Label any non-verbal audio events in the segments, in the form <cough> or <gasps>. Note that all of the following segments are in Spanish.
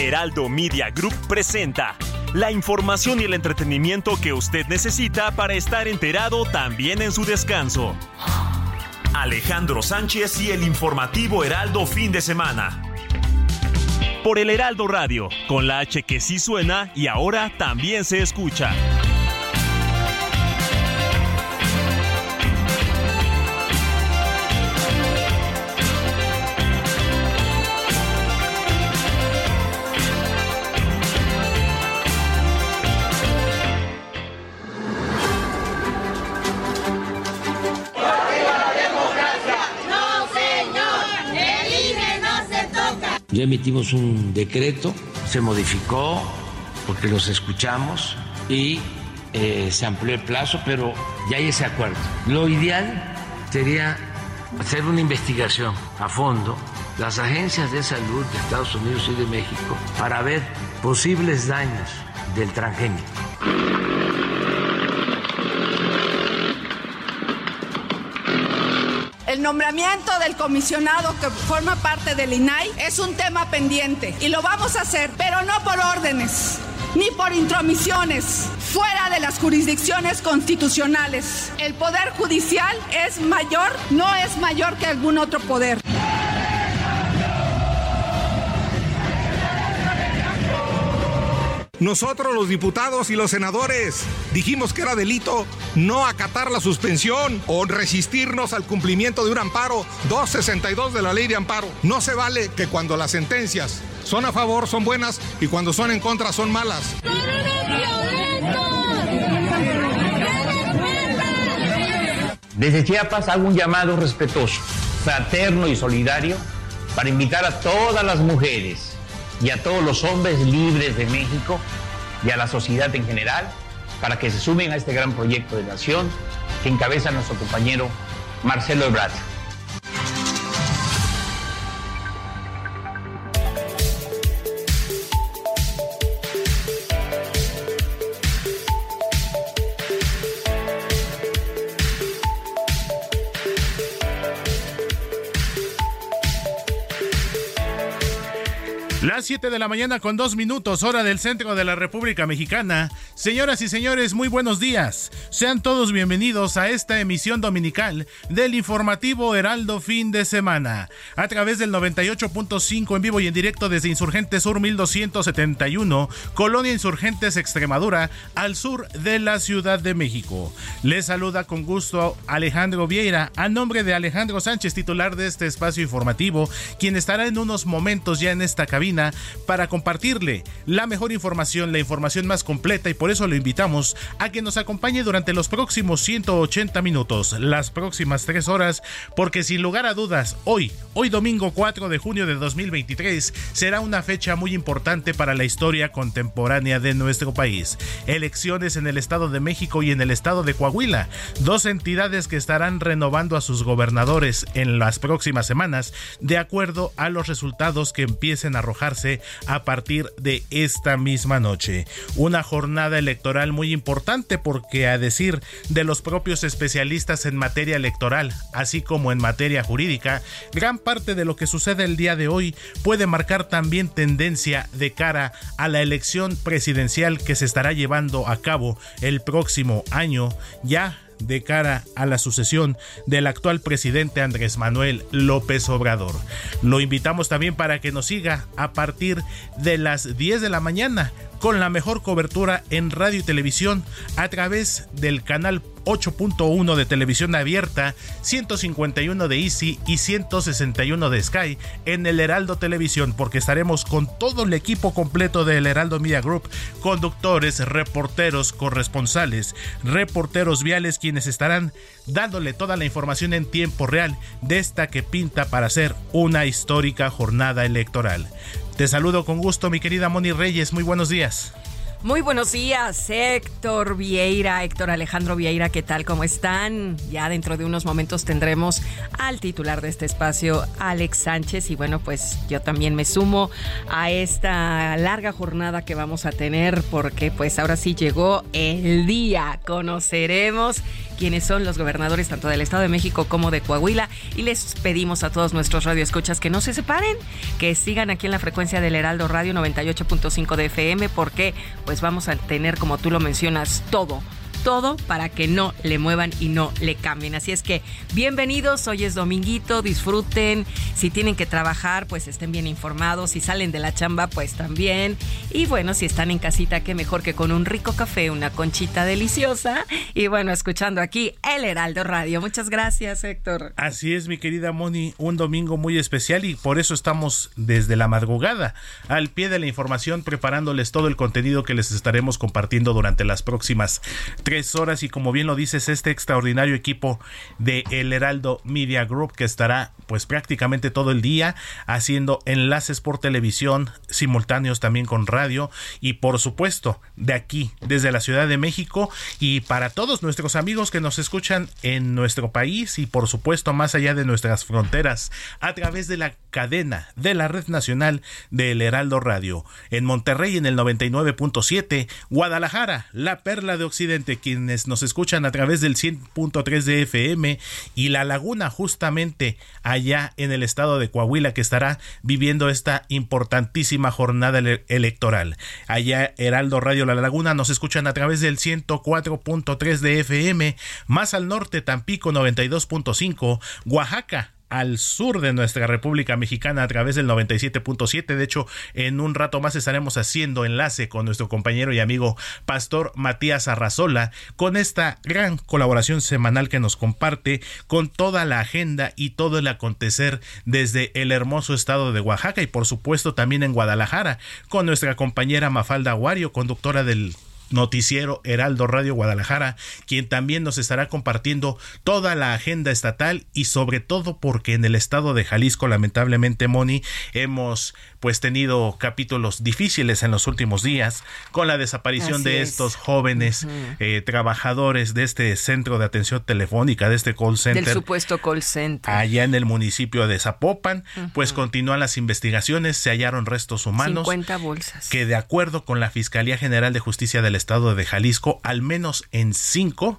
Heraldo Media Group presenta la información y el entretenimiento que usted necesita para estar enterado también en su descanso. Alejandro Sánchez y el informativo Heraldo fin de semana. Por el Heraldo Radio, con la H que sí suena y ahora también se escucha. Ya emitimos un decreto, se modificó porque los escuchamos y eh, se amplió el plazo, pero ya hay ese acuerdo. Lo ideal sería hacer una investigación a fondo, las agencias de salud de Estados Unidos y de México, para ver posibles daños del transgénico. El nombramiento del comisionado que forma parte del INAI es un tema pendiente y lo vamos a hacer, pero no por órdenes ni por intromisiones fuera de las jurisdicciones constitucionales. El poder judicial es mayor, no es mayor que algún otro poder. Nosotros los diputados y los senadores dijimos que era delito no acatar la suspensión o resistirnos al cumplimiento de un amparo 262 de la ley de amparo. No se vale que cuando las sentencias son a favor son buenas y cuando son en contra son malas. Desde Chiapas hago un llamado respetuoso, fraterno y solidario para invitar a todas las mujeres y a todos los hombres libres de México y a la sociedad en general para que se sumen a este gran proyecto de nación que encabeza nuestro compañero Marcelo Ebrard. 7 de la mañana con dos minutos, hora del centro de la República Mexicana. Señoras y señores, muy buenos días. Sean todos bienvenidos a esta emisión dominical del informativo Heraldo Fin de Semana. A través del 98.5 en vivo y en directo desde Insurgentes Sur 1271, Colonia Insurgentes Extremadura, al sur de la Ciudad de México. Les saluda con gusto Alejandro Vieira, a nombre de Alejandro Sánchez, titular de este espacio informativo, quien estará en unos momentos ya en esta cabina para compartirle la mejor información, la información más completa y por eso lo invitamos a que nos acompañe durante los próximos 180 minutos, las próximas tres horas, porque sin lugar a dudas, hoy, hoy domingo 4 de junio de 2023, será una fecha muy importante para la historia contemporánea de nuestro país. Elecciones en el Estado de México y en el Estado de Coahuila, dos entidades que estarán renovando a sus gobernadores en las próximas semanas, de acuerdo a los resultados que empiecen a a partir de esta misma noche. Una jornada electoral muy importante porque a decir de los propios especialistas en materia electoral, así como en materia jurídica, gran parte de lo que sucede el día de hoy puede marcar también tendencia de cara a la elección presidencial que se estará llevando a cabo el próximo año ya de cara a la sucesión del actual presidente Andrés Manuel López Obrador. Lo invitamos también para que nos siga a partir de las 10 de la mañana con la mejor cobertura en radio y televisión a través del canal 8.1 de televisión abierta, 151 de Easy y 161 de Sky en el Heraldo Televisión, porque estaremos con todo el equipo completo del Heraldo Media Group, conductores, reporteros, corresponsales, reporteros viales, quienes estarán dándole toda la información en tiempo real de esta que pinta para ser una histórica jornada electoral. Te saludo con gusto, mi querida Moni Reyes. Muy buenos días. Muy buenos días, Héctor Vieira, Héctor Alejandro Vieira, ¿qué tal? ¿Cómo están? Ya dentro de unos momentos tendremos al titular de este espacio, Alex Sánchez, y bueno, pues yo también me sumo a esta larga jornada que vamos a tener porque pues ahora sí llegó el día, conoceremos quiénes son los gobernadores tanto del Estado de México como de Coahuila y les pedimos a todos nuestros radioescuchas que no se separen, que sigan aquí en la frecuencia del Heraldo Radio 98.5 de FM porque pues vamos a tener como tú lo mencionas todo todo para que no le muevan y no le cambien. Así es que bienvenidos, hoy es dominguito, disfruten. Si tienen que trabajar, pues estén bien informados. Si salen de la chamba, pues también. Y bueno, si están en casita, qué mejor que con un rico café, una conchita deliciosa. Y bueno, escuchando aquí El Heraldo Radio. Muchas gracias, Héctor. Así es, mi querida Moni, un domingo muy especial y por eso estamos desde la madrugada al pie de la información preparándoles todo el contenido que les estaremos compartiendo durante las próximas tres horas y como bien lo dices, este extraordinario equipo de El Heraldo Media Group que estará pues prácticamente todo el día haciendo enlaces por televisión simultáneos también con radio y por supuesto de aquí desde la Ciudad de México. Y para todos nuestros amigos que nos escuchan en nuestro país y por supuesto más allá de nuestras fronteras a través de la cadena de la red nacional de El Heraldo Radio. En Monterrey en el 99.7 Guadalajara la perla de Occidente quienes nos escuchan a través del 100.3 de FM y La Laguna justamente allá en el estado de Coahuila que estará viviendo esta importantísima jornada electoral. Allá Heraldo Radio La Laguna nos escuchan a través del 104.3 de FM, más al norte Tampico 92.5, Oaxaca al sur de nuestra República Mexicana a través del 97.7. De hecho, en un rato más estaremos haciendo enlace con nuestro compañero y amigo Pastor Matías Arrazola con esta gran colaboración semanal que nos comparte con toda la agenda y todo el acontecer desde el hermoso estado de Oaxaca y por supuesto también en Guadalajara con nuestra compañera Mafalda Aguario, conductora del noticiero Heraldo Radio Guadalajara, quien también nos estará compartiendo toda la agenda estatal y sobre todo porque en el estado de Jalisco lamentablemente Moni hemos pues tenido capítulos difíciles en los últimos días con la desaparición de estos jóvenes eh, trabajadores de este centro de atención telefónica, de este call center. Del supuesto call center. Allá en el municipio de Zapopan, pues continúan las investigaciones, se hallaron restos humanos. 50 bolsas. Que de acuerdo con la Fiscalía General de Justicia del Estado de Jalisco, al menos en cinco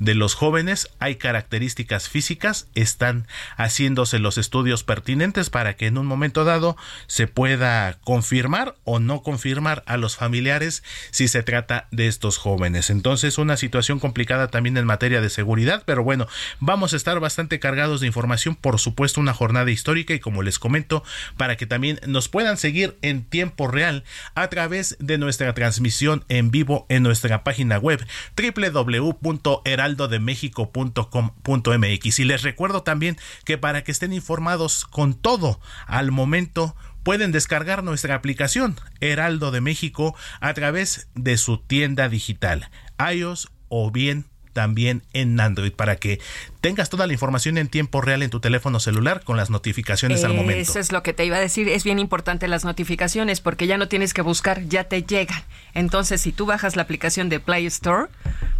de los jóvenes hay características físicas, están haciéndose los estudios pertinentes para que en un momento dado se pueda confirmar o no confirmar a los familiares si se trata de estos jóvenes. Entonces, una situación complicada también en materia de seguridad, pero bueno, vamos a estar bastante cargados de información, por supuesto, una jornada histórica y como les comento, para que también nos puedan seguir en tiempo real a través de nuestra transmisión en vivo en nuestra página web www.heraldo heraldodemexico.com.mx. Y les recuerdo también que para que estén informados con todo al momento, pueden descargar nuestra aplicación Heraldo de México a través de su tienda digital, iOS o bien también en Android para que tengas toda la información en tiempo real en tu teléfono celular con las notificaciones al momento. Eso es lo que te iba a decir, es bien importante las notificaciones porque ya no tienes que buscar, ya te llegan. Entonces, si tú bajas la aplicación de Play Store,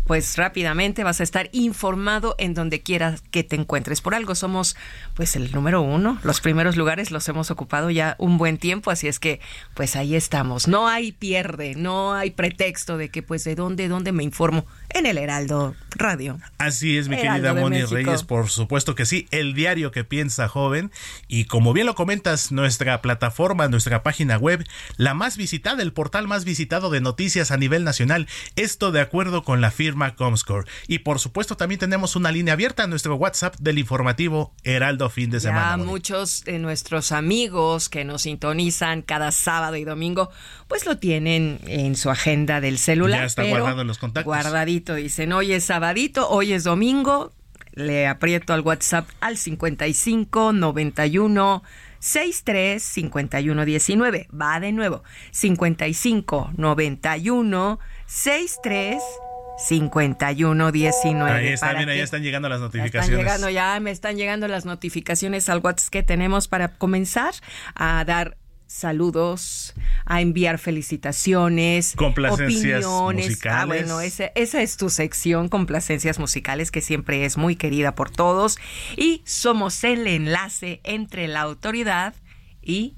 pues rápidamente vas a estar informado en donde quieras que te encuentres. Por algo somos pues el número uno, los primeros lugares los hemos ocupado ya un buen tiempo, así es que pues ahí estamos. No hay pierde, no hay pretexto de que pues de dónde, dónde me informo en el Heraldo Radio. Así es, mi querida Moni Reyes, por supuesto que sí, el diario que piensa joven y como bien lo comentas, nuestra plataforma, nuestra página web, la más visitada, el portal más visitado de noticias a nivel nacional, esto de acuerdo con la firma Comscore. Y por supuesto también tenemos una línea abierta en nuestro WhatsApp del informativo Heraldo Fin de Semana. Muchos de nuestros amigos que nos sintonizan cada sábado y domingo, pues lo tienen en su agenda del celular. Ya está guardado en los contactos. Guardadito. Dicen, hoy es sabadito, hoy es domingo. Le aprieto al WhatsApp al 55 91 63 51 19. Va de nuevo. 55 91 63 5119. Ahí está, bien, ahí están llegando las notificaciones. Ya están llegando, ya me están llegando las notificaciones al WhatsApp que tenemos para comenzar a dar saludos, a enviar felicitaciones, complacencias opiniones. Ah, bueno, ese, esa es tu sección, complacencias musicales, que siempre es muy querida por todos. Y somos el enlace entre la autoridad y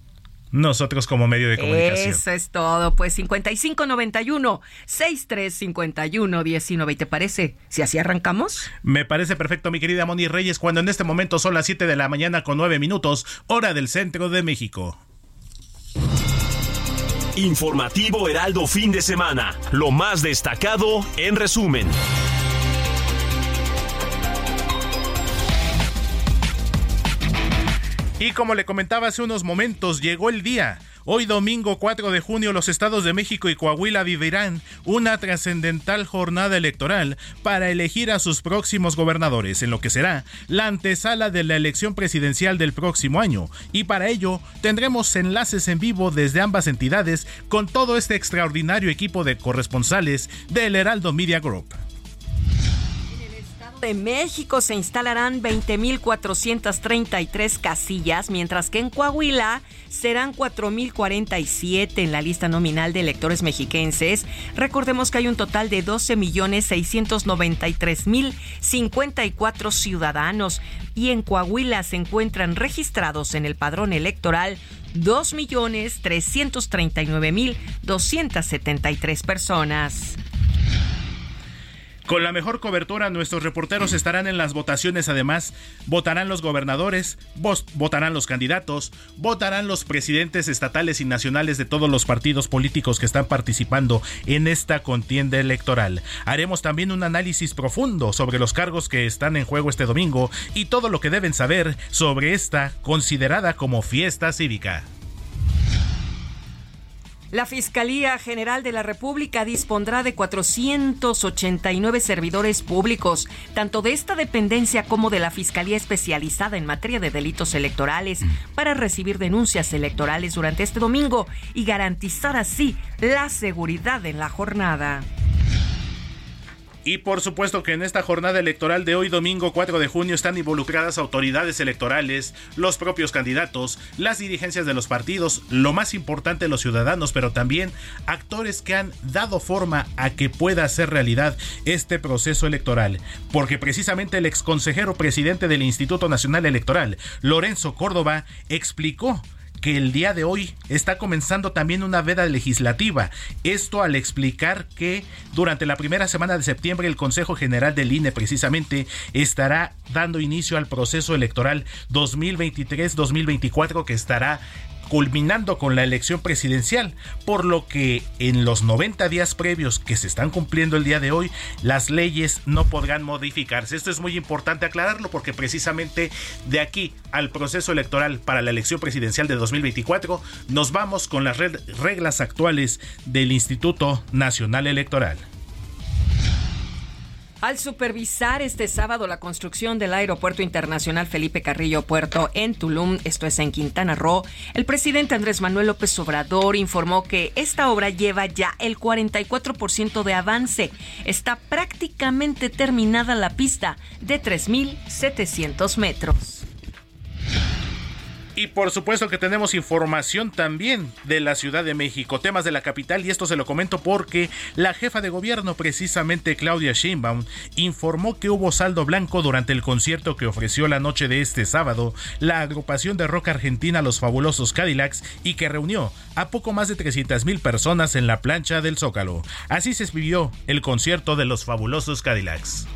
nosotros como medio de comunicación. Eso es todo. Pues 5591 6351 19. ¿Te parece? Si así arrancamos. Me parece perfecto, mi querida Moni Reyes, cuando en este momento son las 7 de la mañana con 9 minutos, hora del centro de México. Informativo Heraldo fin de semana. Lo más destacado en resumen. Y como le comentaba hace unos momentos, llegó el día. Hoy domingo 4 de junio los estados de México y Coahuila vivirán una trascendental jornada electoral para elegir a sus próximos gobernadores en lo que será la antesala de la elección presidencial del próximo año. Y para ello tendremos enlaces en vivo desde ambas entidades con todo este extraordinario equipo de corresponsales del Heraldo Media Group de México se instalarán 20.433 casillas, mientras que en Coahuila serán 4.047 en la lista nominal de electores mexiquenses. Recordemos que hay un total de 12.693.054 ciudadanos y en Coahuila se encuentran registrados en el padrón electoral 2.339.273 personas. Con la mejor cobertura, nuestros reporteros estarán en las votaciones. Además, votarán los gobernadores, votarán los candidatos, votarán los presidentes estatales y nacionales de todos los partidos políticos que están participando en esta contienda electoral. Haremos también un análisis profundo sobre los cargos que están en juego este domingo y todo lo que deben saber sobre esta considerada como fiesta cívica. La Fiscalía General de la República dispondrá de 489 servidores públicos, tanto de esta dependencia como de la Fiscalía Especializada en materia de delitos electorales, para recibir denuncias electorales durante este domingo y garantizar así la seguridad en la jornada. Y por supuesto que en esta jornada electoral de hoy domingo 4 de junio están involucradas autoridades electorales, los propios candidatos, las dirigencias de los partidos, lo más importante los ciudadanos, pero también actores que han dado forma a que pueda ser realidad este proceso electoral. Porque precisamente el exconsejero presidente del Instituto Nacional Electoral, Lorenzo Córdoba, explicó que el día de hoy está comenzando también una veda legislativa. Esto al explicar que durante la primera semana de septiembre el Consejo General del INE precisamente estará dando inicio al proceso electoral 2023-2024 que estará culminando con la elección presidencial, por lo que en los 90 días previos que se están cumpliendo el día de hoy, las leyes no podrán modificarse. Esto es muy importante aclararlo porque precisamente de aquí al proceso electoral para la elección presidencial de 2024 nos vamos con las reglas actuales del Instituto Nacional Electoral. Al supervisar este sábado la construcción del Aeropuerto Internacional Felipe Carrillo Puerto en Tulum, esto es en Quintana Roo, el presidente Andrés Manuel López Obrador informó que esta obra lleva ya el 44% de avance. Está prácticamente terminada la pista de 3.700 metros. Y por supuesto que tenemos información también de la Ciudad de México, temas de la capital, y esto se lo comento porque la jefa de gobierno, precisamente Claudia Sheinbaum, informó que hubo saldo blanco durante el concierto que ofreció la noche de este sábado la agrupación de rock argentina Los Fabulosos Cadillacs y que reunió a poco más de 300 mil personas en la plancha del Zócalo. Así se vivió el concierto de Los Fabulosos Cadillacs.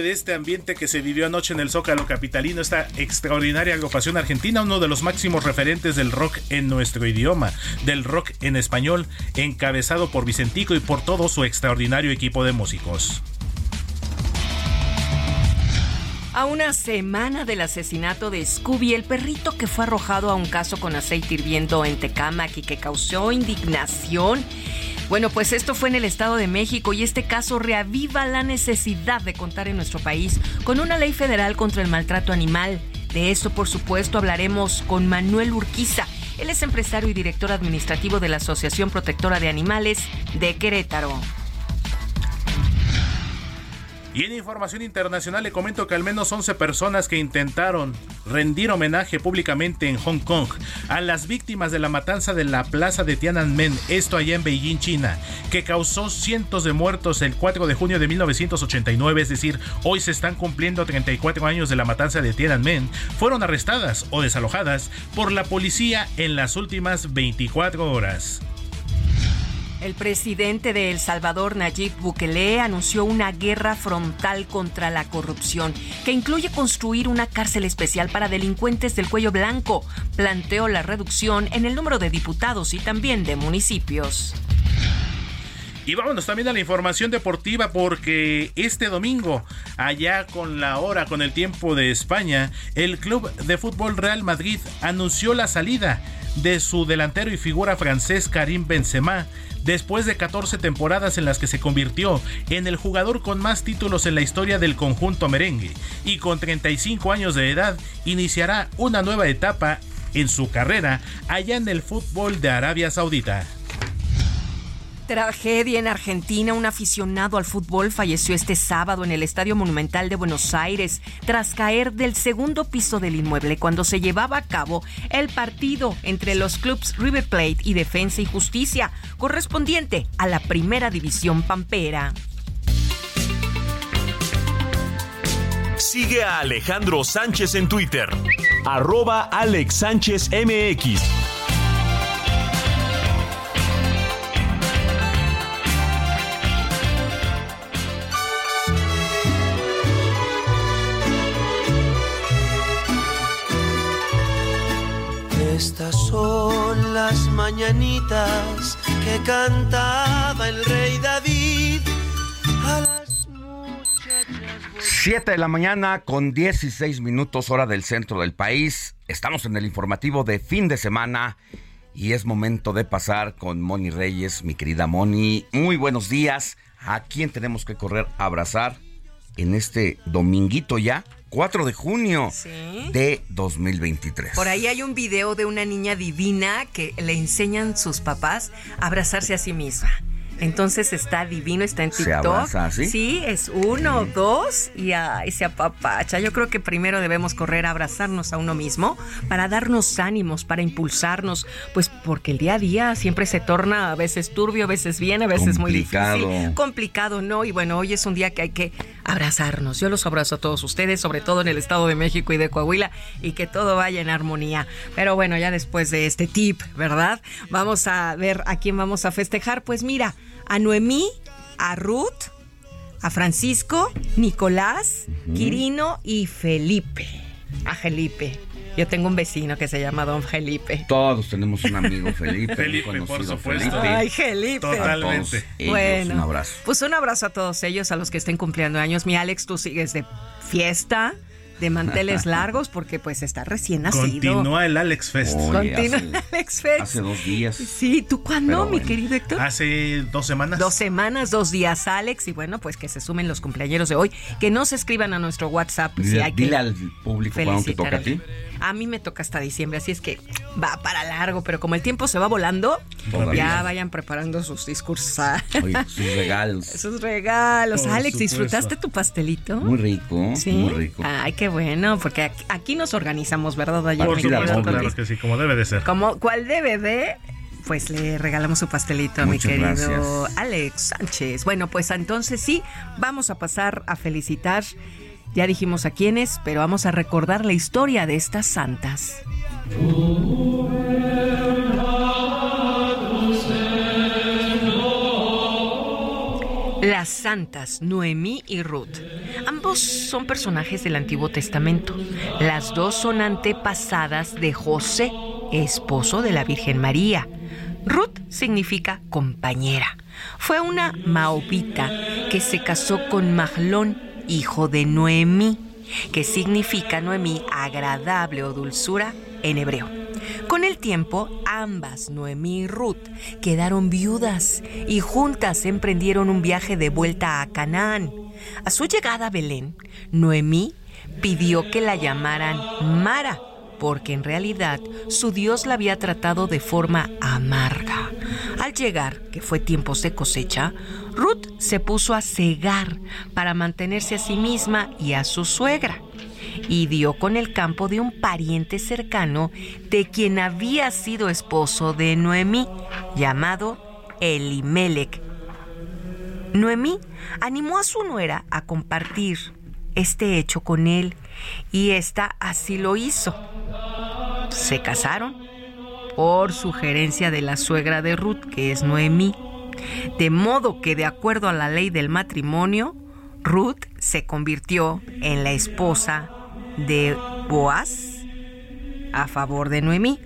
De este ambiente que se vivió anoche en el Zócalo Capitalino, esta extraordinaria agrupación argentina, uno de los máximos referentes del rock en nuestro idioma, del rock en español, encabezado por Vicentico y por todo su extraordinario equipo de músicos. A una semana del asesinato de Scooby, el perrito que fue arrojado a un caso con aceite hirviendo en Tecámac y que causó indignación. Bueno, pues esto fue en el Estado de México y este caso reaviva la necesidad de contar en nuestro país con una ley federal contra el maltrato animal. De esto, por supuesto, hablaremos con Manuel Urquiza. Él es empresario y director administrativo de la Asociación Protectora de Animales de Querétaro. Y en información internacional le comento que al menos 11 personas que intentaron rendir homenaje públicamente en Hong Kong a las víctimas de la matanza de la plaza de Tiananmen, esto allá en Beijing, China, que causó cientos de muertos el 4 de junio de 1989, es decir, hoy se están cumpliendo 34 años de la matanza de Tiananmen, fueron arrestadas o desalojadas por la policía en las últimas 24 horas. El presidente de El Salvador, Nayib Bukele, anunció una guerra frontal contra la corrupción, que incluye construir una cárcel especial para delincuentes del cuello blanco. Planteó la reducción en el número de diputados y también de municipios. Y vámonos también a la información deportiva porque este domingo, allá con la hora, con el tiempo de España, el Club de Fútbol Real Madrid anunció la salida de su delantero y figura francés Karim Benzema después de 14 temporadas en las que se convirtió en el jugador con más títulos en la historia del conjunto merengue y con 35 años de edad iniciará una nueva etapa en su carrera allá en el fútbol de Arabia Saudita. Tragedia en Argentina. Un aficionado al fútbol falleció este sábado en el Estadio Monumental de Buenos Aires tras caer del segundo piso del inmueble cuando se llevaba a cabo el partido entre los clubes River Plate y Defensa y Justicia, correspondiente a la Primera División Pampera. Sigue a Alejandro Sánchez en Twitter, arroba Alex Sánchez MX. Estas son las mañanitas que cantaba el rey David a las muchachas. 7 de la mañana con 16 minutos hora del centro del país. Estamos en el informativo de fin de semana y es momento de pasar con Moni Reyes, mi querida Moni. Muy buenos días. ¿A quién tenemos que correr a abrazar en este dominguito ya? 4 de junio de 2023. Por ahí hay un video de una niña divina que le enseñan sus papás a abrazarse a sí misma. Entonces está divino, está en TikTok. ¿Se abraza así? Sí, es uno, dos y, ay, se apapacha. Yo creo que primero debemos correr a abrazarnos a uno mismo para darnos ánimos, para impulsarnos, pues porque el día a día siempre se torna a veces turbio, a veces bien, a veces muy difícil. Complicado, ¿no? Y bueno, hoy es un día que hay que abrazarnos. Yo los abrazo a todos ustedes, sobre todo en el Estado de México y de Coahuila, y que todo vaya en armonía. Pero bueno, ya después de este tip, ¿verdad? Vamos a ver a quién vamos a festejar. Pues mira, a Noemí, a Ruth, a Francisco, Nicolás, Quirino y Felipe. A Felipe. Yo tengo un vecino que se llama Don Felipe. Todos tenemos un amigo Felipe, <laughs> Felipe, un por supuesto. Felipe. Ay, Felipe. Totalmente. Todos ellos, Bueno, un abrazo. Pues un abrazo a todos ellos, a los que estén cumpliendo años. Mi Alex, tú sigues de fiesta, de manteles <laughs> largos, porque pues está recién nacido. Continúa el Alex Fest. Oye, Continúa hace- el Alex Fest. Hace dos días. Sí, ¿tú cuándo, Pero mi bueno. querido Héctor? Hace dos semanas. Dos semanas, dos días, Alex. Y bueno, pues que se sumen los cumpleaños de hoy. Que no se escriban a nuestro WhatsApp. si Dile, hay que dile al público cuándo te toca a ti. A mí me toca hasta diciembre, así es que va para largo. Pero como el tiempo se va volando, Todavía. ya vayan preparando sus discursos. Oye, sus regalos. <laughs> Sus regalos. Por Alex, supuesto. ¿disfrutaste tu pastelito? Muy rico, Sí. muy rico. Ay, qué bueno, porque aquí, aquí nos organizamos, ¿verdad? Ayer Por supuesto, claro que sí, como debe de ser. como cuál debe de pues le regalamos su pastelito a mi querido gracias. Alex Sánchez. Bueno, pues entonces sí, vamos a pasar a felicitar. Ya dijimos a quiénes, pero vamos a recordar la historia de estas santas. Las santas Noemí y Ruth. Ambos son personajes del Antiguo Testamento. Las dos son antepasadas de José, esposo de la Virgen María. Ruth significa compañera. Fue una maobita que se casó con Mahlón, hijo de Noemí. que significa Noemí agradable o dulzura en hebreo. Con el tiempo, ambas, Noemí y Ruth, quedaron viudas y juntas emprendieron un viaje de vuelta a Canaán. A su llegada a Belén, Noemí pidió que la llamaran Mara, porque en realidad su Dios la había tratado de forma amarga. Al llegar, que fue tiempos de cosecha, Ruth se puso a cegar para mantenerse a sí misma y a su suegra y dio con el campo de un pariente cercano de quien había sido esposo de Noemí, llamado Elimelech. Noemí animó a su nuera a compartir este hecho con él y ésta así lo hizo. Se casaron por sugerencia de la suegra de Ruth, que es Noemí. De modo que de acuerdo a la ley del matrimonio, Ruth se convirtió en la esposa de Boaz a favor de Noemí.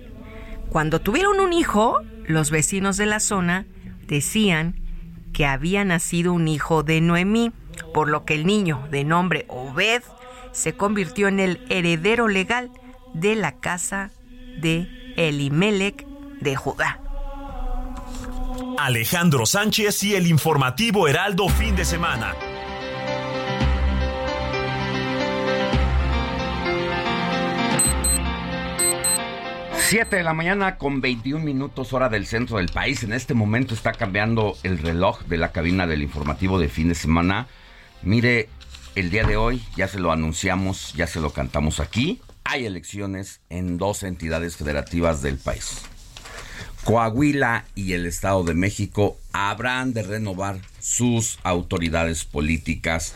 Cuando tuvieron un hijo, los vecinos de la zona decían que había nacido un hijo de Noemí, por lo que el niño de nombre Obed se convirtió en el heredero legal de la casa de Elimelech de Judá. Alejandro Sánchez y el informativo Heraldo fin de semana. 7 de la mañana con 21 minutos hora del centro del país. En este momento está cambiando el reloj de la cabina del informativo de fin de semana. Mire, el día de hoy ya se lo anunciamos, ya se lo cantamos aquí. Hay elecciones en dos entidades federativas del país. Coahuila y el Estado de México habrán de renovar sus autoridades políticas.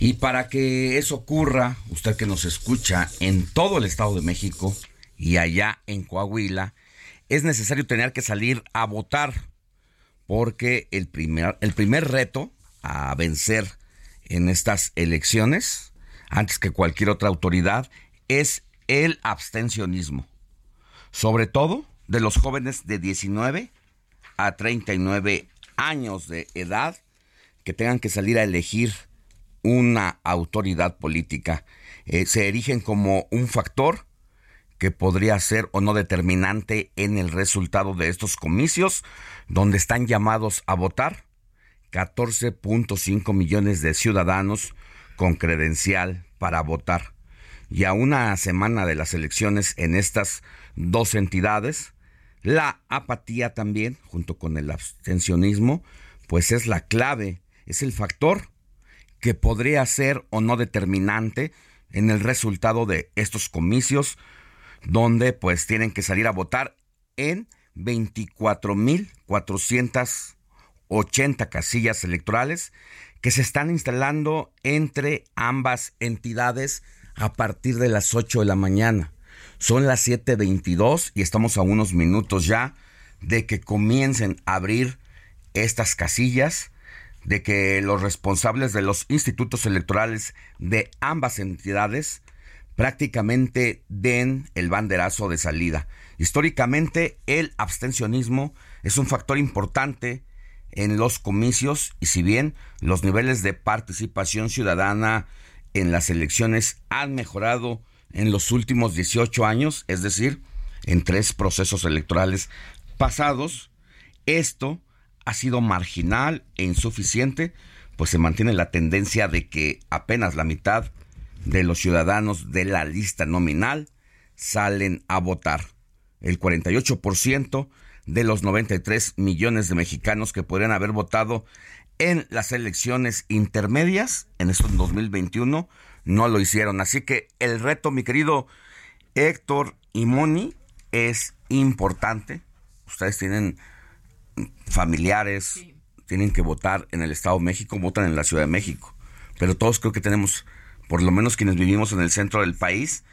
Y para que eso ocurra, usted que nos escucha en todo el Estado de México, y allá en Coahuila, es necesario tener que salir a votar, porque el primer, el primer reto a vencer en estas elecciones, antes que cualquier otra autoridad, es el abstencionismo. Sobre todo de los jóvenes de 19 a 39 años de edad que tengan que salir a elegir una autoridad política. Eh, se erigen como un factor que podría ser o no determinante en el resultado de estos comicios, donde están llamados a votar 14.5 millones de ciudadanos con credencial para votar. Y a una semana de las elecciones en estas dos entidades, la apatía también, junto con el abstencionismo, pues es la clave, es el factor que podría ser o no determinante en el resultado de estos comicios donde pues tienen que salir a votar en 24.480 casillas electorales que se están instalando entre ambas entidades a partir de las 8 de la mañana. Son las 7.22 y estamos a unos minutos ya de que comiencen a abrir estas casillas, de que los responsables de los institutos electorales de ambas entidades prácticamente den el banderazo de salida. Históricamente, el abstencionismo es un factor importante en los comicios y si bien los niveles de participación ciudadana en las elecciones han mejorado en los últimos 18 años, es decir, en tres procesos electorales pasados, esto ha sido marginal e insuficiente, pues se mantiene la tendencia de que apenas la mitad de los ciudadanos de la lista nominal salen a votar. El 48% de los 93 millones de mexicanos que podrían haber votado en las elecciones intermedias en estos 2021 no lo hicieron. Así que el reto, mi querido Héctor y Moni, es importante. Ustedes tienen familiares, tienen que votar en el Estado de México, votan en la Ciudad de México. Pero todos creo que tenemos por lo menos quienes vivimos en el centro del país,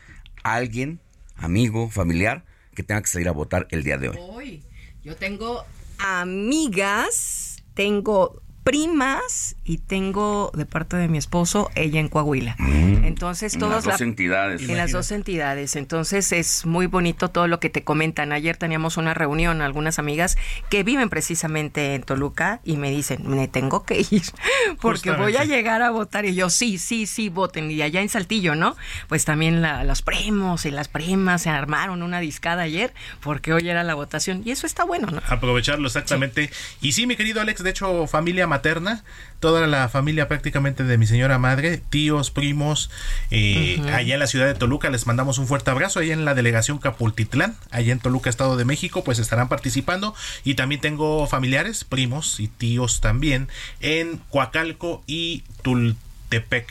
alguien, amigo, familiar, que tenga que salir a votar el día de hoy. Hoy, yo tengo amigas, tengo primas y tengo de parte de mi esposo ella en Coahuila. Mm. Entonces En todos las dos entidades. En las dos entidades. Entonces es muy bonito todo lo que te comentan. Ayer teníamos una reunión, algunas amigas que viven precisamente en Toluca y me dicen, me tengo que ir <laughs> porque voy a llegar a votar. Y yo, sí, sí, sí, voten. Y allá en Saltillo, ¿no? Pues también la- los primos y las primas se armaron una discada ayer porque hoy era la votación. Y eso está bueno, ¿no? aprovecharlo exactamente. Y sí, mi querido Alex, de hecho, familia materna, toda la familia prácticamente de mi señora madre, tíos, primos, eh, allá en la ciudad de Toluca, les mandamos un fuerte abrazo, allá en la delegación Capultitlán, allá en Toluca, Estado de México, pues estarán participando. Y también tengo familiares, primos y tíos también, en Coacalco y Tultepec.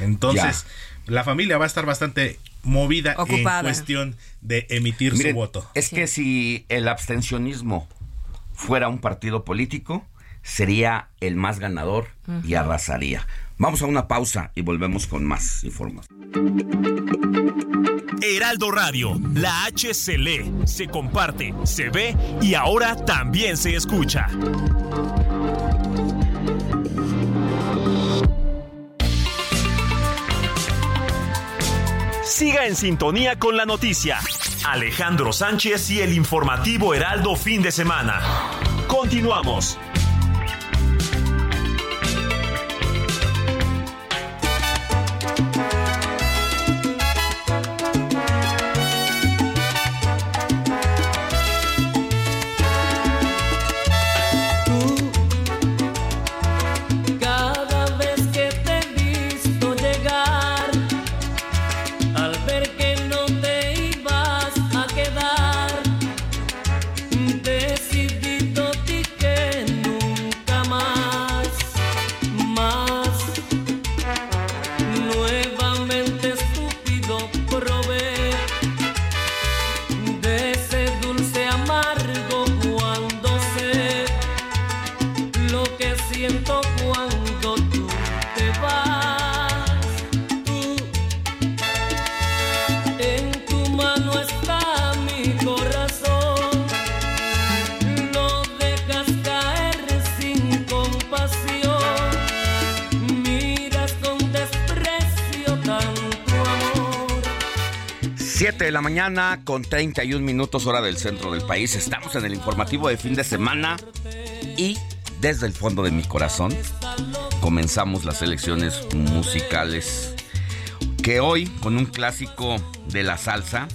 Entonces, la familia va a estar bastante movida Ocupada. en cuestión de emitir Miren, su voto. Es que si el abstencionismo fuera un partido político, sería el más ganador y arrasaría. Vamos a una pausa y volvemos con más información. Heraldo Radio, la H se lee, se comparte, se ve y ahora también se escucha. Siga en sintonía con la noticia. Alejandro Sánchez y el informativo Heraldo fin de semana. Continuamos. De la mañana con 31 minutos hora del centro del país. Estamos en el informativo de fin de semana y desde el fondo de mi corazón comenzamos las elecciones musicales que hoy con un clásico de la salsa,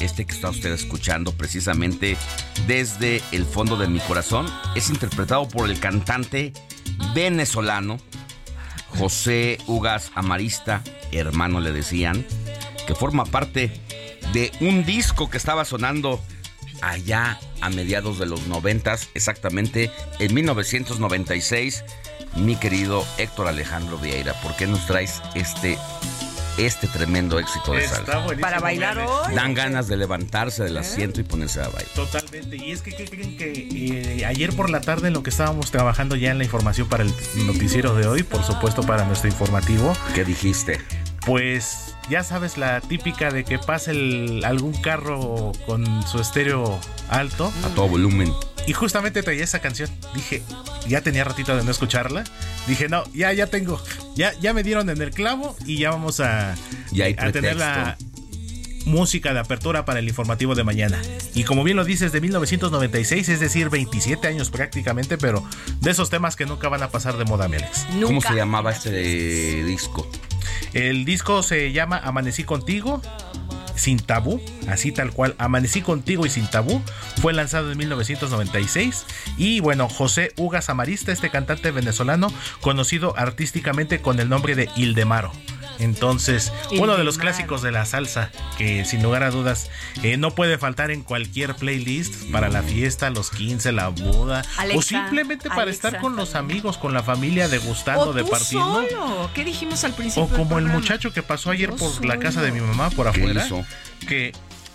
este que está usted escuchando precisamente desde el fondo de mi corazón, es interpretado por el cantante venezolano José Ugas Amarista, hermano le decían, que forma parte de un disco que estaba sonando allá a mediados de los noventas, exactamente en 1996. Mi querido Héctor Alejandro Vieira, ¿por qué nos traes este, este tremendo éxito de salsa? Para bailar hoy. Dan ganas de levantarse del asiento y ponerse a bailar. Totalmente. Y es que, ¿qué creen que eh, ayer por la tarde en lo que estábamos trabajando ya en la información para el noticiero de hoy, por supuesto para nuestro informativo, ¿Qué dijiste? pues ya sabes la típica de que pasa el- algún carro con su estéreo alto A todo volumen. y justamente traía esa canción. Dije, ya tenía ratito de no escucharla. Dije, no, ya, ya tengo. Ya, ya me dieron en el clavo y ya vamos a, Ya hay a tener la música de apertura para el informativo de mañana. Y como bien lo dices, de 1996, es decir, 27 años prácticamente, pero de esos temas que nunca van a pasar de moda, Alex. ¿Cómo se llamaba este disco? El disco se llama Amanecí contigo. Sin tabú, así tal cual, Amanecí contigo y sin tabú, fue lanzado en 1996 y bueno, José Ugas Amarista, este cantante venezolano conocido artísticamente con el nombre de Ildemaro. Entonces, uno de los clásicos de la salsa que sin lugar a dudas eh, no puede faltar en cualquier playlist para la fiesta, los 15, la boda o simplemente para Alexa. estar con los amigos, con la familia degustando, O de tú solo. ¿Qué dijimos al principio? O como el muchacho que pasó ayer Yo por la casa de mi mamá por ¿Qué afuera, hizo? que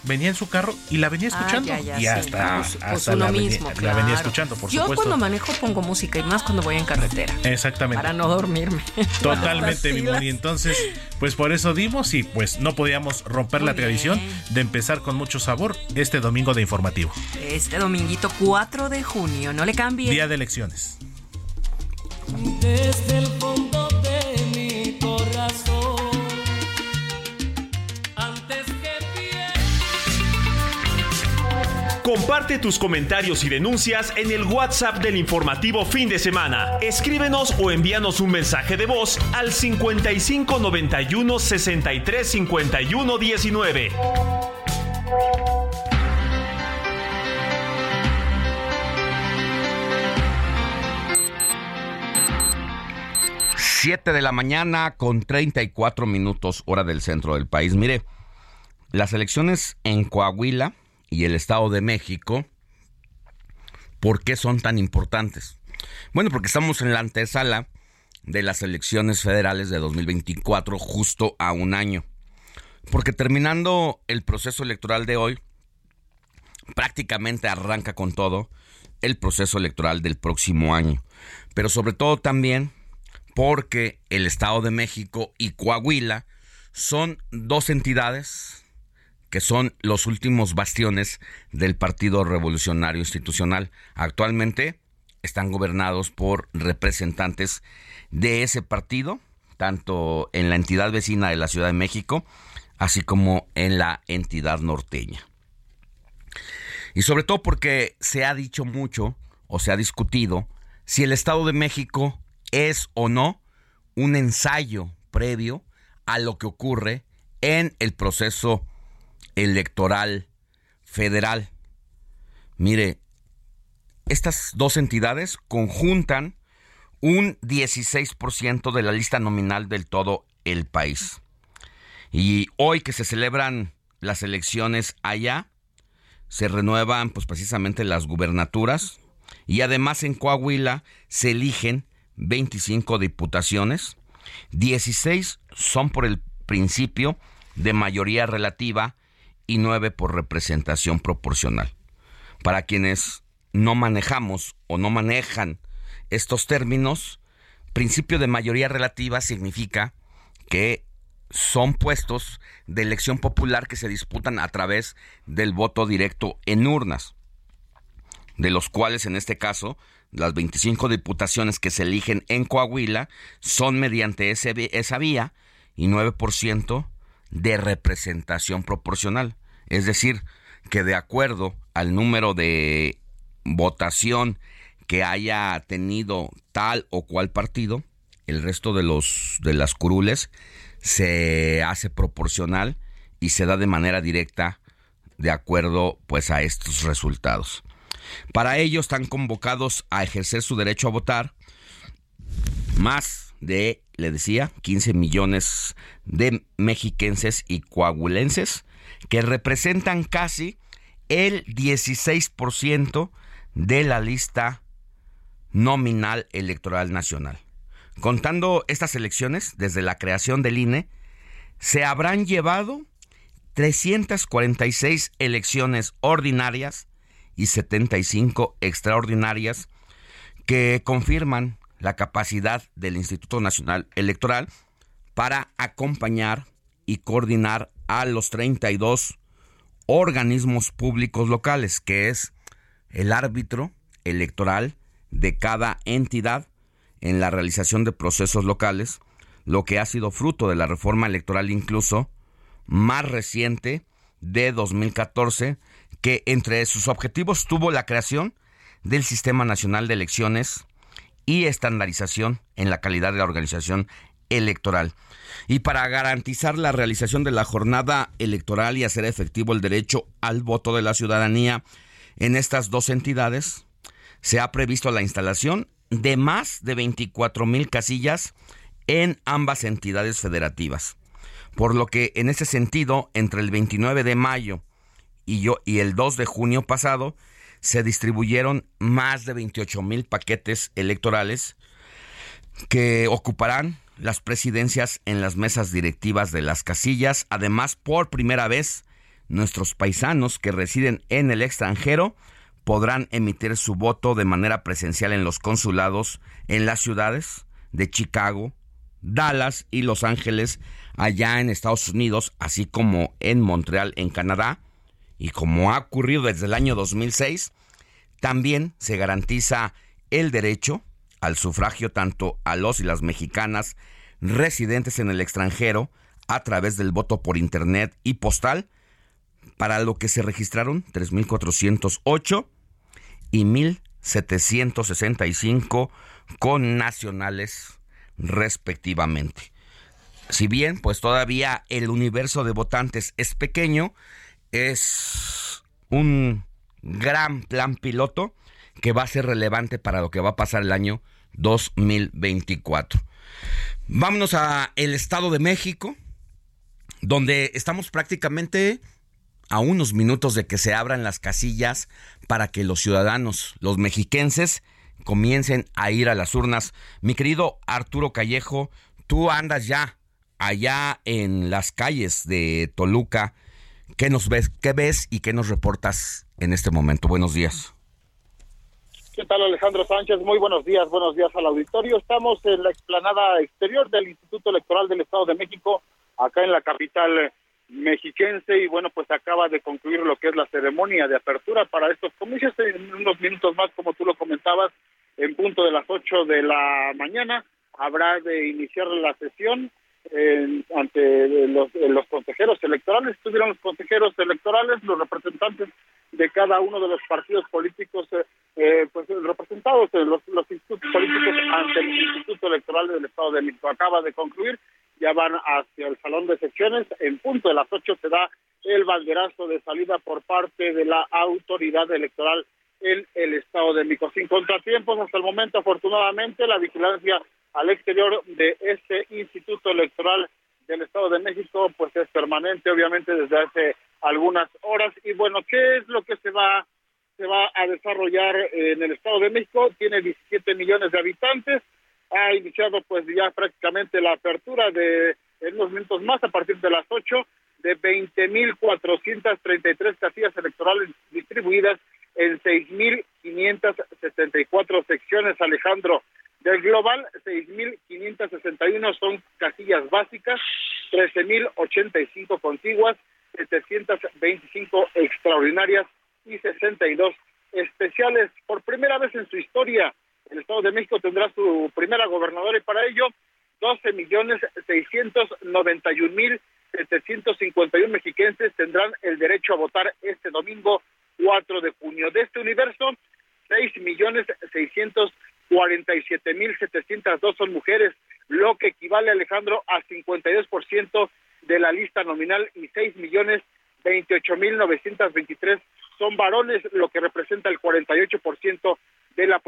venía en su carro y la venía Ah, escuchando. ya, ya, y sí. hasta, Pues- pues hasta uno la, venía- mismo, la venía escuchando, por Yo supuesto. cuando manejo pongo música y más cuando voy en carretera. Exactamente. Para no dormirme. <laughs> Totalmente, mi Moni. Entonces, pues por eso dimos y pues no podíamos romper la tradición bien. de empezar con mucho sabor este domingo de informativo. Este dominguito 4 de junio, no le cambie. Día de elecciones. desde el Comparte tus comentarios y denuncias en el WhatsApp del informativo fin de semana. Escríbenos o envíanos un mensaje de voz al 55 91 63 51 19. Siete de la mañana con 34 minutos hora del centro del país. Mire, las elecciones en Coahuila y el Estado de México, ¿por qué son tan importantes? Bueno, porque estamos en la antesala de las elecciones federales de 2024, justo a un año. Porque terminando el proceso electoral de hoy, prácticamente arranca con todo el proceso electoral del próximo año. Pero sobre todo también porque el Estado de México y Coahuila son dos entidades que son los últimos bastiones del Partido Revolucionario Institucional. Actualmente están gobernados por representantes de ese partido, tanto en la entidad vecina de la Ciudad de México, así como en la entidad norteña. Y sobre todo porque se ha dicho mucho o se ha discutido si el Estado de México es o no un ensayo previo a lo que ocurre en el proceso electoral federal. Mire, estas dos entidades conjuntan un 16% de la lista nominal del todo el país. Y hoy que se celebran las elecciones allá, se renuevan pues precisamente las gubernaturas y además en Coahuila se eligen 25 diputaciones, 16 son por el principio de mayoría relativa y 9 por representación proporcional. Para quienes no manejamos o no manejan estos términos, principio de mayoría relativa significa que son puestos de elección popular que se disputan a través del voto directo en urnas, de los cuales en este caso las 25 diputaciones que se eligen en Coahuila son mediante esa vía y 9% de representación proporcional. Es decir, que de acuerdo al número de votación que haya tenido tal o cual partido, el resto de los de las curules se hace proporcional y se da de manera directa de acuerdo pues a estos resultados. Para ello están convocados a ejercer su derecho a votar más de, le decía, 15 millones de mexiquenses y coahuilenses que representan casi el 16% de la lista nominal electoral nacional. Contando estas elecciones, desde la creación del INE, se habrán llevado 346 elecciones ordinarias y 75 extraordinarias que confirman la capacidad del Instituto Nacional Electoral para acompañar y coordinar a los 32 organismos públicos locales, que es el árbitro electoral de cada entidad en la realización de procesos locales, lo que ha sido fruto de la reforma electoral incluso más reciente de 2014, que entre sus objetivos tuvo la creación del Sistema Nacional de Elecciones y estandarización en la calidad de la organización electoral. Y para garantizar la realización de la jornada electoral y hacer efectivo el derecho al voto de la ciudadanía en estas dos entidades, se ha previsto la instalación de más de 24 mil casillas en ambas entidades federativas. Por lo que en ese sentido, entre el 29 de mayo y, yo, y el 2 de junio pasado, se distribuyeron más de 28 mil paquetes electorales que ocuparán las presidencias en las mesas directivas de las casillas. Además, por primera vez, nuestros paisanos que residen en el extranjero podrán emitir su voto de manera presencial en los consulados en las ciudades de Chicago, Dallas y Los Ángeles, allá en Estados Unidos, así como en Montreal, en Canadá. Y como ha ocurrido desde el año 2006, también se garantiza el derecho al sufragio tanto a los y las mexicanas residentes en el extranjero a través del voto por internet y postal, para lo que se registraron 3.408 y 1.765 con nacionales respectivamente. Si bien, pues todavía el universo de votantes es pequeño, es un gran plan piloto que va a ser relevante para lo que va a pasar el año 2024. Vámonos a el Estado de México, donde estamos prácticamente a unos minutos de que se abran las casillas para que los ciudadanos, los mexiquenses, comiencen a ir a las urnas. Mi querido Arturo Callejo, tú andas ya allá en las calles de Toluca. ¿Qué nos ves, qué ves y qué nos reportas en este momento? Buenos días. ¿Qué tal Alejandro Sánchez? Muy buenos días, buenos días al auditorio. Estamos en la explanada exterior del Instituto Electoral del Estado de México, acá en la capital mexiquense y bueno, pues acaba de concluir lo que es la ceremonia de apertura para estos comicios en unos minutos más, como tú lo comentabas, en punto de las 8 de la mañana habrá de iniciar la sesión ante los, los consejeros electorales. Estuvieron los consejeros electorales, los representantes de cada uno de los partidos políticos, eh, eh pues representados, los, los institutos políticos ante el Instituto Electoral del Estado de México. Acaba de concluir ya van hacia el salón de secciones. En punto de las ocho se da el banderazo de salida por parte de la autoridad electoral en el estado de México. Sin contratiempos hasta el momento, afortunadamente, la vigilancia al exterior de este instituto electoral del Estado de México, pues es permanente, obviamente, desde hace algunas horas. Y bueno, ¿qué es lo que se va, se va a desarrollar en el Estado de México? Tiene 17 millones de habitantes, ha iniciado pues ya prácticamente la apertura de en unos minutos más a partir de las 8 de 20.433 casillas electorales distribuidas en 6.574 secciones, Alejandro. Del global, 6.561 son casillas básicas, 13.085 contiguas, 725 extraordinarias y 62 especiales. Por primera vez en su historia, el Estado de México tendrá su primera gobernadora y para ello 12 millones 691 mil 751 mexiquenses tendrán el derecho a votar este domingo 4 de junio. De este universo, 6 millones 600 47.702 son mujeres, lo que equivale, Alejandro, a 52% de la lista nominal y 6 millones 28.923 son varones, lo que representa el 48% de la,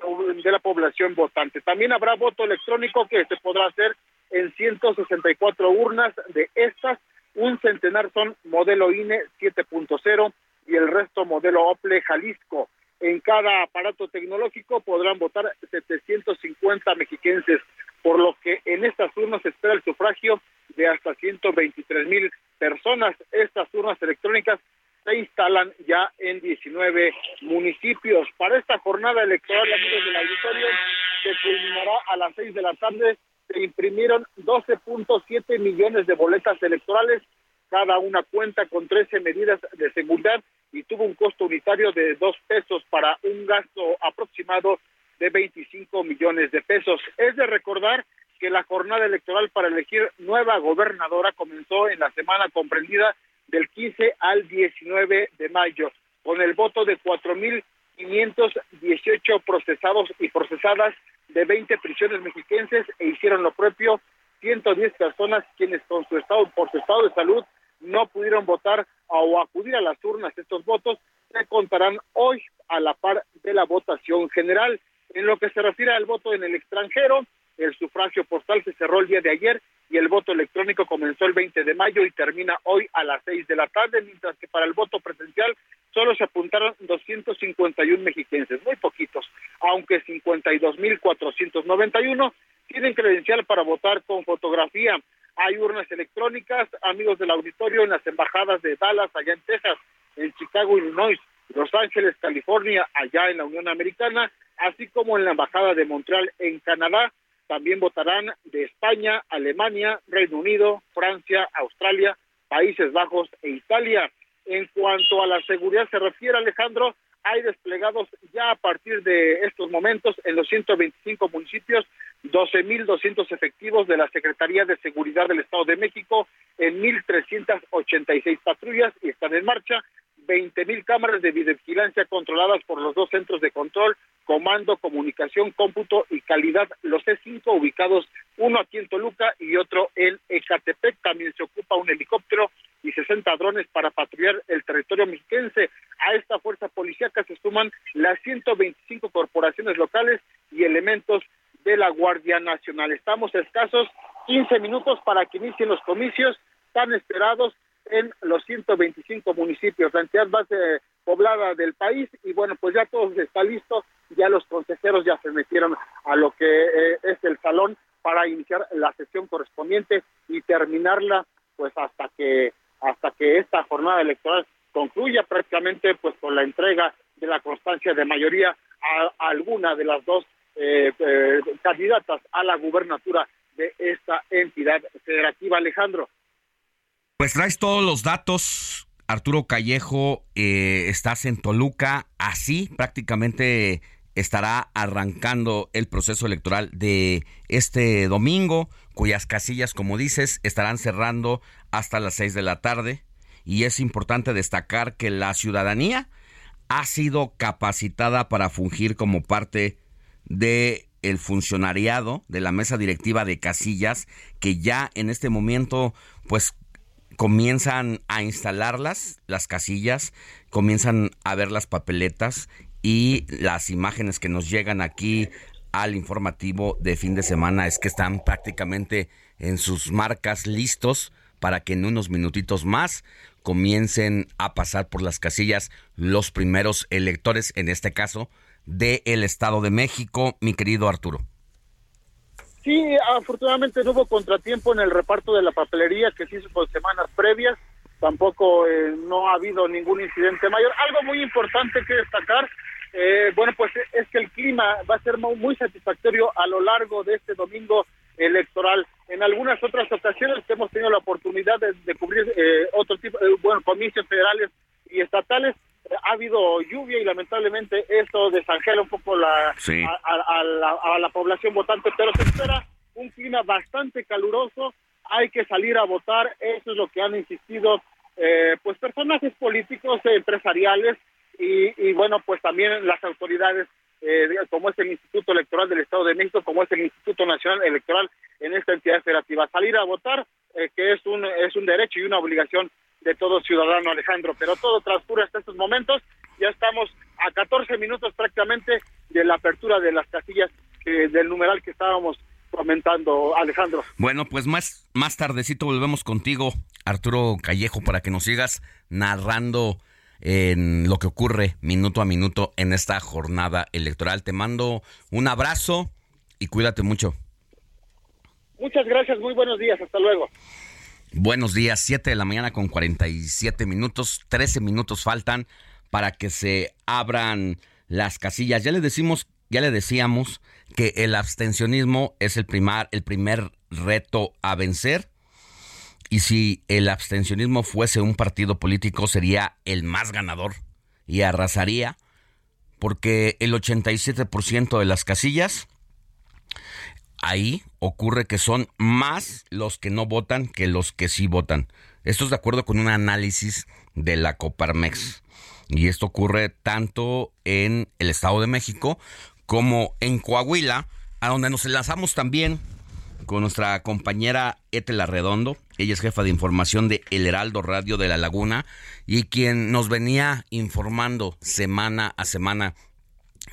de la población votante. También habrá voto electrónico que se podrá hacer en 164 urnas. De estas, un centenar son modelo INE 7.0 y el resto modelo OPLE Jalisco. En cada aparato tecnológico podrán votar 750 mexiquenses, por lo que en estas urnas se espera el sufragio de hasta 123 mil personas. Estas urnas electrónicas se instalan ya en 19 municipios. Para esta jornada electoral, amigos del auditorio, que culminará a las 6 de la tarde, se imprimieron 12.7 millones de boletas electorales, cada una cuenta con 13 medidas de seguridad y tuvo un costo unitario de 2 pesos para un gasto aproximado de 25 millones de pesos. Es de recordar que la jornada electoral para elegir nueva gobernadora comenzó en la semana comprendida del 15 al 19 de mayo, con el voto de 4.518 procesados y procesadas de 20 prisiones mexiquenses e hicieron lo propio 110 personas quienes con su estado por su estado de salud no pudieron votar o acudir a las urnas. Estos votos se contarán hoy a la par de la votación general. En lo que se refiere al voto en el extranjero, el sufragio postal se cerró el día de ayer y el voto electrónico comenzó el 20 de mayo y termina hoy a las 6 de la tarde, mientras que para el voto presencial solo se apuntaron 251 mexiquenses, muy poquitos, aunque 52.491 tienen credencial para votar con fotografía. Hay urnas electrónicas, amigos del auditorio, en las embajadas de Dallas, allá en Texas, en Chicago, Illinois, Los Ángeles, California, allá en la Unión Americana, así como en la embajada de Montreal, en Canadá, también votarán de España, Alemania, Reino Unido, Francia, Australia, Países Bajos e Italia. En cuanto a la seguridad se refiere, Alejandro, hay desplegados ya a partir de estos momentos en los 125 municipios 12.200 efectivos de la Secretaría de Seguridad del Estado de México en 1.386 patrullas y están en marcha 20.000 cámaras de videovigilancia controladas por los dos centros de control, comando, comunicación, cómputo y calidad, los C5 ubicados, uno aquí en Toluca y otro en Ecatepec. También se ocupa un helicóptero y 60 drones para patrullar el territorio mexiquense. A esta fuerza policíaca se suman las 125 corporaciones locales y elementos de la Guardia Nacional. Estamos escasos 15 minutos para que inicien los comicios tan esperados en los 125 municipios, la entidad más eh, poblada del país y bueno, pues ya todo está listo, ya los consejeros ya se metieron a lo que eh, es el salón para iniciar la sesión correspondiente y terminarla pues hasta que hasta que esta jornada electoral concluya prácticamente pues con la entrega de la constancia de mayoría a, alguna de las dos eh, candidatas a la gubernatura de esta entidad federativa Alejandro. Pues traes todos los datos, Arturo Callejo, eh, estás en Toluca, así prácticamente estará arrancando el proceso electoral de este domingo, cuyas casillas, como dices, estarán cerrando hasta las seis de la tarde. Y es importante destacar que la ciudadanía ha sido capacitada para fungir como parte de el funcionariado de la mesa directiva de casillas que ya en este momento pues comienzan a instalarlas, las casillas, comienzan a ver las papeletas y las imágenes que nos llegan aquí al informativo de fin de semana es que están prácticamente en sus marcas listos para que en unos minutitos más comiencen a pasar por las casillas los primeros electores, en este caso, del el Estado de México, mi querido Arturo. Sí, afortunadamente no hubo contratiempo en el reparto de la papelería que se hizo por semanas previas. Tampoco eh, no ha habido ningún incidente mayor. Algo muy importante que destacar, eh, bueno, pues es que el clima va a ser muy satisfactorio a lo largo de este domingo electoral. En algunas otras ocasiones hemos tenido la oportunidad de, cubrir eh, otro tipo, de bueno, comicios federales y estatales, ha habido lluvia y lamentablemente esto desangela un poco la, a, la, población votante, pero se espera un clima bastante caluroso, hay que salir a votar, eso es lo que han insistido eh, pues personajes políticos, empresariales y, bueno, pues también las autoridades eh, como es el Instituto Electoral del Estado de México, como es el Instituto Nacional Electoral en esta entidad federativa. Salir a votar, eh, que es un, es un derecho y una obligación de todo ciudadano, Alejandro. Pero todo transcurre hasta estos momentos. Ya estamos a 14 minutos prácticamente de la apertura de las casillas del numeral que estábamos comentando, Alejandro. Bueno, pues más, más tardecito volvemos contigo, Arturo Callejo, para que nos sigas narrando en lo que ocurre minuto a minuto en esta jornada electoral. Te mando un abrazo y cuídate mucho. Muchas gracias, muy buenos días, hasta luego. Buenos días, 7 de la mañana con 47 minutos, 13 minutos faltan para que se abran las casillas. Ya le decimos, ya le decíamos que el abstencionismo es el primer, el primer reto a vencer. Y si el abstencionismo fuese un partido político sería el más ganador y arrasaría porque el 87% de las casillas ahí ocurre que son más los que no votan que los que sí votan. Esto es de acuerdo con un análisis de la Coparmex. Y esto ocurre tanto en el Estado de México como en Coahuila, a donde nos enlazamos también con nuestra compañera Etela Redondo. Ella es jefa de información de El Heraldo Radio de La Laguna y quien nos venía informando semana a semana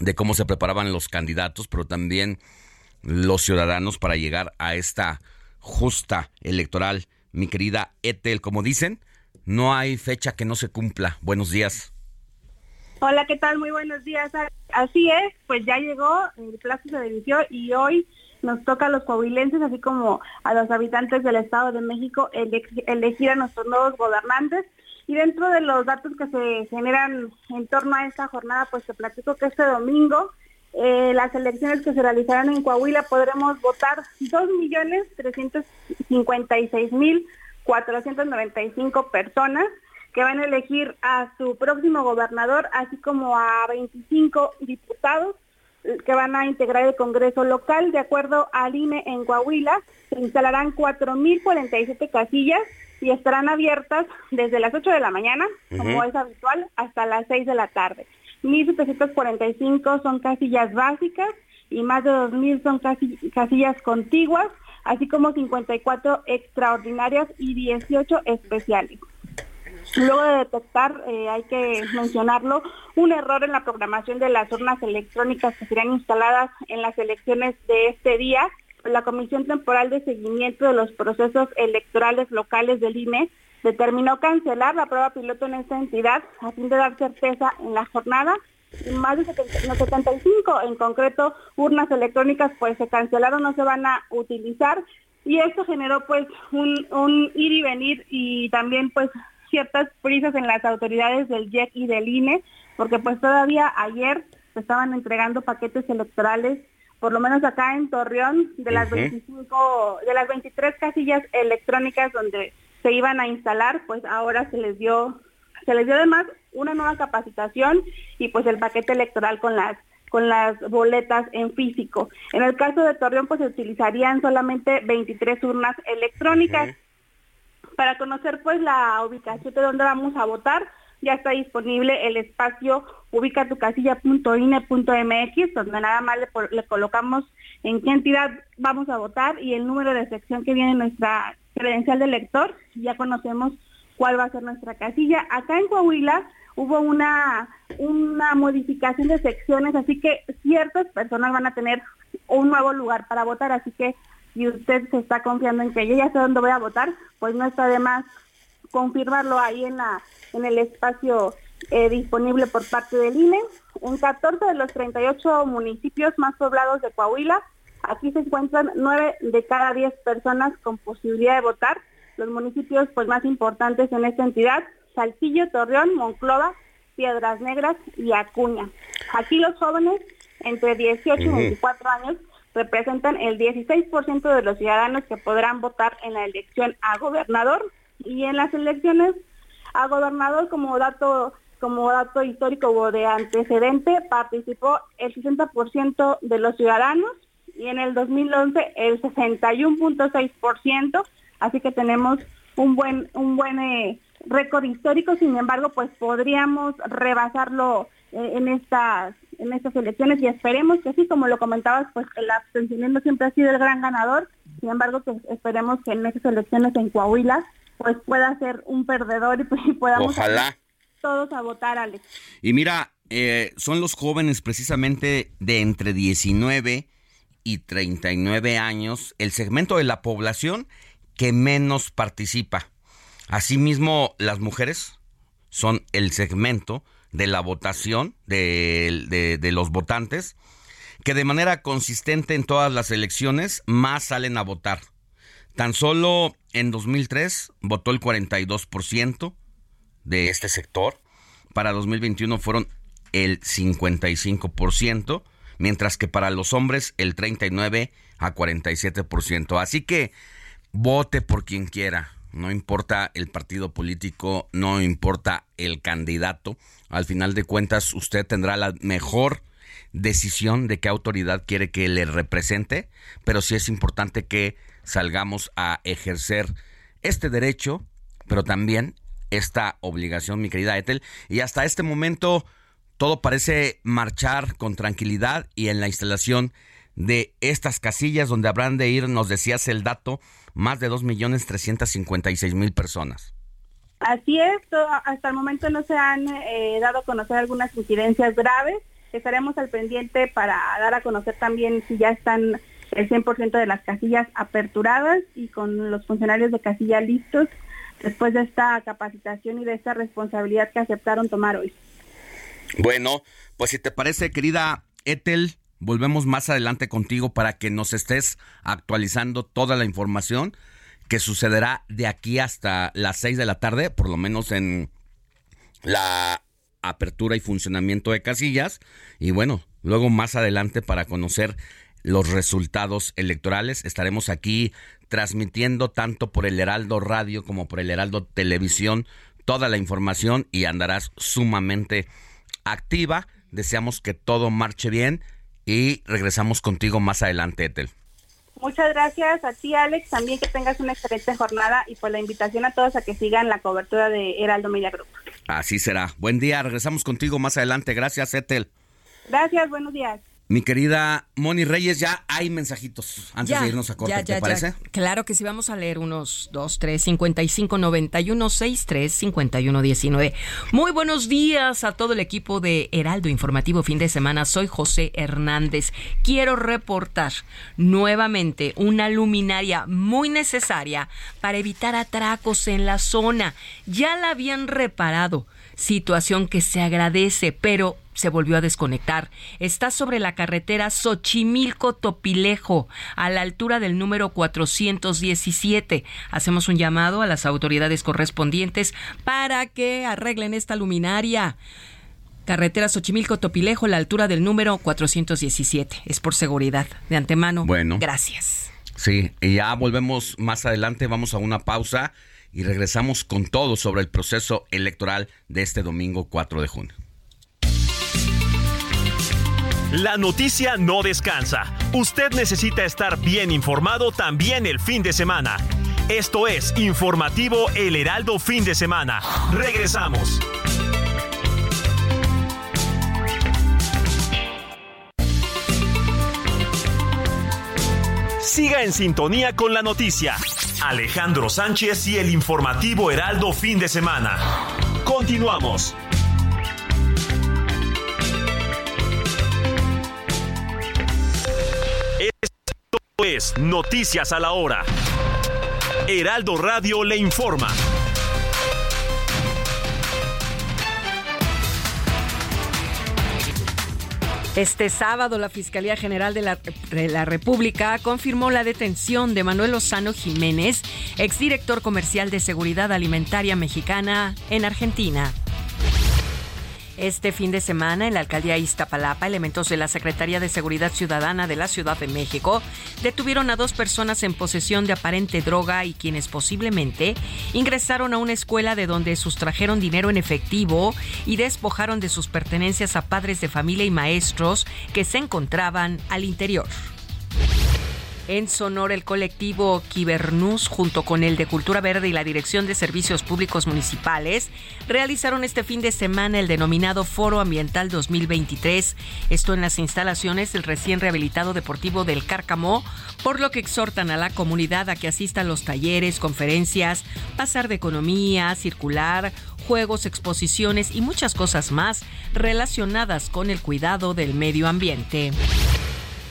de cómo se preparaban los candidatos, pero también los ciudadanos para llegar a esta justa electoral. Mi querida Etel, como dicen, no hay fecha que no se cumpla. Buenos días. Hola, ¿qué tal? Muy buenos días. Así es, pues ya llegó, el plazo se venció y hoy nos toca a los coahuilenses, así como a los habitantes del Estado de México, elegir a nuestros nuevos gobernantes. Y dentro de los datos que se generan en torno a esta jornada, pues te platico que este domingo eh, las elecciones que se realizarán en Coahuila podremos votar 2.356.495 personas que van a elegir a su próximo gobernador, así como a 25 diputados que van a integrar el Congreso local. De acuerdo al INE en Coahuila, se instalarán 4.047 casillas y estarán abiertas desde las 8 de la mañana, como es habitual, hasta las 6 de la tarde. 1.745 son casillas básicas y más de 2.000 son casillas contiguas, así como 54 extraordinarias y 18 especiales. Luego de detectar, eh, hay que mencionarlo, un error en la programación de las urnas electrónicas que serán instaladas en las elecciones de este día, la Comisión Temporal de Seguimiento de los Procesos Electorales Locales del INE determinó cancelar la prueba piloto en esta entidad a fin de dar certeza en la jornada. Y más de 75 en concreto urnas electrónicas pues se cancelaron, no se van a utilizar y esto generó pues un, un ir y venir y también pues ciertas prisas en las autoridades del JEC y del INE, porque pues todavía ayer se estaban entregando paquetes electorales, por lo menos acá en Torreón, de las 25, de las 23 casillas electrónicas donde se iban a instalar, pues ahora se les dio, se les dio además una nueva capacitación y pues el paquete electoral con las con las boletas en físico. En el caso de Torreón, pues se utilizarían solamente 23 urnas electrónicas. Para conocer pues la ubicación de donde vamos a votar, ya está disponible el espacio ubicatucasilla.ine.mx, donde nada más le, colocamos en qué entidad vamos a votar y el número de sección que viene en nuestra credencial de lector. Ya conocemos cuál va a ser nuestra casilla. Acá en Coahuila hubo una, una modificación de secciones, así que ciertas personas van a tener un nuevo lugar para votar, así que y usted se está confiando en que yo ya sé dónde voy a votar, pues no está de más confirmarlo ahí en, la, en el espacio eh, disponible por parte del INE. En 14 de los 38 municipios más poblados de Coahuila, aquí se encuentran 9 de cada 10 personas con posibilidad de votar. Los municipios pues más importantes en esta entidad, Saltillo, Torreón, Monclova, Piedras Negras y Acuña. Aquí los jóvenes entre 18 y 24 años representan el 16% de los ciudadanos que podrán votar en la elección a gobernador y en las elecciones a gobernador como dato como dato histórico o de antecedente participó el 60% de los ciudadanos y en el 2011 el 61.6%, así que tenemos un buen un buen eh, récord histórico, sin embargo, pues podríamos rebasarlo eh, en estas en estas elecciones y esperemos que sí, como lo comentabas, pues el abstencionismo siempre ha sido el gran ganador, sin embargo, que esperemos que en estas elecciones en Coahuila pues pueda ser un perdedor y pues podamos Ojalá. todos a votar, Alex. Y mira, eh, son los jóvenes precisamente de entre 19 y 39 años, el segmento de la población que menos participa. Asimismo, las mujeres son el segmento de la votación de, de, los votantes, que de manera consistente en todas las elecciones más salen a votar. Tan solo en 2003 votó el 42% de este sector. Para 2021 fueron el 55%, mientras que para los hombres el 39 a 47%. Así que vote por quien quiera no importa el partido político, no importa el candidato, al final de cuentas usted tendrá la mejor decisión de qué autoridad quiere que le represente, pero sí es importante que salgamos a ejercer este derecho, pero también esta obligación, mi querida Ethel, y hasta este momento todo parece marchar con tranquilidad y en la instalación de estas casillas donde habrán de ir, nos decías el dato, más de 2.356.000 personas. Así es, hasta el momento no se han eh, dado a conocer algunas incidencias graves. Estaremos al pendiente para dar a conocer también si ya están el 100% de las casillas aperturadas y con los funcionarios de casilla listos después de esta capacitación y de esta responsabilidad que aceptaron tomar hoy. Bueno, pues si te parece, querida Ethel, Volvemos más adelante contigo para que nos estés actualizando toda la información que sucederá de aquí hasta las 6 de la tarde, por lo menos en la apertura y funcionamiento de casillas. Y bueno, luego más adelante para conocer los resultados electorales. Estaremos aquí transmitiendo tanto por el Heraldo Radio como por el Heraldo Televisión toda la información y andarás sumamente activa. Deseamos que todo marche bien y regresamos contigo más adelante, Etel. Muchas gracias a ti, Alex. También que tengas una excelente jornada y por la invitación a todos a que sigan la cobertura de Heraldo Media Group. Así será. Buen día. Regresamos contigo más adelante. Gracias, Etel. Gracias. Buenos días. Mi querida Moni Reyes, ya hay mensajitos antes de irnos a corte, ¿te parece? Claro que sí, vamos a leer unos 2, 3, 55, 91, 63, 51, 19. Muy buenos días a todo el equipo de Heraldo Informativo Fin de Semana. Soy José Hernández. Quiero reportar nuevamente una luminaria muy necesaria para evitar atracos en la zona. Ya la habían reparado situación que se agradece, pero se volvió a desconectar. Está sobre la carretera Xochimilco-Topilejo, a la altura del número 417. Hacemos un llamado a las autoridades correspondientes para que arreglen esta luminaria. Carretera Xochimilco-Topilejo, a la altura del número 417. Es por seguridad. De antemano, bueno. gracias. Sí, y ya volvemos más adelante, vamos a una pausa y regresamos con todo sobre el proceso electoral de este domingo 4 de junio. La noticia no descansa. Usted necesita estar bien informado también el fin de semana. Esto es Informativo El Heraldo Fin de Semana. Regresamos. Siga en sintonía con la noticia. Alejandro Sánchez y el Informativo Heraldo Fin de Semana. Continuamos. Es Noticias a la Hora. Heraldo Radio le informa. Este sábado, la Fiscalía General de la, de la, República confirmó la detención de Manuel Lozano Jiménez, exdirector comercial de Seguridad Alimentaria Mexicana en Argentina. Este fin de semana, en la alcaldía Iztapalapa, elementos de la Secretaría de Seguridad Ciudadana de la Ciudad de México detuvieron a dos personas en posesión de aparente droga y quienes posiblemente ingresaron a una escuela de donde sustrajeron dinero en efectivo y despojaron de sus pertenencias a padres de familia y maestros que se encontraban al interior. En Sonora, el colectivo Kibernus, junto con el de Cultura Verde y la Dirección de Servicios Públicos Municipales, realizaron este fin de semana el denominado Foro Ambiental 2023, esto en las instalaciones del recién rehabilitado Deportivo del Cárcamo, por lo que exhortan a la comunidad a que asista a los talleres, conferencias, pasar de economía, circular, juegos, exposiciones y muchas cosas más relacionadas con el cuidado del medio ambiente.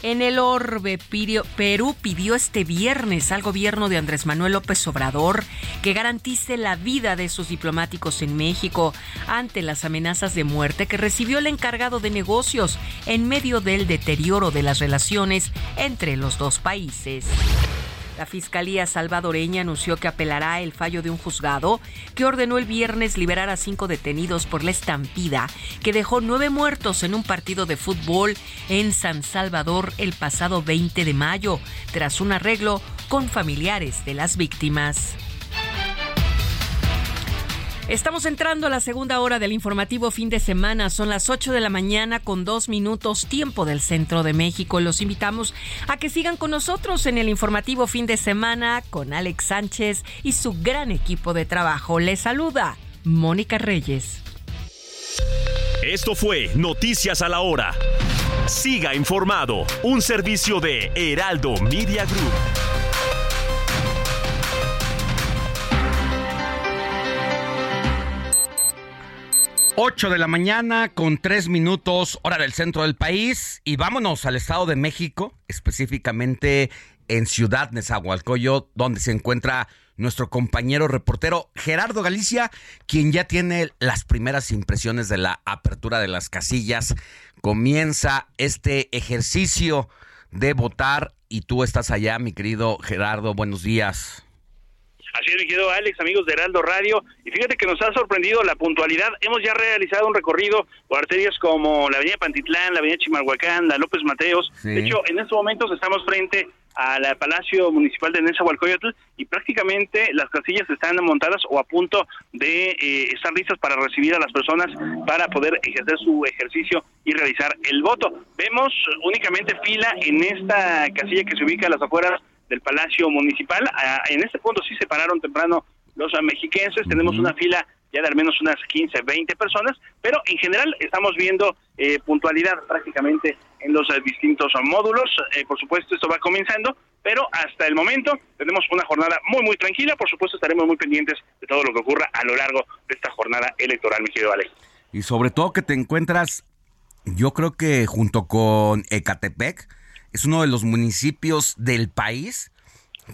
En el orbe, Perú pidió este viernes al gobierno de Andrés Manuel López Obrador que garantice la vida de sus diplomáticos en México ante las amenazas de muerte que recibió el encargado de negocios en medio del deterioro de las relaciones entre los dos países. La Fiscalía salvadoreña anunció que apelará el fallo de un juzgado que ordenó el viernes liberar a cinco detenidos por la estampida que dejó nueve muertos en un partido de fútbol en San Salvador el pasado 20 de mayo, tras un arreglo con familiares de las víctimas. Estamos entrando a la segunda hora del informativo fin de semana. Son las 8 de la mañana con dos minutos tiempo del centro de México. Los invitamos a que sigan con nosotros en el informativo fin de semana con Alex Sánchez y su gran equipo de trabajo. Les saluda Mónica Reyes. Esto fue Noticias a la Hora. Siga informado, un servicio de Heraldo Media Group. 8 de la mañana con 3 minutos, hora del centro del país. Y vámonos al Estado de México, específicamente en Ciudad Nezahualcóyotl, donde se encuentra nuestro compañero reportero Gerardo Galicia, quien ya tiene las primeras impresiones de la apertura de las casillas. Comienza este ejercicio de votar y tú estás allá, mi querido Gerardo. Buenos días. Así es, mi querido Alex, amigos de Heraldo Radio. Y fíjate que nos ha sorprendido la puntualidad. Hemos ya realizado un recorrido por arterias como la Avenida Pantitlán, la Avenida Chimalhuacán, la López Mateos. Sí. De hecho, en estos momentos estamos frente al Palacio Municipal de Nezahualcóyotl y prácticamente las casillas están montadas o a punto de eh, estar listas para recibir a las personas para poder ejercer su ejercicio y realizar el voto. Vemos únicamente fila en esta casilla que se ubica a las afueras del Palacio Municipal. Ah, en este punto sí se pararon temprano los mexiquenses. Tenemos una fila ya de al menos unas 15, 20 personas, pero en general estamos viendo eh, puntualidad prácticamente en los eh, distintos módulos. Eh, por supuesto, esto va comenzando, pero hasta el momento tenemos una jornada muy, muy tranquila. Por supuesto, estaremos muy pendientes de todo lo que ocurra a lo largo de esta jornada electoral, mi querido Alex. Y sobre todo que te encuentras, yo creo que junto con Ecatepec, es uno de los municipios del país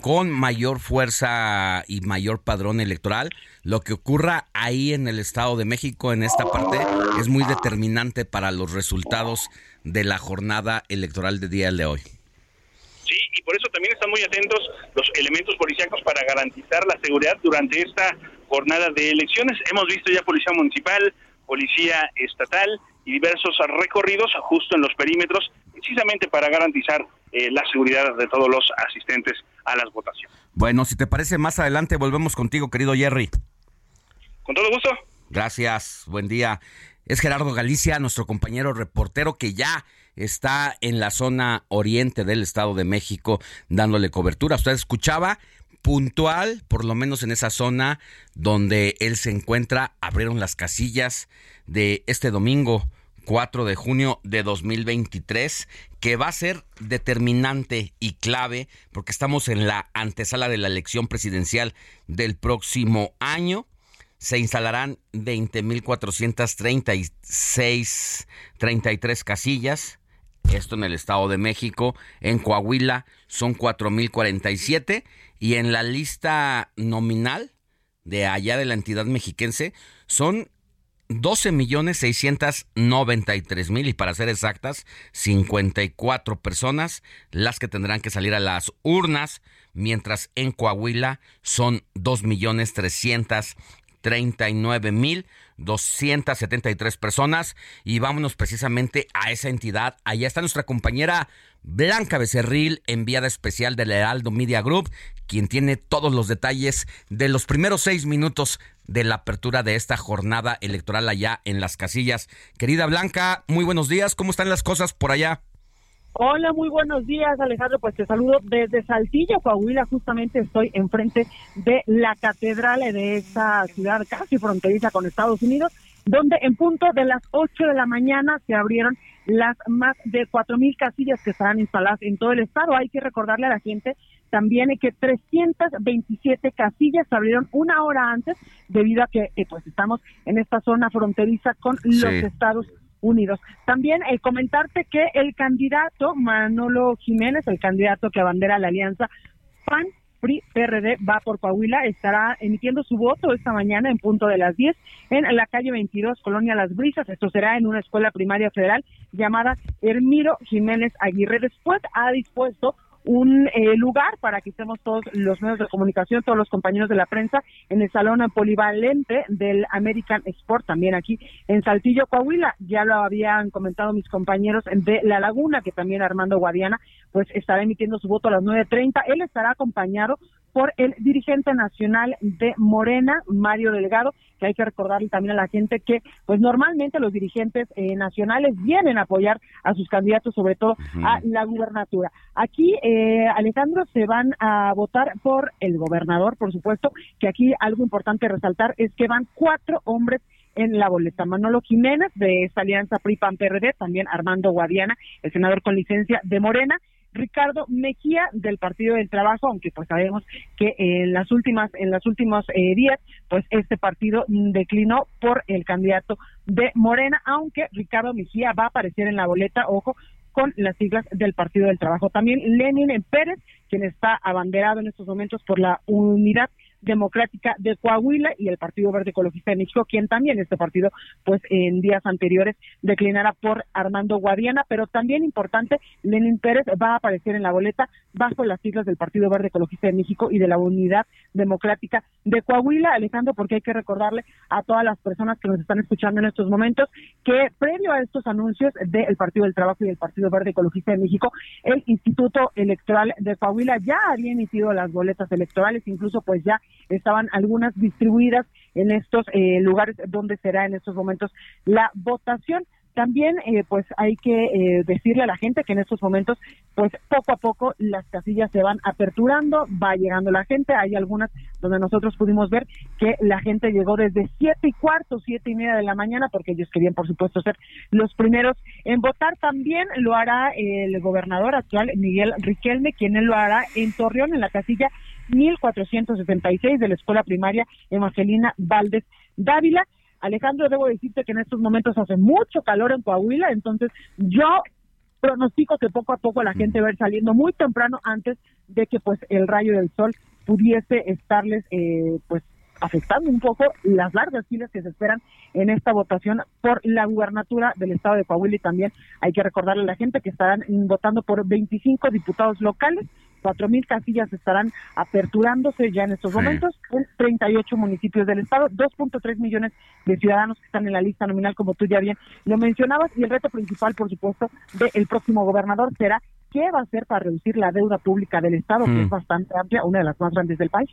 con mayor fuerza y mayor padrón electoral. Lo que ocurra ahí en el Estado de México, en esta parte, es muy determinante para los resultados de la jornada electoral de día de hoy. Sí, y por eso también están muy atentos los elementos policíacos para garantizar la seguridad durante esta jornada de elecciones. Hemos visto ya policía municipal, policía estatal y diversos recorridos justo en los perímetros, precisamente para garantizar eh, la seguridad de todos los asistentes a las votaciones. Bueno, si te parece, más adelante volvemos contigo, querido Jerry. Con todo gusto. Gracias, buen día. Es Gerardo Galicia, nuestro compañero reportero que ya está en la zona oriente del Estado de México dándole cobertura. Usted escuchaba puntual, por lo menos en esa zona donde él se encuentra, abrieron las casillas de este domingo 4 de junio de 2023, que va a ser determinante y clave porque estamos en la antesala de la elección presidencial del próximo año. Se instalarán 20.436, 33 casillas. Esto en el Estado de México. En Coahuila son 4.047. Y en la lista nominal de allá de la entidad mexiquense son 12 millones 693 mil y para ser exactas 54 personas las que tendrán que salir a las urnas mientras en Coahuila son 2 millones 339 mil 273 personas y vámonos precisamente a esa entidad. Allá está nuestra compañera Blanca Becerril, enviada especial del Heraldo Media Group, quien tiene todos los detalles de los primeros seis minutos de la apertura de esta jornada electoral allá en las casillas. Querida Blanca, muy buenos días, ¿cómo están las cosas por allá? Hola, muy buenos días, Alejandro. Pues te saludo desde Saltillo, Coahuila. Justamente estoy enfrente de la catedral de esta ciudad casi fronteriza con Estados Unidos, donde en punto de las 8 de la mañana se abrieron las más de cuatro mil casillas que estarán instaladas en todo el estado. Hay que recordarle a la gente también que 327 casillas se abrieron una hora antes debido a que eh, pues estamos en esta zona fronteriza con los Estados Unidos. También eh, comentarte que el candidato Manolo Jiménez, el candidato que abandera la alianza PAN PRI PRD va por Coahuila, estará emitiendo su voto esta mañana en punto de las 10 en la calle 22, Colonia Las Brisas. Esto será en una escuela primaria federal llamada Hermiro Jiménez Aguirre. Después ha dispuesto un eh, lugar para que estemos todos los medios de comunicación, todos los compañeros de la prensa en el salón polivalente del American Sport, también aquí en Saltillo, Coahuila. Ya lo habían comentado mis compañeros de La Laguna, que también Armando Guadiana, pues estará emitiendo su voto a las 9.30. Él estará acompañado por el dirigente nacional de Morena, Mario Delgado, que hay que recordarle también a la gente que, pues normalmente los dirigentes eh, nacionales vienen a apoyar a sus candidatos, sobre todo a la gubernatura. Aquí, eh, Alejandro, se van a votar por el gobernador, por supuesto, que aquí algo importante resaltar es que van cuatro hombres en la boleta. Manolo Jiménez de esta alianza PRI-PAN-PRD, también Armando Guadiana, el senador con licencia de Morena, Ricardo Mejía del Partido del Trabajo, aunque pues sabemos que en las últimas en los últimos eh, días pues este partido declinó por el candidato de Morena, aunque Ricardo Mejía va a aparecer en la boleta, ojo, con las siglas del Partido del Trabajo. También Lenin Pérez, quien está abanderado en estos momentos por la unidad Democrática de Coahuila y el Partido Verde Ecologista de México, quien también este partido, pues en días anteriores declinara por Armando Guadiana, pero también importante, Lenin Pérez va a aparecer en la boleta bajo las siglas del Partido Verde Ecologista de México y de la Unidad Democrática de Coahuila, Alejandro, porque hay que recordarle a todas las personas que nos están escuchando en estos momentos que previo a estos anuncios del Partido del Trabajo y del Partido Verde Ecologista de México, el Instituto Electoral de Coahuila ya había emitido las boletas electorales, incluso pues ya estaban algunas distribuidas en estos eh, lugares donde será en estos momentos la votación. También, eh, pues hay que eh, decirle a la gente que en estos momentos, pues poco a poco las casillas se van aperturando, va llegando la gente. Hay algunas donde nosotros pudimos ver que la gente llegó desde siete y cuarto, siete y media de la mañana, porque ellos querían, por supuesto, ser los primeros en votar. También lo hará el gobernador actual, Miguel Riquelme, quien él lo hará en Torreón, en la casilla 1476 de la escuela primaria Evangelina Valdés Dávila. Alejandro, debo decirte que en estos momentos hace mucho calor en Coahuila, entonces yo pronostico que poco a poco la gente va a ir saliendo muy temprano antes de que pues el rayo del sol pudiese estarles eh, pues afectando un poco las largas filas que se esperan en esta votación por la gubernatura del estado de Coahuila y también hay que recordarle a la gente que estarán votando por 25 diputados locales, cuatro mil casillas estarán aperturándose ya en estos momentos en 38 municipios del estado, 2.3 millones de ciudadanos que están en la lista nominal como tú ya bien lo mencionabas y el reto principal por supuesto del próximo gobernador será qué va a hacer para reducir la deuda pública del estado que Mm. es bastante amplia, una de las más grandes del país.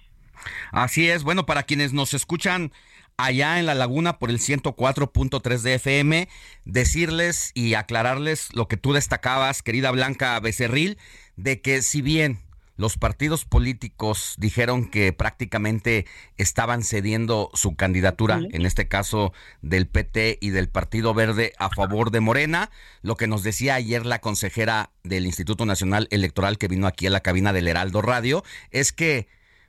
Así es, bueno, para quienes nos escuchan allá en la laguna por el 104.3 de FM, decirles y aclararles lo que tú destacabas, querida Blanca Becerril, de que si bien los partidos políticos dijeron que prácticamente estaban cediendo su candidatura, en este caso del PT y del Partido Verde a favor de Morena, lo que nos decía ayer la consejera del Instituto Nacional Electoral que vino aquí a la cabina del Heraldo Radio, es que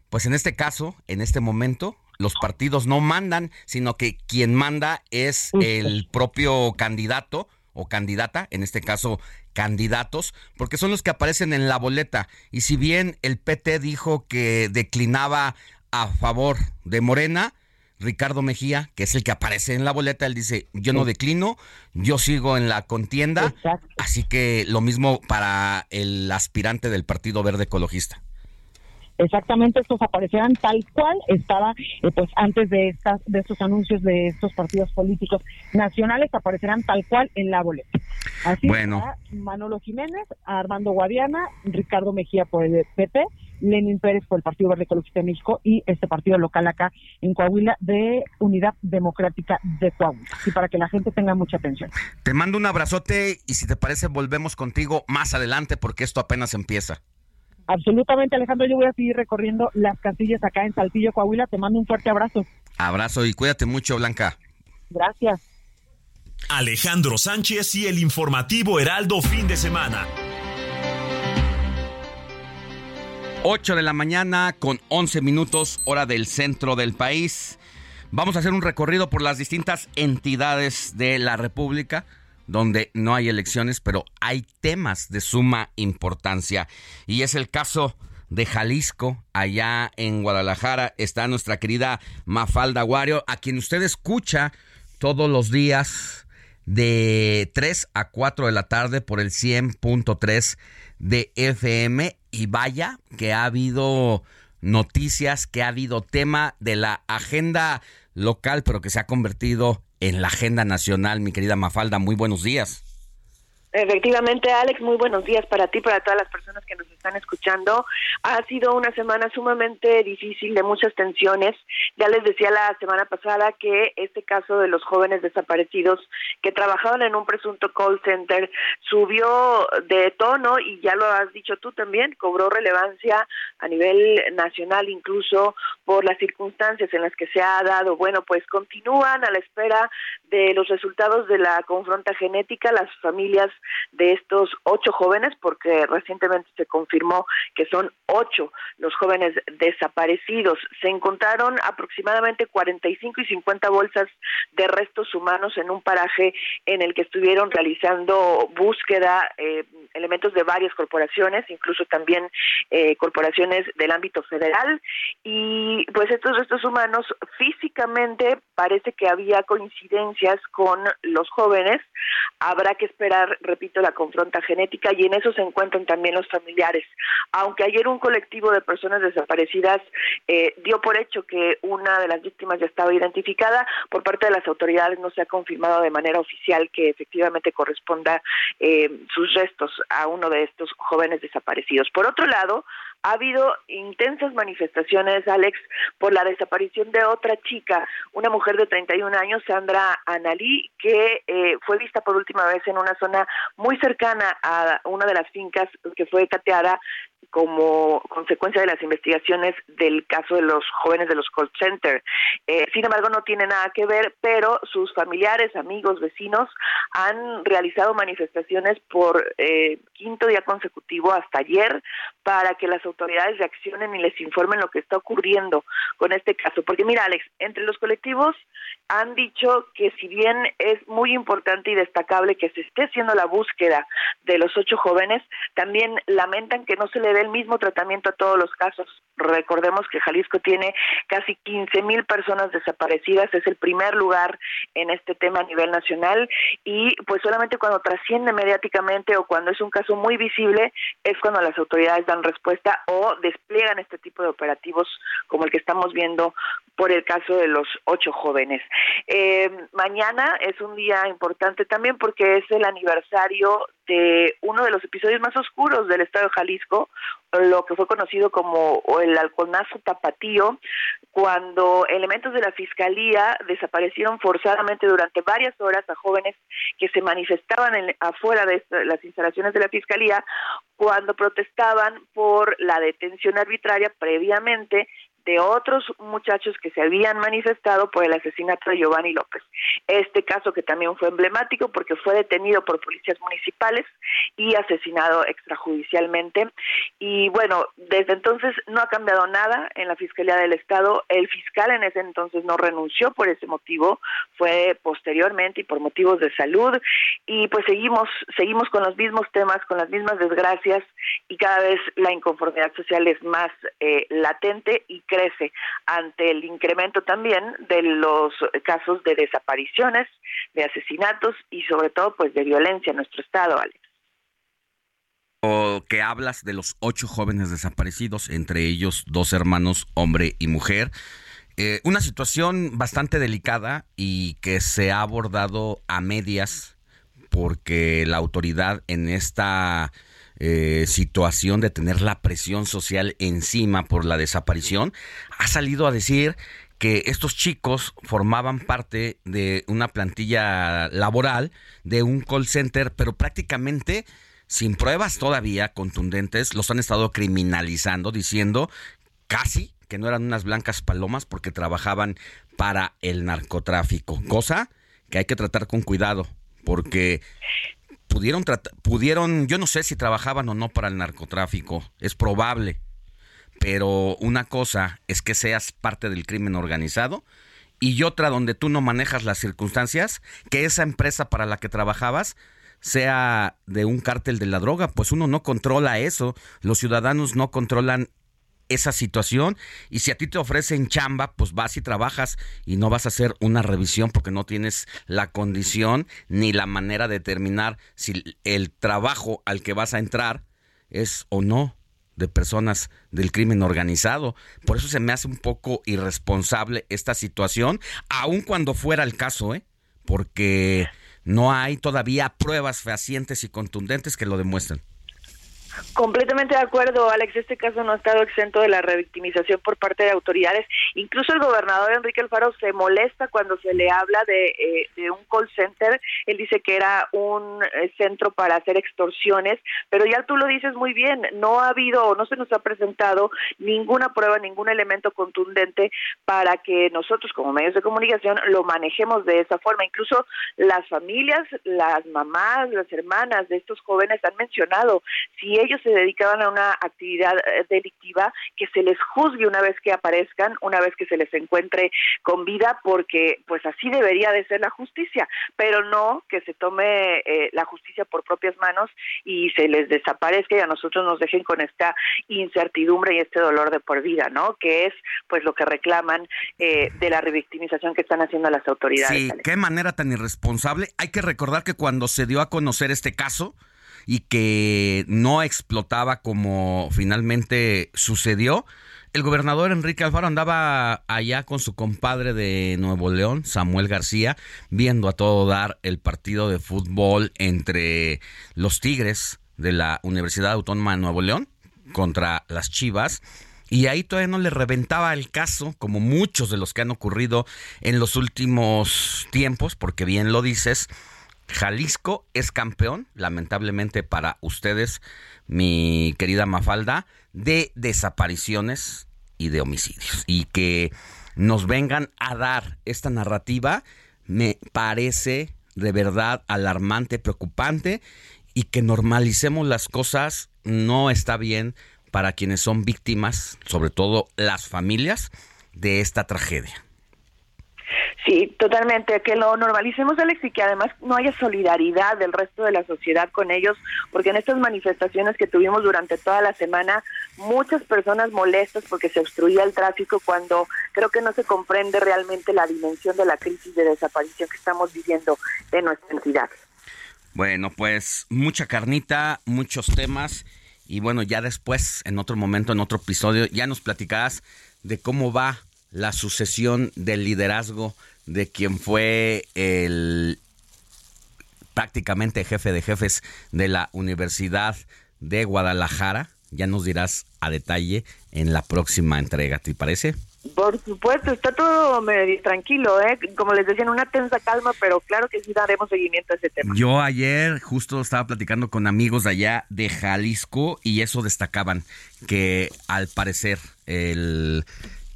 pues en este caso, en este momento, los partidos no mandan, sino que quien manda es el propio candidato o candidata, en este caso candidatos, porque son los que aparecen en la boleta. Y si bien el PT dijo que declinaba a favor de Morena, Ricardo Mejía, que es el que aparece en la boleta, él dice, yo no declino, yo sigo en la contienda, así que lo mismo para el aspirante del Partido Verde Ecologista. Exactamente, estos aparecerán tal cual estaba eh, pues antes de estas de estos anuncios de estos partidos políticos nacionales aparecerán tal cual en la boleta. Así Bueno. Manolo Jiménez, Armando Guadiana, Ricardo Mejía por el PP, Lenin Pérez por el Partido Verde Ecologista de México y este partido local acá en Coahuila de Unidad Democrática de Coahuila. Y para que la gente tenga mucha atención. Te mando un abrazote y si te parece volvemos contigo más adelante porque esto apenas empieza. Absolutamente, Alejandro, yo voy a seguir recorriendo las casillas acá en Saltillo, Coahuila. Te mando un fuerte abrazo. Abrazo y cuídate mucho, Blanca. Gracias. Alejandro Sánchez y el informativo Heraldo fin de semana. 8 de la mañana con 11 minutos hora del centro del país. Vamos a hacer un recorrido por las distintas entidades de la República donde no hay elecciones, pero hay temas de suma importancia. Y es el caso de Jalisco, allá en Guadalajara, está nuestra querida Mafalda Guario, a quien usted escucha todos los días de 3 a 4 de la tarde por el 100.3 de FM. Y vaya que ha habido noticias, que ha habido tema de la agenda local, pero que se ha convertido en la agenda nacional. Mi querida Mafalda, muy buenos días. Efectivamente, Alex, muy buenos días para ti, para todas las personas que nos están escuchando. Ha sido una semana sumamente difícil, de muchas tensiones. Ya les decía la semana pasada que este caso de los jóvenes desaparecidos que trabajaban en un presunto call center subió de tono y ya lo has dicho tú también, cobró relevancia a nivel nacional incluso por las circunstancias en las que se ha dado. Bueno, pues continúan a la espera de los resultados de la confronta genética. Las familias de estos ocho jóvenes, porque recientemente se confirmó que son ocho los jóvenes desaparecidos. Se encontraron aproximadamente 45 y 50 bolsas de restos humanos en un paraje en el que estuvieron realizando búsqueda eh, elementos de varias corporaciones, incluso también eh, corporaciones del ámbito federal. Y pues estos restos humanos físicamente parece que había con los jóvenes. Habrá que esperar, repito, la confronta genética y en eso se encuentran también los familiares. Aunque ayer un colectivo de personas desaparecidas eh, dio por hecho que una de las víctimas ya estaba identificada, por parte de las autoridades no se ha confirmado de manera oficial que efectivamente corresponda eh, sus restos a uno de estos jóvenes desaparecidos. Por otro lado, ha habido intensas manifestaciones, Alex, por la desaparición de otra chica, una mujer de 31 años, Sandra Analí, que eh, fue vista por última vez en una zona muy cercana a una de las fincas que fue cateada como consecuencia de las investigaciones del caso de los jóvenes de los call center. Eh, sin embargo, no tiene nada que ver, pero sus familiares, amigos, vecinos han realizado manifestaciones por eh, quinto día consecutivo hasta ayer para que las autoridades reaccionen y les informen lo que está ocurriendo con este caso. Porque mira, Alex, entre los colectivos han dicho que si bien es muy importante y destacable que se esté haciendo la búsqueda de los ocho jóvenes, también lamentan que no se le dé el mismo tratamiento a todos los casos. Recordemos que Jalisco tiene casi 15 mil personas desaparecidas, es el primer lugar en este tema a nivel nacional y pues solamente cuando trasciende mediáticamente o cuando es un caso muy visible es cuando las autoridades dan respuesta o despliegan este tipo de operativos como el que estamos viendo por el caso de los ocho jóvenes. Eh, mañana es un día importante también porque es el aniversario de uno de los episodios más oscuros del estado de Jalisco, lo que fue conocido como el halconazo tapatío, cuando elementos de la fiscalía desaparecieron forzadamente durante varias horas a jóvenes que se manifestaban afuera de las instalaciones de la fiscalía cuando protestaban por la detención arbitraria previamente de otros muchachos que se habían manifestado por el asesinato de Giovanni López. Este caso que también fue emblemático porque fue detenido por policías municipales y asesinado extrajudicialmente. Y bueno, desde entonces no ha cambiado nada en la Fiscalía del Estado. El fiscal en ese entonces no renunció por ese motivo, fue posteriormente y por motivos de salud. Y pues seguimos, seguimos con los mismos temas, con las mismas desgracias y cada vez la inconformidad social es más eh, latente y crece ante el incremento también de los casos de desapariciones, de asesinatos y sobre todo pues de violencia en nuestro estado, Alex. O que hablas de los ocho jóvenes desaparecidos, entre ellos dos hermanos, hombre y mujer. Eh, una situación bastante delicada y que se ha abordado a medias porque la autoridad en esta eh, situación de tener la presión social encima por la desaparición, ha salido a decir que estos chicos formaban parte de una plantilla laboral de un call center, pero prácticamente sin pruebas todavía contundentes, los han estado criminalizando, diciendo casi que no eran unas blancas palomas porque trabajaban para el narcotráfico, cosa que hay que tratar con cuidado, porque pudieron, pudieron, yo no sé si trabajaban o no para el narcotráfico, es probable, pero una cosa es que seas parte del crimen organizado y otra donde tú no manejas las circunstancias, que esa empresa para la que trabajabas sea de un cártel de la droga, pues uno no controla eso, los ciudadanos no controlan esa situación y si a ti te ofrecen chamba, pues vas y trabajas y no vas a hacer una revisión porque no tienes la condición ni la manera de determinar si el trabajo al que vas a entrar es o no de personas del crimen organizado. Por eso se me hace un poco irresponsable esta situación, aun cuando fuera el caso, ¿eh? Porque no hay todavía pruebas fehacientes y contundentes que lo demuestren. Completamente de acuerdo, Alex. Este caso no ha estado exento de la revictimización por parte de autoridades Incluso el gobernador Enrique Alfaro se molesta cuando se le habla de, eh, un call center. Él dice que era un eh, centro para hacer extorsiones, pero ya tú lo dices muy bien, no ha habido o no se nos ha presentado ninguna prueba, ningún elemento contundente para que nosotros como medios de comunicación lo manejemos de esa forma. Incluso las familias, las mamás, las hermanas de estos jóvenes han mencionado si ellos se dedicaban a una actividad eh, delictiva, que se les juzgue una vez que aparezcan, una vez que se les encuentre con vida, porque pues así debería de ser la justicia, pero no que se tome eh, la justicia por propias manos y se les desaparezca y a nosotros nos dejen con esta incertidumbre y este dolor de por vida, ¿no? Que es pues lo que reclaman eh, de la revictimización que están haciendo las autoridades. Sí, qué manera tan irresponsable. Hay que recordar que cuando se dio a conocer este caso, y que no explotaba como finalmente sucedió. El gobernador Enrique Alfaro andaba allá con su compadre de Nuevo León, Samuel García, viendo a todo dar el partido de fútbol entre los Tigres de la Universidad Autónoma de Nuevo León contra las Chivas. Y ahí todavía no le reventaba el caso, como muchos de los que han ocurrido en los últimos tiempos, porque bien lo dices, Jalisco es campeón, lamentablemente para ustedes, mi querida Mafalda, de desapariciones y de homicidios. Y que nos vengan a dar esta narrativa me parece de verdad alarmante, preocupante y que normalicemos las cosas no está bien para quienes son víctimas, sobre todo las familias, de esta tragedia. Sí, totalmente, que lo normalicemos, Alex, y que además no haya solidaridad del resto de la sociedad con ellos, porque en estas manifestaciones que tuvimos durante toda la semana, muchas personas molestas porque se obstruía el tráfico cuando creo que no se comprende realmente la dimensión de la crisis de desaparición que estamos viviendo en nuestra entidad. Bueno, pues mucha carnita, muchos temas, y bueno, ya después, en otro momento, en otro episodio, ya nos platicarás de cómo va la sucesión del liderazgo de quien fue el prácticamente jefe de jefes de la Universidad de Guadalajara. Ya nos dirás a detalle en la próxima entrega, ¿te parece? Por supuesto, está todo medio tranquilo, ¿eh? Como les decía, en una tensa calma, pero claro que sí daremos seguimiento a ese tema. Yo ayer justo estaba platicando con amigos de allá de Jalisco y eso destacaban, que al parecer el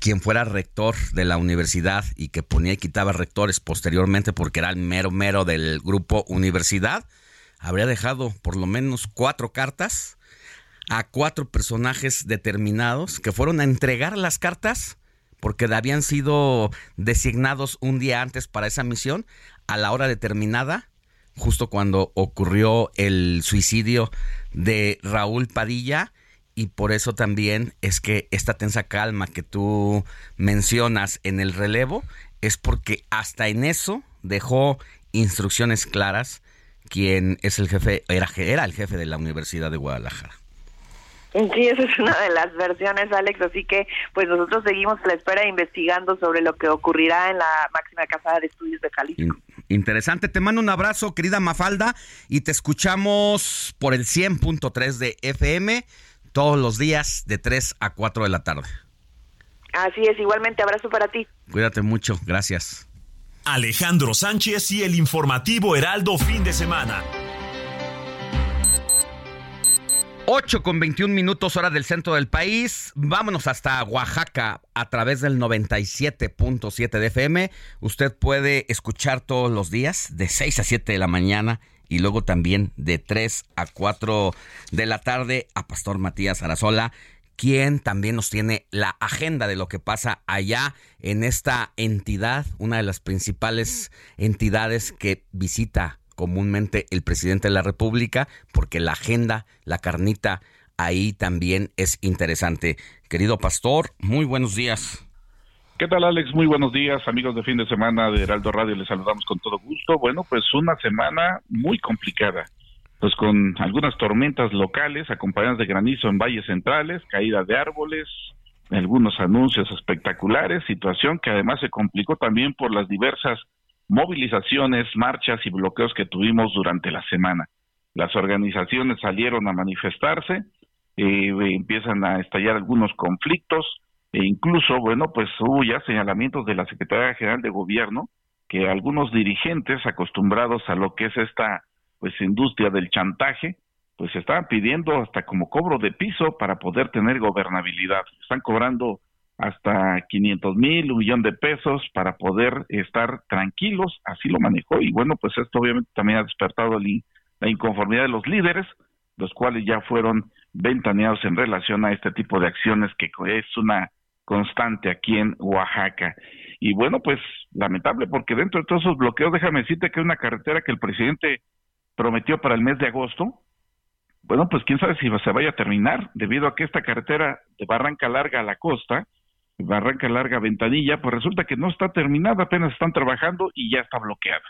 quien fuera rector de la universidad y que ponía y quitaba rectores posteriormente porque era el mero mero del grupo universidad, habría dejado por lo menos cuatro cartas a cuatro personajes determinados que fueron a entregar las cartas porque habían sido designados un día antes para esa misión a la hora determinada, justo cuando ocurrió el suicidio de Raúl Padilla y por eso también es que esta tensa calma que tú mencionas en el relevo es porque hasta en eso dejó instrucciones claras quien es el jefe, era, era el jefe de la Universidad de Guadalajara. Sí, esa es una de las versiones, Alex, así que pues nosotros seguimos a la espera investigando sobre lo que ocurrirá en la máxima casa de estudios de Jalisco. Interesante, te mando un abrazo, querida Mafalda, y te escuchamos por el 100.3 de FM todos los días de 3 a 4 de la tarde. Así es, igualmente abrazo para ti. Cuídate mucho, gracias. Alejandro Sánchez y el informativo Heraldo fin de semana. 8 con 21 minutos hora del centro del país. Vámonos hasta Oaxaca a través del 97.7 de FM. Usted puede escuchar todos los días de 6 a 7 de la mañana y luego también de 3 a 4 de la tarde a Pastor Matías Arazola, quien también nos tiene la agenda de lo que pasa allá en esta entidad, una de las principales entidades que visita comúnmente el presidente de la República, porque la agenda, la carnita, ahí también es interesante. Querido pastor, muy buenos días. ¿Qué tal, Alex? Muy buenos días, amigos de fin de semana de Heraldo Radio. Les saludamos con todo gusto. Bueno, pues una semana muy complicada, pues con algunas tormentas locales acompañadas de granizo en valles centrales, caída de árboles, algunos anuncios espectaculares, situación que además se complicó también por las diversas movilizaciones, marchas y bloqueos que tuvimos durante la semana. Las organizaciones salieron a manifestarse, eh, empiezan a estallar algunos conflictos, e incluso, bueno, pues hubo ya señalamientos de la Secretaría General de Gobierno que algunos dirigentes acostumbrados a lo que es esta pues industria del chantaje, pues estaban pidiendo hasta como cobro de piso para poder tener gobernabilidad. Están cobrando hasta 500 mil, un millón de pesos para poder estar tranquilos, así lo manejó y bueno, pues esto obviamente también ha despertado la inconformidad de los líderes, los cuales ya fueron ventaneados en relación a este tipo de acciones que es una constante aquí en Oaxaca. Y bueno, pues lamentable porque dentro de todos esos bloqueos, déjame decirte que es una carretera que el presidente prometió para el mes de agosto, bueno, pues quién sabe si se vaya a terminar, debido a que esta carretera de Barranca Larga a la costa, Barranca Larga Ventanilla, pues resulta que no está terminada, apenas están trabajando y ya está bloqueada.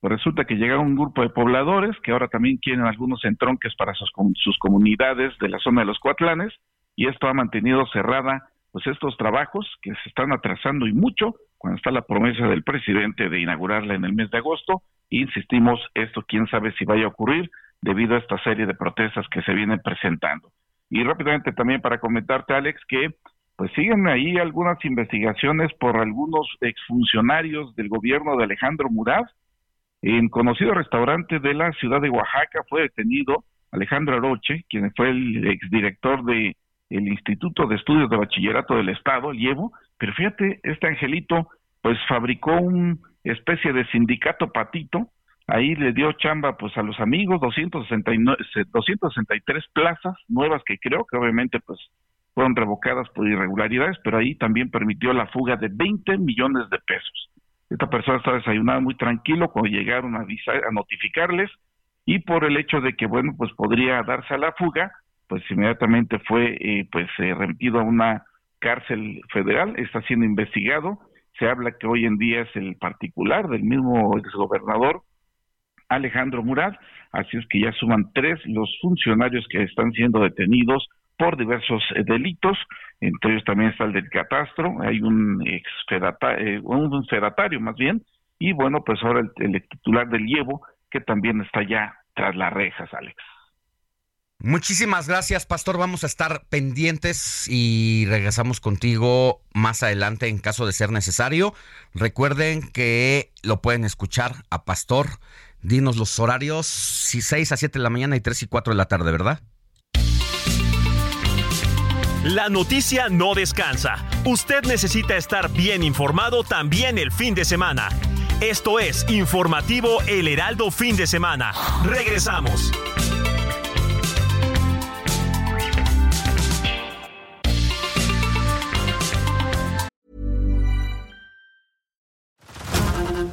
Pues resulta que llegaron un grupo de pobladores que ahora también quieren algunos entronques para sus, sus comunidades de la zona de los Cuatlanes y esto ha mantenido cerrada pues estos trabajos que se están atrasando y mucho cuando está la promesa del presidente de inaugurarla en el mes de agosto. Insistimos, esto quién sabe si vaya a ocurrir debido a esta serie de protestas que se vienen presentando. Y rápidamente también para comentarte, Alex, que pues siguen ahí algunas investigaciones por algunos exfuncionarios del gobierno de Alejandro Murat. En conocido restaurante de la ciudad de Oaxaca fue detenido Alejandro Aroche, quien fue el exdirector de el Instituto de Estudios de Bachillerato del Estado, el IEVO, pero fíjate, este angelito pues fabricó una especie de sindicato patito, ahí le dio chamba pues a los amigos, 269, 263 plazas nuevas que creo que obviamente pues fueron revocadas por irregularidades, pero ahí también permitió la fuga de 20 millones de pesos. Esta persona estaba desayunada muy tranquilo cuando llegaron a, avisar, a notificarles y por el hecho de que, bueno, pues podría darse a la fuga, pues inmediatamente fue eh, pues eh, remitido a una cárcel federal, está siendo investigado, se habla que hoy en día es el particular del mismo exgobernador Alejandro Murat, así es que ya suman tres los funcionarios que están siendo detenidos por diversos eh, delitos, entre ellos también está el del catastro, hay un ex eh, un más bien, y bueno, pues ahora el, el titular del llevo, que también está ya tras las rejas, Alex. Muchísimas gracias, Pastor. Vamos a estar pendientes y regresamos contigo más adelante en caso de ser necesario. Recuerden que lo pueden escuchar a Pastor. Dinos los horarios, 6 a 7 de la mañana y 3 y 4 de la tarde, ¿verdad? La noticia no descansa. Usted necesita estar bien informado también el fin de semana. Esto es Informativo El Heraldo Fin de Semana. Regresamos.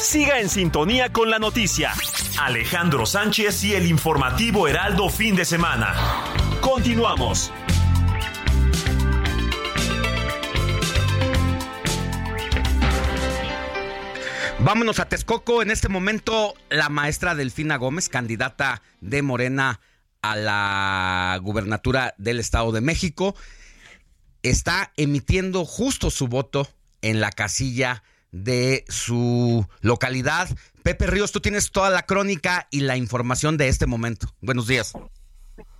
Siga en sintonía con la noticia. Alejandro Sánchez y el informativo Heraldo fin de semana. Continuamos. Vámonos a Texcoco. En este momento, la maestra Delfina Gómez, candidata de Morena a la gubernatura del Estado de México, está emitiendo justo su voto en la casilla de su localidad. Pepe Ríos, tú tienes toda la crónica y la información de este momento. Buenos días.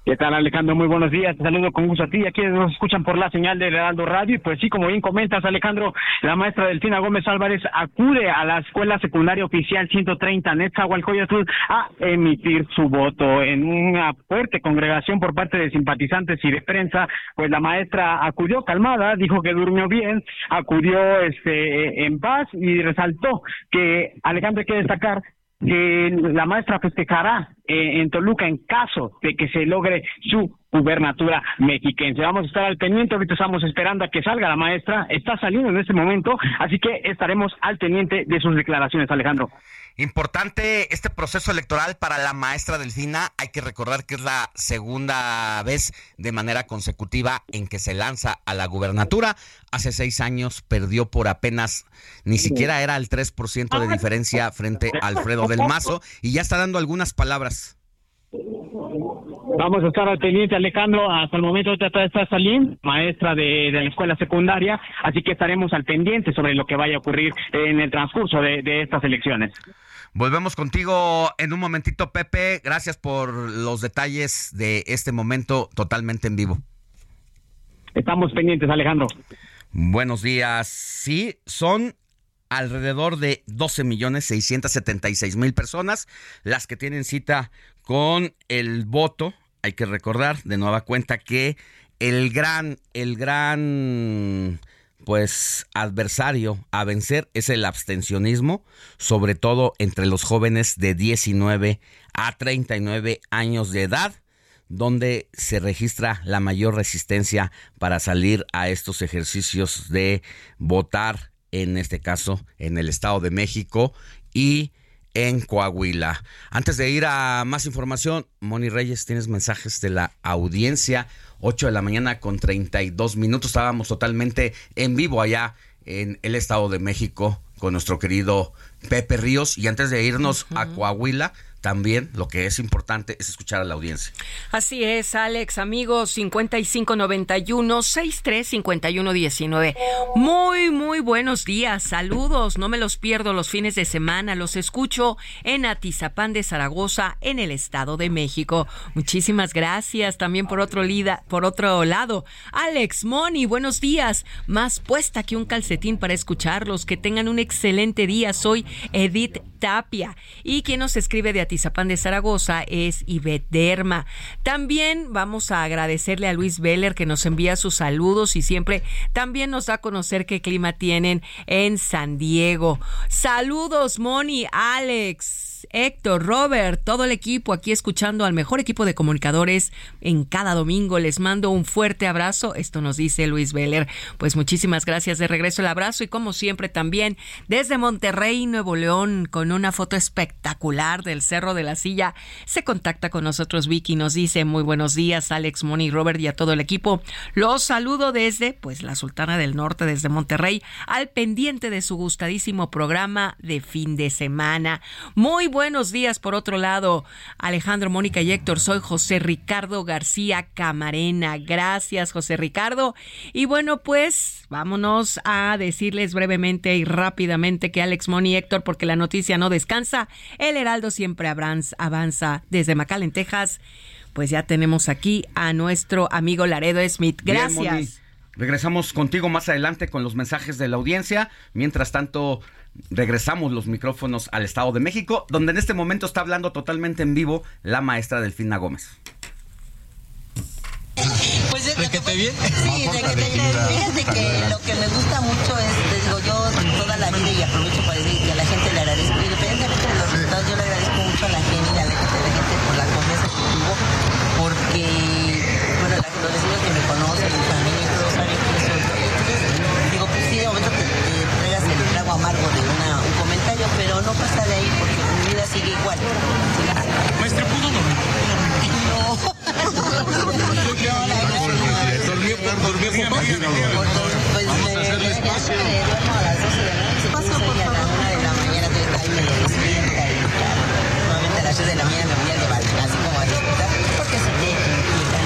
¿Qué tal, Alejandro? Muy buenos días. Te saludo con gusto a ti. Aquí nos escuchan por la señal de Heraldo Radio. Y pues sí, como bien comentas, Alejandro, la maestra Delfina Gómez Álvarez acude a la Escuela Secundaria Oficial 130 Netzahualcoyotl a emitir su voto en una fuerte congregación por parte de simpatizantes y de prensa. Pues la maestra acudió calmada, dijo que durmió bien, acudió este en paz y resaltó que, Alejandro, hay que destacar que la maestra festejará eh, en Toluca en caso de que se logre su gubernatura mexiquense. Vamos a estar al pendiente, ahorita estamos esperando a que salga la maestra, está saliendo en este momento, así que estaremos al pendiente de sus declaraciones, Alejandro. Importante este proceso electoral para la maestra Delfina. Hay que recordar que es la segunda vez de manera consecutiva en que se lanza a la gubernatura. Hace seis años perdió por apenas, ni siquiera era el 3% de diferencia frente a Alfredo del Mazo y ya está dando algunas palabras. Vamos a estar al pendiente, Alejandro. Hasta el momento está, está Salim, maestra de, de la escuela secundaria, así que estaremos al pendiente sobre lo que vaya a ocurrir en el transcurso de, de estas elecciones. Volvemos contigo en un momentito, Pepe. Gracias por los detalles de este momento totalmente en vivo. Estamos pendientes, Alejandro. Buenos días. Sí, son alrededor de 12 millones 676 mil personas las que tienen cita con el voto. Hay que recordar de nueva cuenta que el gran, el gran pues adversario a vencer es el abstencionismo, sobre todo entre los jóvenes de 19 a 39 años de edad, donde se registra la mayor resistencia para salir a estos ejercicios de votar, en este caso en el Estado de México y en Coahuila. Antes de ir a más información, Moni Reyes, tienes mensajes de la audiencia. 8 de la mañana con 32 minutos. Estábamos totalmente en vivo allá en el Estado de México con nuestro querido Pepe Ríos. Y antes de irnos a Coahuila, también lo que es importante es escuchar a la audiencia. Así es, Alex, amigos, 5591-635119. Muy, muy buenos días, saludos, no me los pierdo los fines de semana, los escucho en Atizapán de Zaragoza, en el Estado de México. Muchísimas gracias también por otro, lida, por otro lado. Alex, Moni, buenos días, más puesta que un calcetín para escucharlos, que tengan un excelente día, soy Edith Tapia y quien nos escribe de Atizapán de Zaragoza es Ivette Derma. También vamos a agradecerle a Luis Veller que nos envía sus saludos y siempre también nos da a conocer qué clima tienen en San Diego. Saludos, Moni, Alex. Héctor, Robert, todo el equipo aquí escuchando al mejor equipo de comunicadores en cada domingo. Les mando un fuerte abrazo. Esto nos dice Luis Veller. Pues muchísimas gracias de regreso el abrazo y como siempre también desde Monterrey, Nuevo León, con una foto espectacular del Cerro de la Silla, se contacta con nosotros Vicky y nos dice muy buenos días Alex, Moni, Robert y a todo el equipo. Los saludo desde pues la Sultana del Norte, desde Monterrey, al pendiente de su gustadísimo programa de fin de semana. Muy buenos días por otro lado, Alejandro, Mónica y Héctor. Soy José Ricardo García Camarena. Gracias, José Ricardo. Y bueno, pues vámonos a decirles brevemente y rápidamente que Alex, Moni y Héctor, porque la noticia no descansa, el Heraldo siempre avanza desde McAllen, Texas. Pues ya tenemos aquí a nuestro amigo Laredo Smith. Gracias. Regresamos contigo más adelante con los mensajes de la audiencia. Mientras tanto, regresamos los micrófonos al Estado de México, donde en este momento está hablando totalmente en vivo la maestra Delfina Gómez. Pues de que te bien. Sí, de que te bien. Fíjate que lo que me gusta mucho es, te digo, yo toda la vida y aprovecho para decir que a la gente le agradezco, no pasa de ahí porque mi vida sigue igual. Maestra, ¿pudo dormir? No. Dormí, dormí un poco. Pues me duermo a las 12 de la noche. Paso por a la 1 de la mañana, estoy ahí medio despierta y claro. Nuevamente a las 6 de la mañana me voy a llevar, así como a despertar, porque si te inquietan.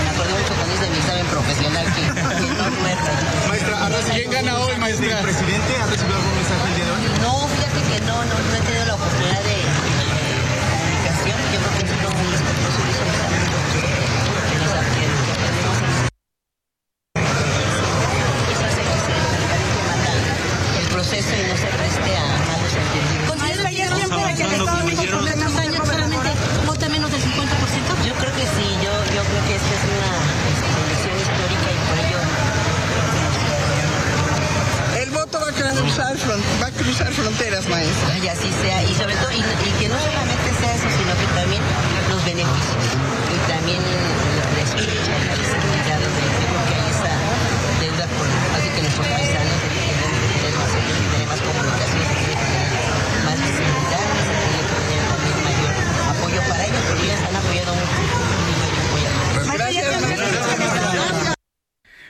Me acordé mucho cuando profesional que, que no duermo. Maestra, ¿quién gana hoy, maestra? ¿El presidente ha recibido algún mensaje el día de hoy? No, fíjate que no, no, no he tenido la oportunidad de cruzar fronteras, maestra. Ay, así sea, y sobre todo, y, y, que no solamente sea eso, sino que también los beneficios, y también la escucha, la visibilidad, porque hay esa deuda por, así que los paisanos tenemos, tenemos comunicación, más visibilidad, tener mayor apoyo para ellos, porque ellos han apoyado mucho. Pues gracias, maestra.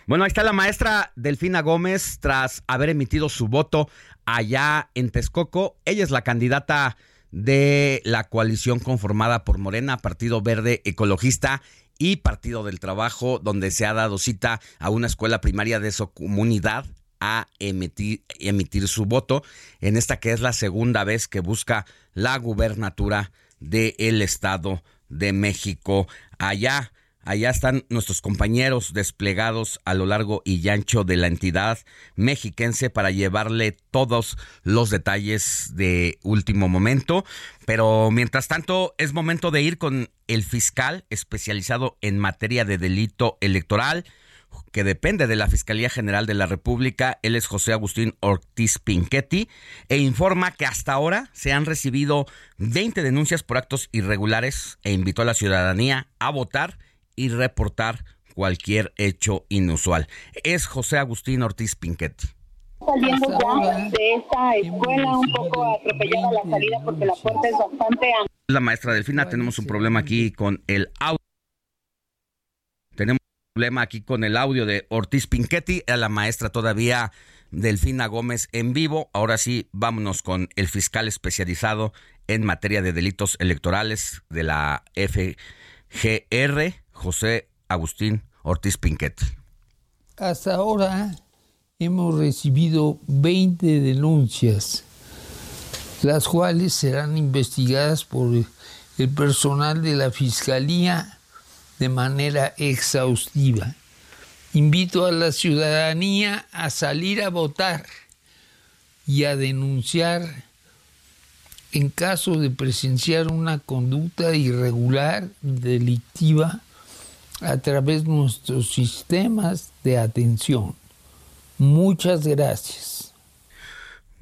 Bueno, ahí está la maestra Delfina Gómez tras haber emitido su voto allá en Texcoco. Ella es la candidata de la coalición conformada por Morena, Partido Verde Ecologista y Partido del Trabajo, donde se ha dado cita a una escuela primaria de su comunidad a emitir, emitir su voto en esta que es la segunda vez que busca la gubernatura del Estado de México. Allá, allá están nuestros compañeros desplegados a lo largo y ancho de la entidad mexiquense para llevarle todos los detalles de último momento. Pero mientras tanto, es momento de ir con el fiscal especializado en materia de delito electoral que depende de la Fiscalía General de la República. Él es José Agustín Ortiz Pinchetti e informa que hasta ahora se han recibido 20 denuncias por actos irregulares e invitó a la ciudadanía a votar y reportar cualquier hecho inusual. Es José Agustín Ortiz Pinchetti saliendo ya de esta escuela un poco atropellada la salida porque la puerta es bastante amplia. La maestra Delfina, tenemos un problema aquí con el audio. Tenemos problema aquí con el audio de Ortiz Pinchetti, a la maestra todavía Delfina Gómez en vivo. Ahora sí, vámonos con el fiscal especializado en materia de delitos electorales de la FGR, José Agustín Ortiz Pinchetti. Hasta ahora hemos recibido 20 denuncias, las cuales serán investigadas por el personal de la Fiscalía de manera exhaustiva. Invito a la ciudadanía a salir a votar y a denunciar en caso de presenciar una conducta irregular, delictiva, a través de nuestros sistemas de atención. Muchas gracias.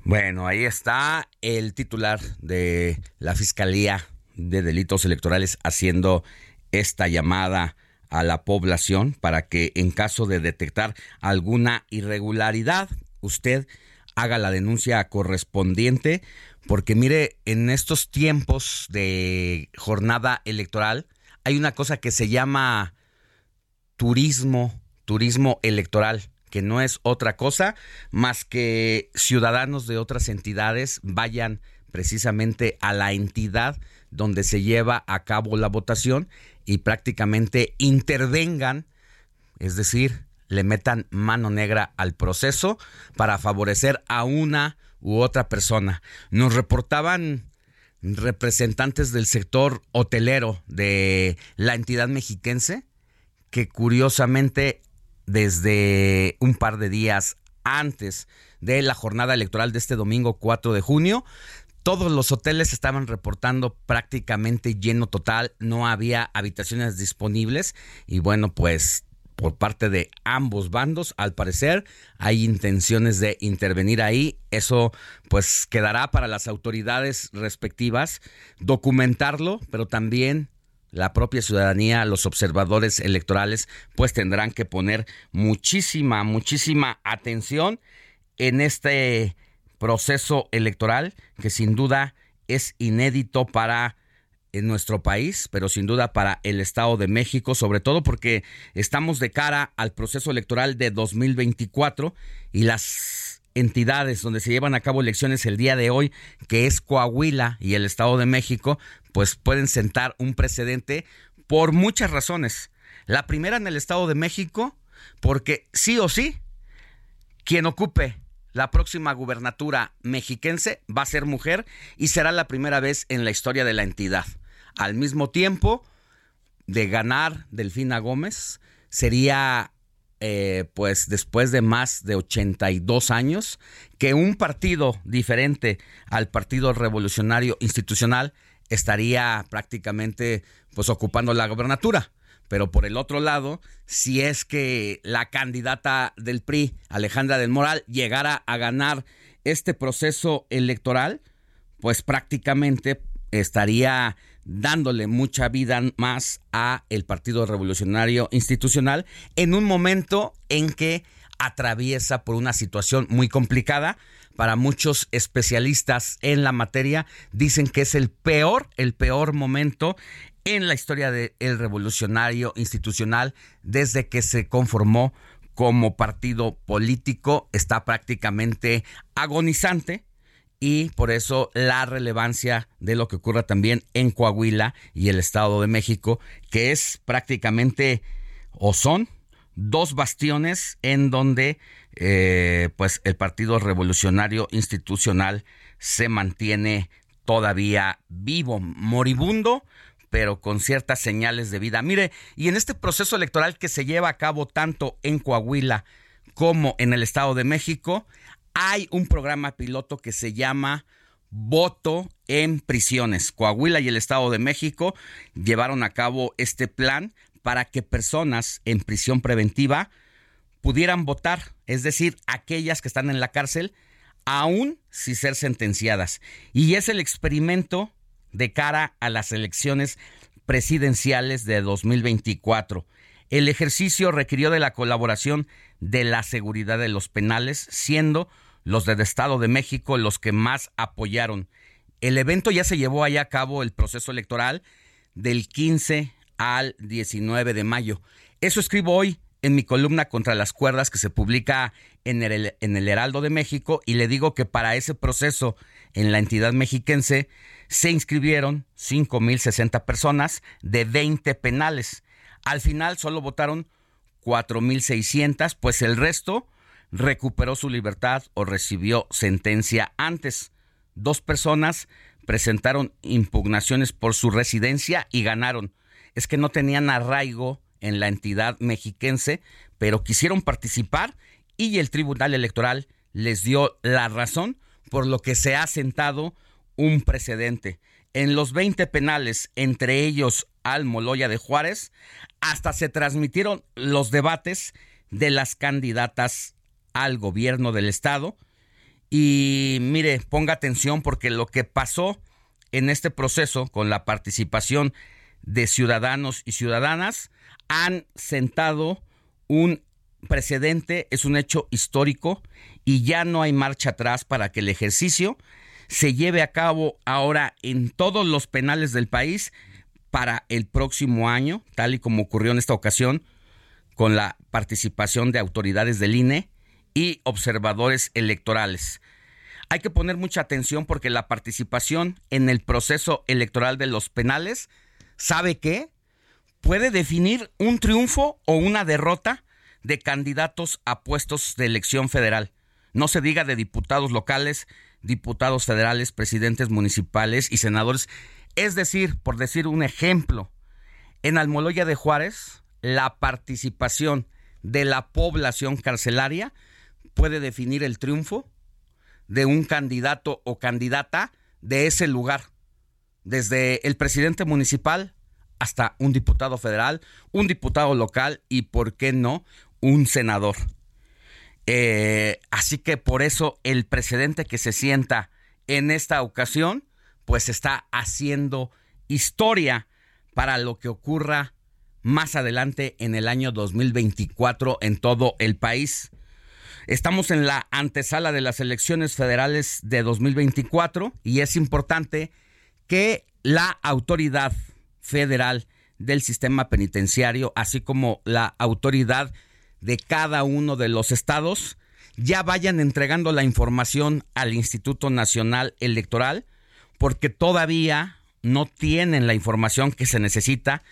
Bueno, ahí está el titular de la Fiscalía de Delitos Electorales haciendo esta llamada a la población para que en caso de detectar alguna irregularidad, usted haga la denuncia correspondiente, porque mire, en estos tiempos de jornada electoral hay una cosa que se llama turismo, turismo electoral que no es otra cosa más que ciudadanos de otras entidades vayan precisamente a la entidad donde se lleva a cabo la votación y prácticamente intervengan, es decir, le metan mano negra al proceso para favorecer a una u otra persona. Nos reportaban representantes del sector hotelero de la entidad mexiquense que curiosamente desde un par de días antes de la jornada electoral de este domingo 4 de junio todos los hoteles estaban reportando prácticamente lleno total, no había habitaciones disponibles y bueno, pues por parte de ambos bandos, al parecer, hay intenciones de intervenir ahí. Eso pues quedará para las autoridades respectivas documentarlo, pero también la propia ciudadanía, los observadores electorales, pues tendrán que poner muchísima, muchísima atención en este proceso electoral que sin duda es inédito para nuestro país, pero sin duda para el Estado de México, sobre todo porque estamos de cara al proceso electoral de 2024 y las entidades donde se llevan a cabo elecciones el día de hoy, que es Coahuila y el Estado de México, pues pueden sentar un precedente por muchas razones. La primera en el Estado de México, porque sí o sí, quien ocupe la próxima gubernatura mexiquense va a ser mujer y será la primera vez en la historia de la entidad. Al mismo tiempo de ganar Delfina Gómez, sería eh, pues después de más de 82 años que un partido diferente al Partido Revolucionario Institucional estaría prácticamente pues ocupando la gobernatura. Pero por el otro lado, si es que la candidata del PRI, Alejandra del Moral, llegara a ganar este proceso electoral, pues prácticamente estaría dándole mucha vida más a el Partido Revolucionario Institucional en un momento en que atraviesa por una situación muy complicada. Para muchos especialistas en la materia dicen que es el peor, el peor momento en la historia del revolucionario institucional desde que se conformó como partido político está prácticamente agonizante y por eso la relevancia de lo que ocurra también en Coahuila y el Estado de México, que es prácticamente o son dos bastiones en donde eh, pues el Partido Revolucionario Institucional se mantiene todavía vivo, moribundo, pero con ciertas señales de vida. Mire, y en este proceso electoral que se lleva a cabo tanto en Coahuila como en el Estado de México, hay un programa piloto que se llama Voto en Prisiones. Coahuila y el Estado de México llevaron a cabo este plan para que personas en prisión preventiva pudieran votar, es decir, aquellas que están en la cárcel, aún sin ser sentenciadas. Y es el experimento de cara a las elecciones presidenciales de 2024. El ejercicio requirió de la colaboración de la seguridad de los penales, siendo los del Estado de México los que más apoyaron. El evento ya se llevó allá a cabo el proceso electoral del 15 al 19 de mayo. Eso escribo hoy en mi columna contra las cuerdas que se publica en el, en el Heraldo de México y le digo que para ese proceso en la entidad mexiquense se inscribieron 5.060 personas de 20 penales. Al final solo votaron 4.600, pues el resto recuperó su libertad o recibió sentencia antes. Dos personas presentaron impugnaciones por su residencia y ganaron. Es que no tenían arraigo en la entidad mexiquense, pero quisieron participar y el Tribunal Electoral les dio la razón, por lo que se ha sentado un precedente. En los 20 penales, entre ellos Almoloya de Juárez, hasta se transmitieron los debates de las candidatas al gobierno del estado. Y mire, ponga atención porque lo que pasó en este proceso con la participación de ciudadanos y ciudadanas han sentado un precedente, es un hecho histórico y ya no hay marcha atrás para que el ejercicio se lleve a cabo ahora en todos los penales del país para el próximo año, tal y como ocurrió en esta ocasión con la participación de autoridades del INE y observadores electorales. Hay que poner mucha atención porque la participación en el proceso electoral de los penales, ¿sabe qué? Puede definir un triunfo o una derrota de candidatos a puestos de elección federal. No se diga de diputados locales, diputados federales, presidentes municipales y senadores. Es decir, por decir un ejemplo, en Almoloya de Juárez, la participación de la población carcelaria puede definir el triunfo de un candidato o candidata de ese lugar, desde el presidente municipal hasta un diputado federal, un diputado local y, ¿por qué no?, un senador. Eh, así que por eso el precedente que se sienta en esta ocasión, pues está haciendo historia para lo que ocurra más adelante en el año 2024 en todo el país. Estamos en la antesala de las elecciones federales de 2024 y es importante que la autoridad federal del sistema penitenciario, así como la autoridad de cada uno de los estados, ya vayan entregando la información al Instituto Nacional Electoral, porque todavía no tienen la información que se necesita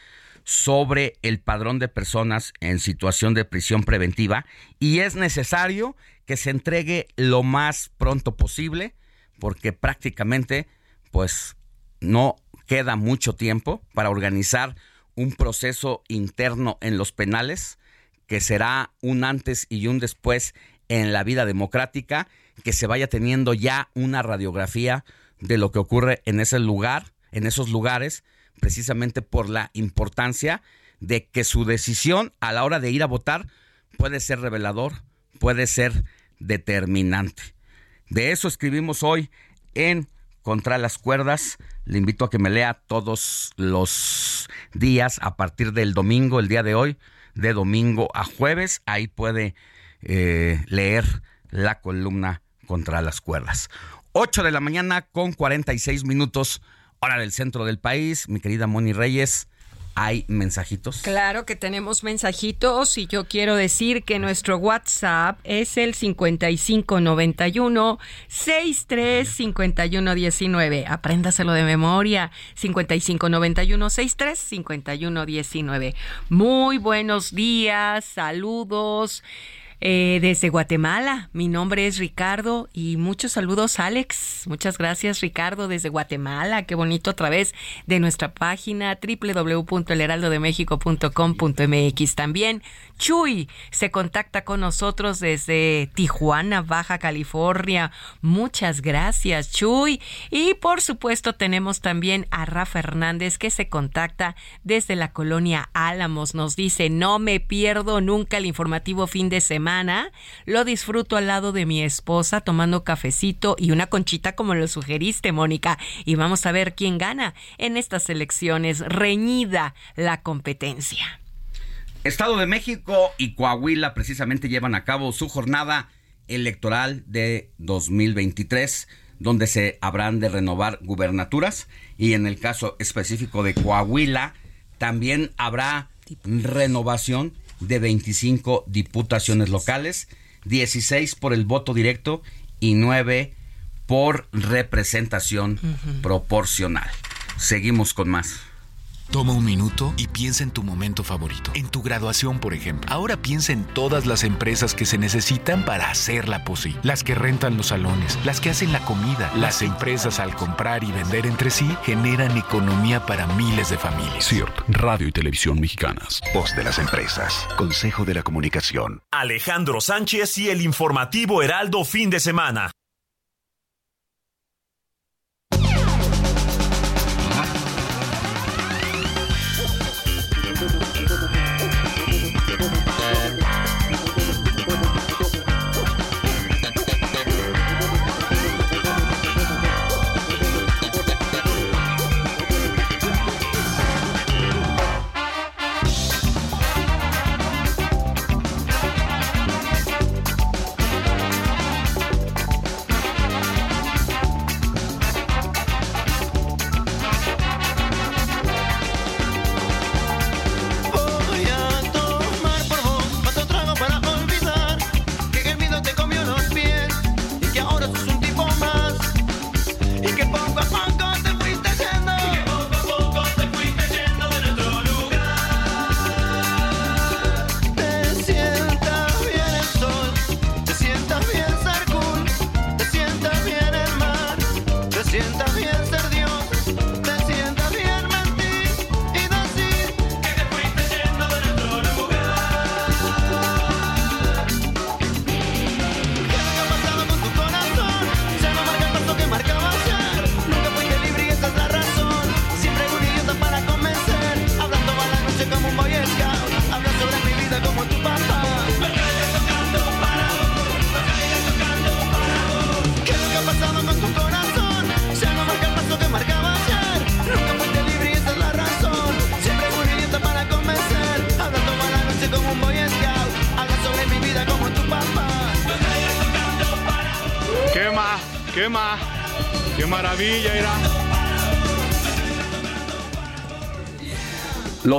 sobre el padrón de personas en situación de prisión preventiva y es necesario que se entregue lo más pronto posible porque prácticamente pues no queda mucho tiempo para organizar un proceso interno en los penales que será un antes y un después en la vida democrática, que se vaya teniendo ya una radiografía de lo que ocurre en ese lugar, en esos lugares, precisamente por la importancia de que su decisión a la hora de ir a votar puede ser revelador, puede ser determinante. De eso escribimos hoy en Contra las Cuerdas. Le invito a que me lea todos los días a partir del domingo, el día de hoy, de domingo a jueves. Ahí puede eh, leer la columna Contra las Cuerdas. 8 de la mañana con 46 minutos hora del centro del país. Mi querida Moni Reyes, hay mensajitos. Claro que tenemos mensajitos y yo quiero decir que nuestro WhatsApp es el 5591 635119. Apréndaselo de memoria. 5591 635119. Muy buenos días, saludos. Eh, desde Guatemala. Mi nombre es Ricardo y muchos saludos, Alex. Muchas gracias, Ricardo, desde Guatemala. Qué bonito a través de nuestra página www.elheraldodemexico.com.mx. También Chuy se contacta con nosotros desde Tijuana, Baja California. Muchas gracias, Chuy. Y por supuesto tenemos también a Rafa Hernández que se contacta desde la colonia Álamos. Nos dice, no me pierdo nunca el informativo fin de semana lo disfruto al lado de mi esposa tomando cafecito y una conchita como lo sugeriste, Mónica. Y vamos a ver quién gana en estas elecciones. Reñida la competencia. Estado de México y Coahuila precisamente llevan a cabo su jornada electoral de 2023 donde se habrán de renovar gubernaturas y en el caso específico de Coahuila también habrá renovación de 25 diputaciones locales, 16 por el voto directo y 9 por representación proporcional. Seguimos con más. Toma un minuto y piensa en tu momento favorito. En tu graduación, por ejemplo. Ahora piensa en todas las empresas que se necesitan para hacerla posible. Las que rentan los salones, las que hacen la comida. Las empresas al comprar y vender entre sí generan economía para miles de familias. CIRT, Radio y Televisión Mexicanas. Voz de las empresas. Consejo de la Comunicación. Alejandro Sánchez y el informativo Heraldo fin de semana.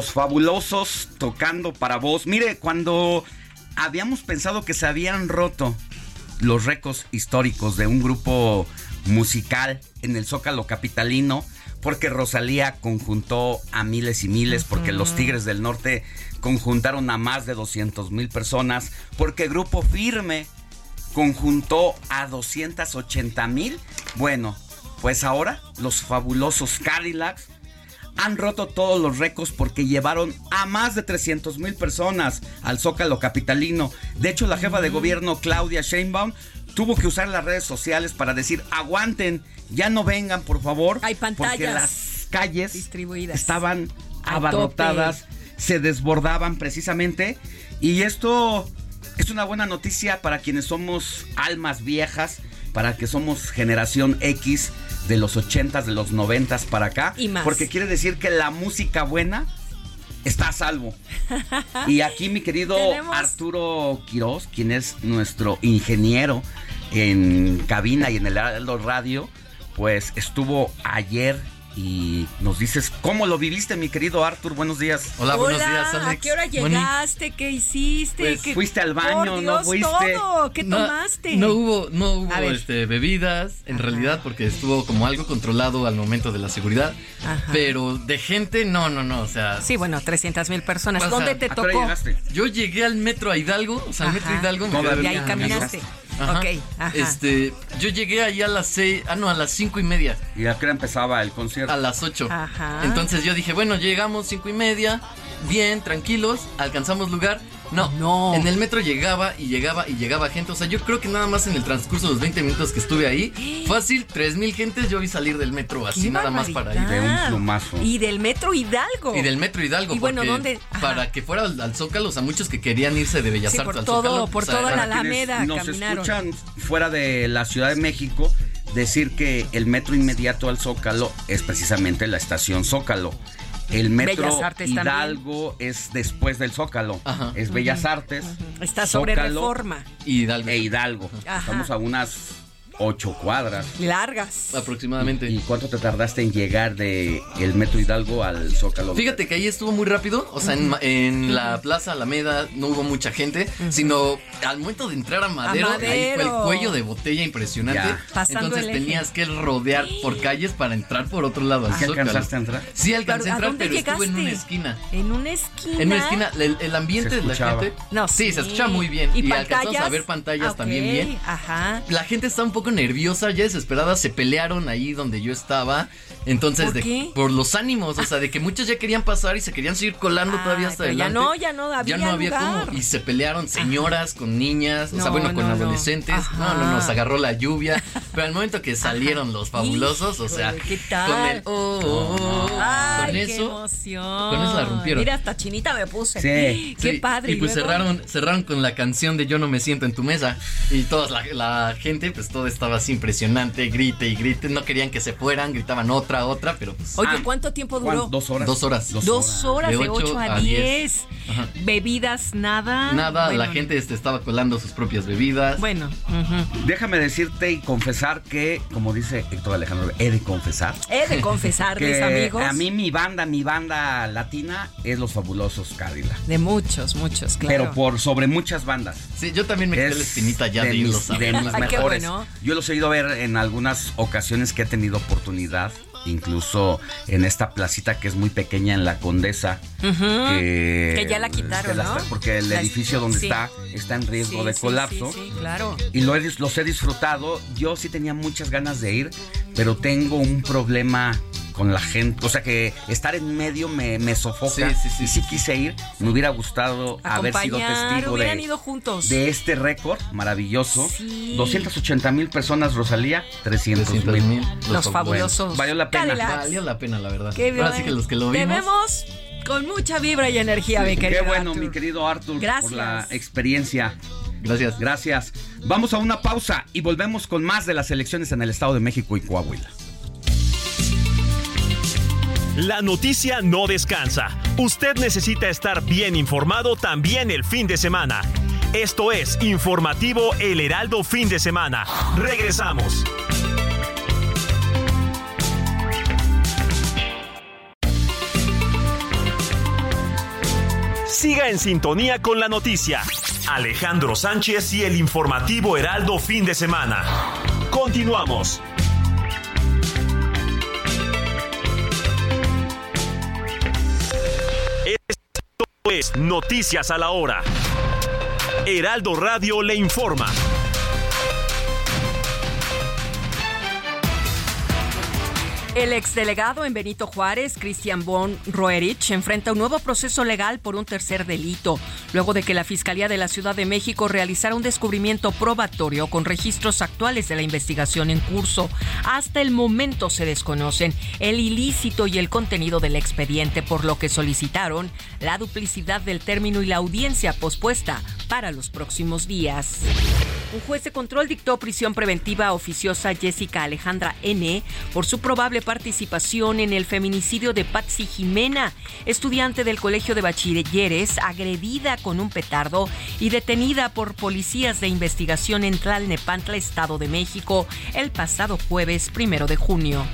Los fabulosos tocando para vos. Mire, cuando habíamos pensado que se habían roto los récords históricos de un grupo musical en el Zócalo Capitalino, porque Rosalía conjuntó a miles y miles, porque los Tigres del Norte conjuntaron a más de 200 mil personas, porque Grupo Firme conjuntó a 280 mil. Bueno, pues ahora los fabulosos Cadillacs han roto todos los récords porque llevaron a más de 300 mil personas al Zócalo Capitalino. De hecho, la jefa de gobierno Claudia Sheinbaum tuvo que usar las redes sociales para decir, aguanten, ya no vengan, por favor. Hay Porque pantallas las calles distribuidas. estaban abarrotadas, se desbordaban precisamente. Y esto es una buena noticia para quienes somos almas viejas, para que somos generación X de los 80s, de los 90s para acá. Y más. Porque quiere decir que la música buena está a salvo. <laughs> Y aquí mi querido Tenemos- Arturo Quiroz, quien es nuestro ingeniero en cabina y en el Radio, pues estuvo ayer y nos dices cómo lo viviste, mi querido Arthur. Buenos días. Hola, buenos días, ¿A Alex. qué hora llegaste? ¿Qué hiciste? Pues, ¿Qué- fuiste al baño, Por ¿no Dios, fuiste? todo. ¿Qué No- tomaste? No, hubo, no hubo A este, bebidas, en realidad, porque estuvo como algo controlado al momento de la seguridad. Ajá. Pero de gente, no, no, no. O sea. Sí, bueno, 300 mil personas. ¿Dónde te ¿a qué hora tocó? llegaste? Yo llegué al metro a Hidalgo, o sea, al metro. Hidalgo. me Y ahí caminaste. Ajá. Ok, ajá. Este, yo llegué ahí a las seis, ah, no, a las cinco y media. ¿Y a qué hora empezaba el concierto? A las 8. Ajá. Entonces yo dije, bueno, llegamos cinco y media, bien, tranquilos, alcanzamos lugar. No, No. En el metro llegaba y llegaba y llegaba gente. O sea, yo creo que nada más en el transcurso de los 20 minutos que estuve ahí, <gasps> fácil, 3 mil gentes yo vi salir del metro así ¡Qué nada más para ir. De un plumazo. Y del metro Hidalgo. Y del metro Hidalgo. Y bueno, porque ¿dónde? Ajá. Para que fuera al, al Zócalo, o sea, muchos que querían irse de Bellas Sí, Artes por al todo, Zócalo. por o sea, toda la Alameda Nos caminaron. escuchan fuera de la Ciudad de México decir que el metro inmediato al Zócalo es precisamente la estación Zócalo. El metro también. Hidalgo es después del Zócalo. Es Bellas Artes. Está sobre Zócalo Reforma. Hidalgo. E Hidalgo. Ajá. Estamos a unas ocho cuadras. Largas. Aproximadamente. ¿Y cuánto te tardaste en llegar de el metro Hidalgo al Zócalo? Fíjate que ahí estuvo muy rápido, o sea, en, en la Plaza Alameda no hubo mucha gente, sino al momento de entrar a Madero, A ahí fue el Madero. cuello de botella impresionante. Ya. Entonces tenías que rodear por calles para entrar por otro lado al ¿Sí Zócalo. alcanzaste a entrar? Sí alcancé a ¿a entrar, pero estuve en llegaste? una esquina. En una esquina. En una esquina, el, el ambiente de la gente. No, sí, sí. se escucha muy bien. ¿Y Y, alcanzamos a ver pantallas Ok, también bien. Ajá. La gente está un poco nerviosa, ya desesperada, se pelearon ahí donde yo estaba. Entonces, ¿Por de- qué? por los ánimos, o sea, de que muchos ya querían pasar y se querían seguir colando todavía Ay, hasta pero ya adelante. no, ya no había Ya no había lugar. cómo. Y se pelearon señoras con niñas, o sea, No, bueno, con no, adolescentes. Ajá. No, no, nos agarró la lluvia. Pero al momento que salieron los fabulosos, o sea, ¿qué tal? con el. oh, oh, oh, Ay, con qué eso. emoción. con eso la rompieron. Mira, hasta chinita me puse. Sí. <gasps> Qué Sí, padre. Y pues luego? cerraron, cerraron con la canción de Yo no me siento en tu mesa. Y toda la, la gente, pues todo estaba así impresionante, grite y grite. No querían que se fueran, gritaban otra, otra, pero pues. Oye, ah, ¿cuánto tiempo duró? ¿Cuán- Dos horas. Dos horas. Dos horas de, De 8 ocho a a 10. Ajá. Bebidas, nada. Nada, Bueno, la gente este, estaba colando sus propias bebidas. Bueno. Déjame decirte y confesar que, como dice Héctor Alejandro, he de confesar. he de confesarles, <laughs> que amigos. a mí mi banda, mi banda latina es Los Fabulosos Cadillac. De muchos, muchos, claro. Pero por sobre muchas bandas. Sí, yo también me quedé Es la espinita ya de, de irlos mis, a de ver. mis Ay, qué mejores. bueno. Yo los he ido a ver en algunas ocasiones que he tenido oportunidad, incluso en esta placita que es muy pequeña en la Condesa. Que, Que ya la quitaron, porque el La- edificio donde sí. está está en riesgo Sí, de sí, colapso. Sí, claro. Y lo he los he disfrutado. Yo sí tenía muchas ganas de ir, pero tengo un problema con la gente. O sea que estar en medio me, me sofoca. Sí, sí, sí, y sí quise ir. Me hubiera gustado haber sido testigo de, ido juntos. de este récord maravilloso. Sí. 280 mil personas, Rosalía, 300 300 mil. mil. Los fabulosos valió la pena. Cadillacs. Valió la pena, la verdad. Qué Ahora sí bien. que los que lo vimos. Debemos con mucha vibra y energía, mi Qué querido bueno, Arthur. mi querido Arthur, Gracias. por la experiencia. Gracias. Gracias. Vamos a una pausa y volvemos con más de las elecciones en el Estado de México y Coahuila. La noticia no descansa. Usted necesita estar bien informado también el fin de semana. Esto es Informativo El Heraldo Fin de Semana. Regresamos. Siga en sintonía con la noticia. Alejandro Sánchez y el informativo Heraldo Fin de Semana. Continuamos. Es Noticias a la Hora. Heraldo Radio le informa. El exdelegado en Benito Juárez, Cristian Von Roerich, enfrenta un nuevo proceso legal por un tercer delito, luego de que la Fiscalía de la Ciudad de México realizara un descubrimiento probatorio con registros actuales de la investigación en curso. Hasta el momento se desconocen el ilícito y el contenido del expediente, por lo que solicitaron la duplicidad del término y la audiencia pospuesta para los próximos días. Un juez de control dictó prisión preventiva oficiosa Jessica Alejandra N. por su probable participación en el feminicidio de Patsy Jimena, estudiante del Colegio de Bachilleres, agredida con un petardo y detenida por policías de investigación en Tlalnepantla, Estado de México, el pasado jueves primero de junio.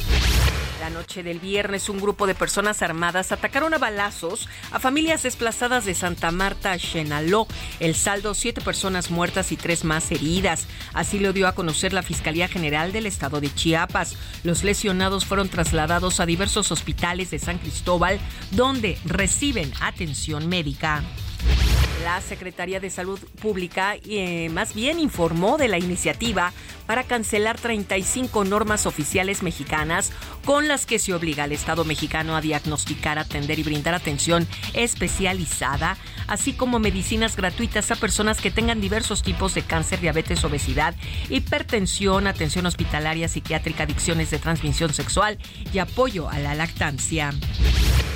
La noche del viernes, un grupo de personas armadas atacaron a balazos a familias desplazadas de Santa Marta a. El saldo, siete personas muertas y tres más heridas. Así lo dio a conocer la Fiscalía General del Estado de Chiapas. Los lesionados fueron trasladados a diversos hospitales de San Cristóbal, donde reciben atención médica. La Secretaría de Salud Pública eh, más bien informó de la iniciativa para cancelar 35 normas oficiales mexicanas con las que se obliga al Estado mexicano a diagnosticar, atender y brindar atención especializada, así como medicinas gratuitas a personas que tengan diversos tipos de cáncer, diabetes, obesidad, hipertensión, atención hospitalaria, psiquiátrica, adicciones de transmisión sexual y apoyo a la lactancia.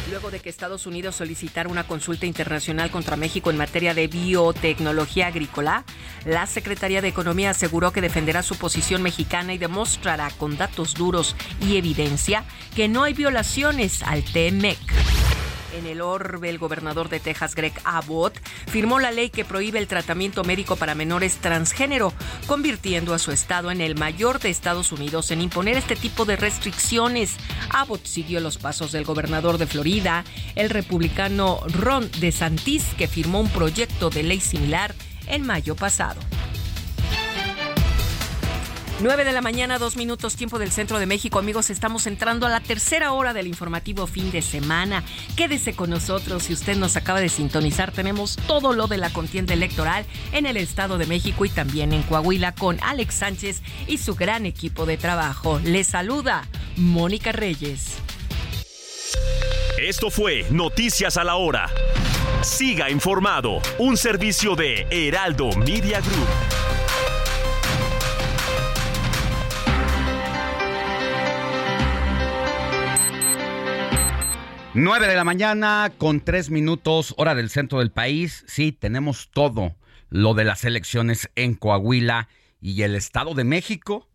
Luego de que Estados Unidos solicitara una consulta internacional contra México en materia de biotecnología agrícola, la Secretaría de Economía aseguró que defenderá su posición mexicana y demostrará con datos duros y evidencia que no hay violaciones al TMEC. En el orbe, el gobernador de Texas, Greg Abbott, firmó la ley que prohíbe el tratamiento médico para menores transgénero, convirtiendo a su estado en el mayor de Estados Unidos en imponer este tipo de restricciones. Abbott siguió los pasos del gobernador de Florida, el republicano Ron DeSantis, que firmó un proyecto de ley similar en mayo pasado. 9 de la mañana, dos minutos tiempo del centro de México. Amigos, estamos entrando a la tercera hora del informativo fin de semana. Quédese con nosotros si usted nos acaba de sintonizar. Tenemos todo lo de la contienda electoral en el Estado de México y también en Coahuila con Alex Sánchez y su gran equipo de trabajo. Les saluda Mónica Reyes. Esto fue Noticias a la Hora. Siga informado, un servicio de Heraldo Media Group. 9 de la mañana con 3 minutos, hora del centro del país. Sí, tenemos todo lo de las elecciones en Coahuila y el Estado de México,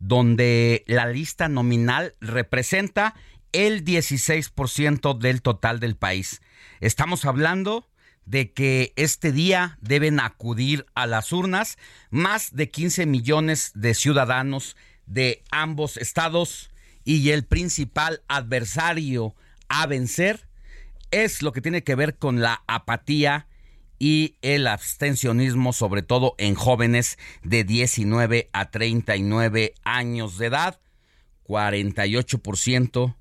donde la lista nominal representa el 16% del total del país. Estamos hablando de que este día deben acudir a las urnas más de 15 millones de ciudadanos de ambos estados y el principal adversario a vencer es lo que tiene que ver con la apatía y el abstencionismo, sobre todo en jóvenes de 19 a 39 años de edad. 48%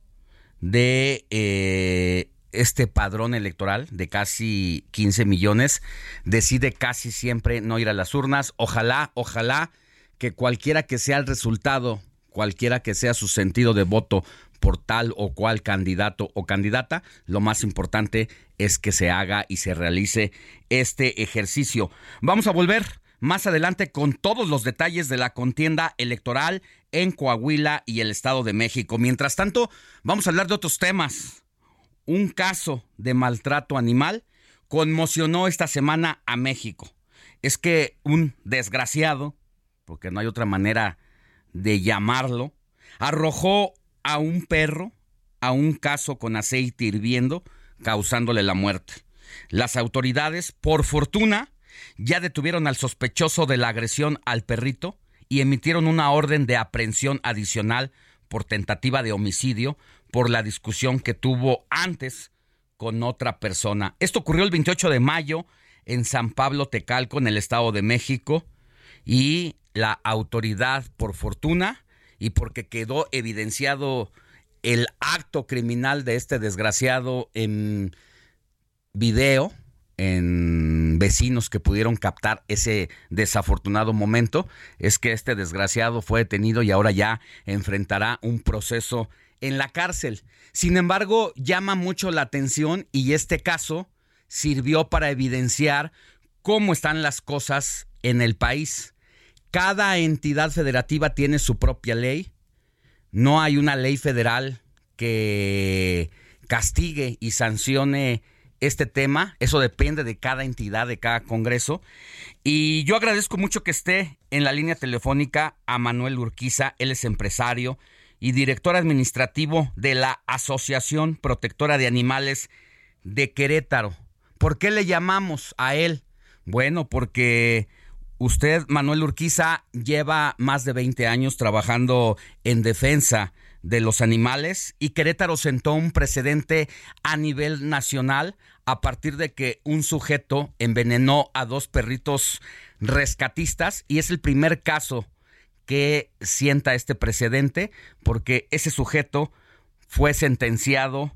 de eh, este padrón electoral de casi 15 millones decide casi siempre no ir a las urnas. Ojalá, ojalá que cualquiera que sea el resultado, cualquiera que sea su sentido de voto, por tal o cual candidato o candidata. Lo más importante es que se haga y se realice este ejercicio. Vamos a volver más adelante con todos los detalles de la contienda electoral en Coahuila y el Estado de México. Mientras tanto, vamos a hablar de otros temas. Un caso de maltrato animal conmocionó esta semana a México. Es que un desgraciado, porque no hay otra manera de llamarlo, arrojó a un perro a un caso con aceite hirviendo, causándole la muerte. Las autoridades, por fortuna, ya detuvieron al sospechoso de la agresión al perrito y emitieron una orden de aprehensión adicional por tentativa de homicidio por la discusión que tuvo antes con otra persona. Esto ocurrió el 28 de mayo en San Pablo Tecalco, en el Estado de México, y la autoridad, por fortuna, y porque quedó evidenciado el acto criminal de este desgraciado en video, en vecinos que pudieron captar ese desafortunado momento, es que este desgraciado fue detenido y ahora ya enfrentará un proceso en la cárcel. Sin embargo, llama mucho la atención y este caso sirvió para evidenciar cómo están las cosas en el país. Cada entidad federativa tiene su propia ley. No hay una ley federal que castigue y sancione este tema. Eso depende de cada entidad, de cada congreso. Y yo agradezco mucho que esté en la línea telefónica a Manuel Urquiza. Él es empresario y director administrativo de la Asociación Protectora de Animales de Querétaro. ¿Por qué le llamamos a él? Bueno, porque Usted, Manuel Urquiza, lleva más de 20 años trabajando en defensa de los animales y Querétaro sentó un precedente a nivel nacional a partir de que un sujeto envenenó a dos perritos rescatistas y es el primer caso que sienta este precedente porque ese sujeto fue sentenciado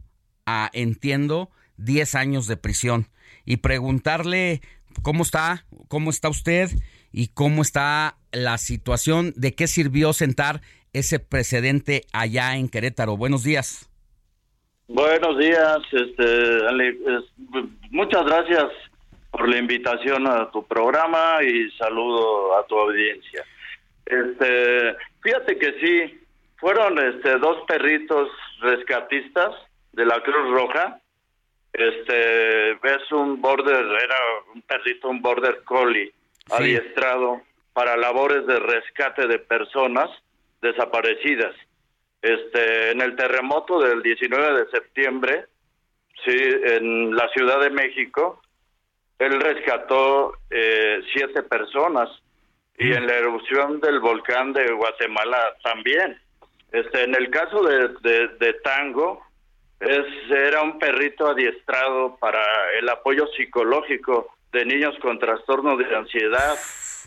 a, entiendo, 10 años de prisión. Y preguntarle cómo está, cómo está usted y cómo está la situación, de qué sirvió sentar ese precedente allá en Querétaro. Buenos días. Buenos días, este, muchas gracias por la invitación a tu programa y saludo a tu audiencia. Este, fíjate que sí, fueron este dos perritos rescatistas de la Cruz Roja. Este, es un border, era un perrito, un border collie adiestrado para labores de rescate de personas desaparecidas. Este, en el terremoto del 19 de septiembre, sí, en la Ciudad de México, él rescató eh, siete personas y en la erupción del volcán de Guatemala también. Este, en el caso de, de, de Tango, es, era un perrito adiestrado para el apoyo psicológico de niños con trastorno de ansiedad,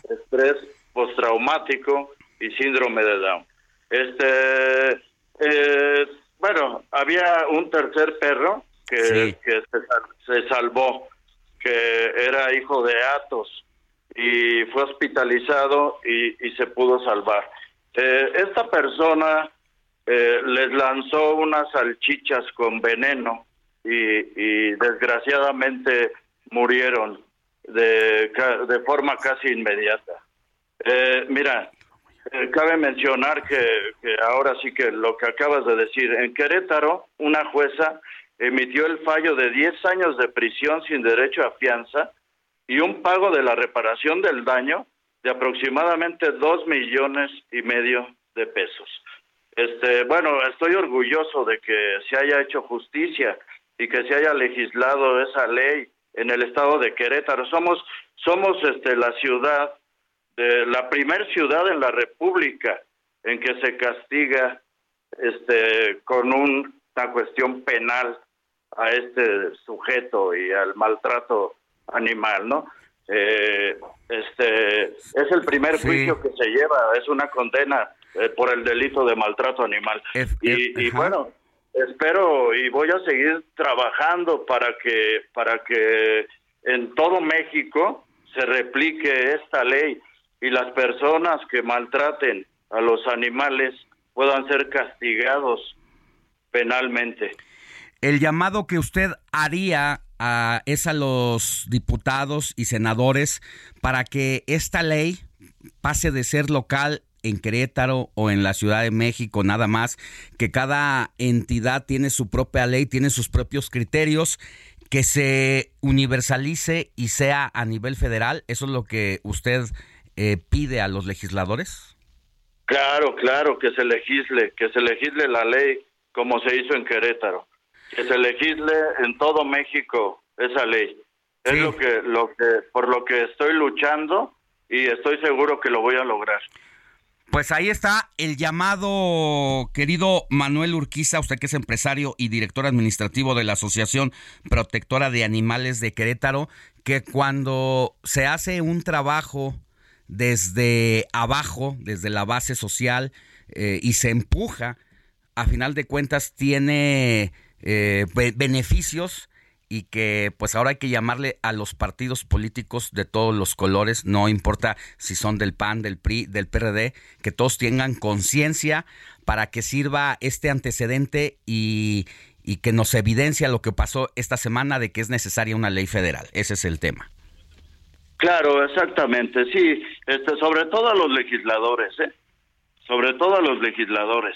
estrés postraumático y síndrome de Down. Este, eh, bueno, había un tercer perro que, que se, sal- se salvó, que era hijo de Atos y fue hospitalizado y, y se pudo salvar. Eh, esta persona eh, les lanzó unas salchichas con veneno y, y desgraciadamente murieron de, de forma casi inmediata. Eh, mira, eh, cabe mencionar que, ahora sí que lo que acabas de decir, en Querétaro una jueza emitió el fallo de 10 años de prisión sin derecho a fianza y un pago de la reparación del daño de aproximadamente dos millones y medio de pesos. Este, bueno, estoy orgulloso de que se haya hecho justicia y que se haya legislado esa ley en el estado de Querétaro. Somos, somos este, la ciudad, de, la primer ciudad en la República en que se castiga este, con un- una cuestión penal a este sujeto y al maltrato animal, ¿no? Eh, este es el primer Sí. juicio que se lleva, es una condena eh, por el delito de maltrato animal. y, y bueno, espero y voy a seguir trabajando para que para que en todo México se replique esta ley y las personas que maltraten a los animales puedan ser castigados penalmente. El llamado que usted haría a, es a los diputados y senadores para que esta ley pase de ser local en Querétaro o en la Ciudad de México, nada más, que cada entidad tiene su propia ley, tiene sus propios criterios, que se universalice y sea a nivel federal. ¿Eso es lo que usted eh, pide a los legisladores? Claro, claro, que se legisle, que se legisle la ley como se hizo en Querétaro, que se legisle en todo México esa ley. Es lo que, lo que, por lo que estoy luchando y estoy seguro que lo voy a lograr. Pues ahí está el llamado, querido Manuel Urquiza, usted que es empresario y director administrativo de la Asociación Protectora de Animales de Querétaro, que cuando se hace un trabajo desde abajo, desde la base social, eh, y se empuja, a final de cuentas tiene eh, be- beneficios y que pues ahora hay que llamarle a los partidos políticos de todos los colores, no importa si son del PAN, del PRI, del PRD, que todos tengan conciencia para que sirva este antecedente y, y que nos evidencia lo que pasó esta semana de que es necesaria una ley federal. Ese es el tema. Claro, exactamente, sí, este, sobre todo a los legisladores, ¿eh? sobre todo a los legisladores,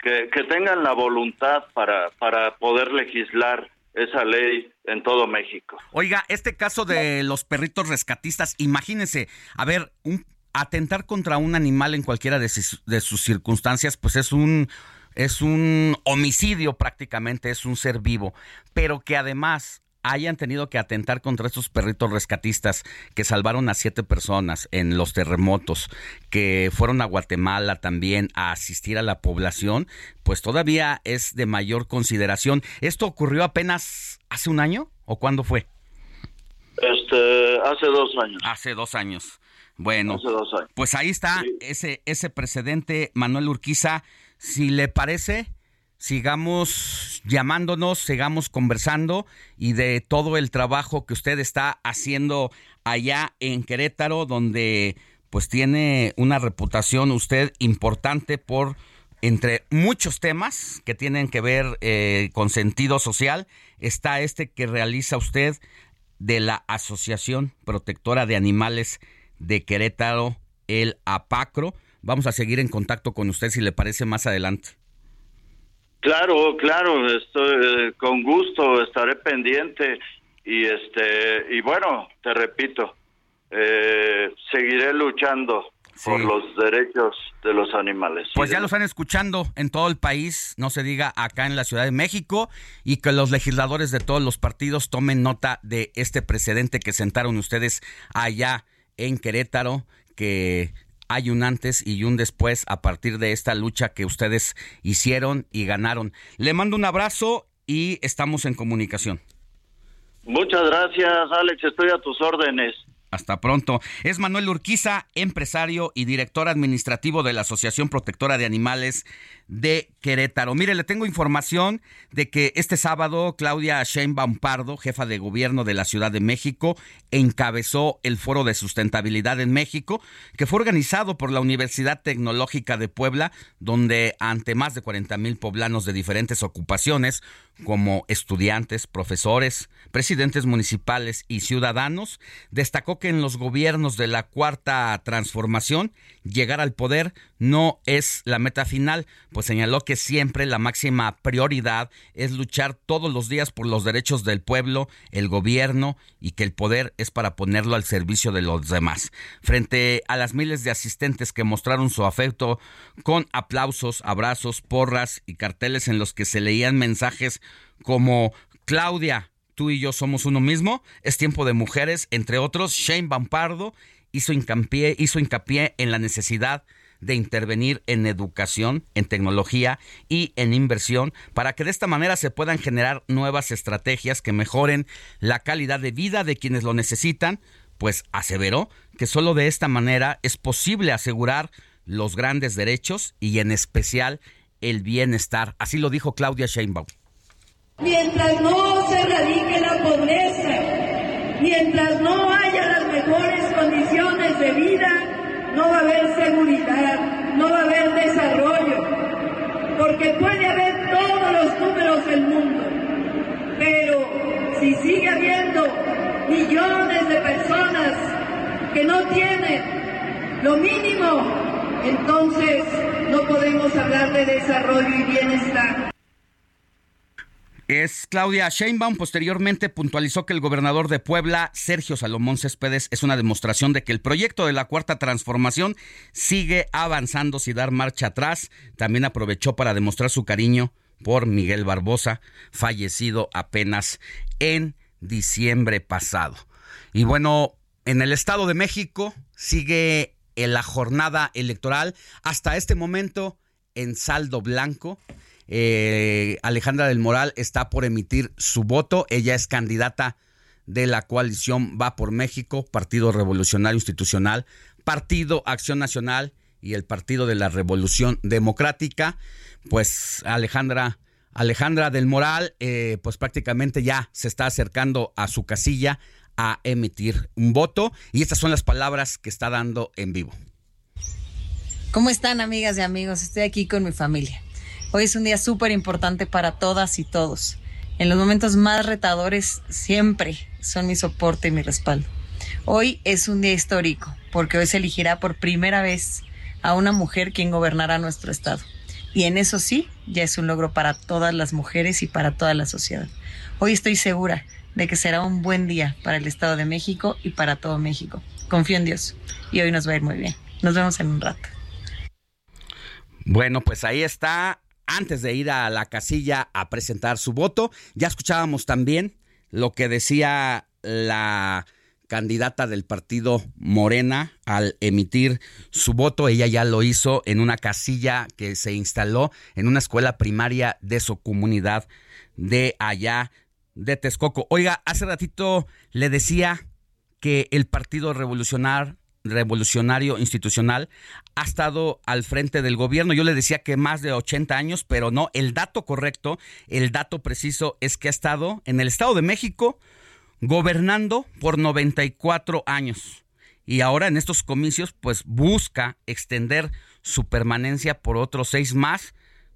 que, que tengan la voluntad para, para poder legislar esa ley en todo México. Oiga, este caso de los perritos rescatistas, imagínense, a ver, un, atentar contra un animal en cualquiera de sus, de sus circunstancias, pues es un es un homicidio prácticamente, es un ser vivo, pero que además hayan tenido que atentar contra estos perritos rescatistas que salvaron a siete personas en los terremotos, que fueron a Guatemala también a asistir a la población, pues todavía es de mayor consideración. ¿Esto ocurrió apenas hace un año o cuándo fue? Este, hace dos años. Hace dos años. Bueno, Hace dos años. pues ahí está ese, ese precedente, Manuel Urquiza. Si le parece, sigamos llamándonos, sigamos conversando y de todo el trabajo que usted está haciendo allá en Querétaro, donde pues tiene una reputación usted importante por entre muchos temas que tienen que ver eh, con sentido social, está este que realiza usted de la Asociación Protectora de Animales de Querétaro, el APACRO. Vamos a seguir en contacto con usted si le parece más adelante. Claro, claro, estoy eh, con gusto estaré pendiente y este y bueno, te repito, eh, seguiré luchando por los derechos de los animales. Pues ya lo están escuchando en todo el país, no se diga acá en la Ciudad de México, y que los legisladores de todos los partidos tomen nota de este precedente que sentaron ustedes allá en Querétaro, que hay un antes y un después a partir de esta lucha que ustedes hicieron y ganaron. Le mando un abrazo y estamos en comunicación. Muchas gracias, Alex, estoy a tus órdenes. Hasta pronto. Es Manuel Urquiza, empresario y director administrativo de la Asociación Protectora de Animales de Querétaro. Mire, le tengo información de que este sábado Claudia Sheinbaum Pardo, jefa de gobierno de la Ciudad de México, encabezó el Foro de Sustentabilidad en México, que fue organizado por la Universidad Tecnológica de Puebla, donde ante más de 40 mil poblanos de diferentes ocupaciones, como estudiantes, profesores, presidentes municipales y ciudadanos, destacó que en los gobiernos de la cuarta transformación, llegar al poder no es la meta final, pues señaló que siempre la máxima prioridad es luchar todos los días por los derechos del pueblo, el gobierno y que el poder es para ponerlo al servicio de los demás. Frente a las miles de asistentes que mostraron su afecto con aplausos, abrazos, porras y carteles en los que se leían mensajes como Claudia, tú y yo somos uno mismo, es tiempo de mujeres, entre otros, Shane Bampardo hizo hincapié, hizo hincapié en la necesidad de intervenir en educación, en tecnología y en inversión para que de esta manera se puedan generar nuevas estrategias que mejoren la calidad de vida de quienes lo necesitan, pues aseveró que solo de esta manera es posible asegurar los grandes derechos y en especial el bienestar. Así lo dijo Claudia Sheinbaum. Mientras no se erradique la pobreza, mientras no haya las mejores condiciones de vida, no va a haber seguridad, no va a haber desarrollo, porque puede haber todos los números del mundo, pero si sigue habiendo millones de personas que no tienen lo mínimo, entonces no podemos hablar de desarrollo y bienestar. Es Claudia Sheinbaum. Posteriormente puntualizó que el gobernador de Puebla, Sergio Salomón Céspedes, es una demostración de que el proyecto de la Cuarta Transformación sigue avanzando sin dar marcha atrás. También aprovechó para demostrar su cariño por Miguel Barbosa, fallecido apenas en diciembre pasado. Y bueno, en el Estado de México sigue en la jornada electoral hasta este momento en saldo blanco. Eh, Alejandra del Moral está por emitir su voto. Ella es candidata de la coalición Va por México, Partido Revolucionario Institucional, Partido Acción Nacional y el Partido de la Revolución Democrática. Pues Alejandra, Alejandra del Moral, eh, pues prácticamente ya se está acercando a su casilla a emitir un voto. Y estas son las palabras que está dando en vivo. ¿Cómo están amigas y amigos? Estoy aquí con mi familia. Hoy es un día súper importante para todas y todos. En los momentos más retadores siempre son mi soporte y mi respaldo. Hoy es un día histórico porque hoy se elegirá por primera vez a una mujer quien gobernará nuestro estado. Y en eso sí, ya es un logro para todas las mujeres y para toda la sociedad. Hoy estoy segura de que será un buen día para el Estado de México y para todo México. Confío en Dios y hoy nos va a ir muy bien. Nos vemos en un rato. Bueno, pues ahí está. Antes de ir a la casilla a presentar su voto, ya escuchábamos también lo que decía la candidata del partido Morena al emitir su voto. Ella ya lo hizo en una casilla que se instaló en una escuela primaria de su comunidad de allá de Texcoco. Oiga, hace ratito le decía que el Partido Revolucionar, Revolucionario Institucional ha estado al frente del gobierno. Yo le decía que más de 80 años, pero no, el dato correcto, el dato preciso es que ha estado en el Estado de México gobernando por 94 años. Y ahora en estos comicios pues busca extender su permanencia por otros seis más,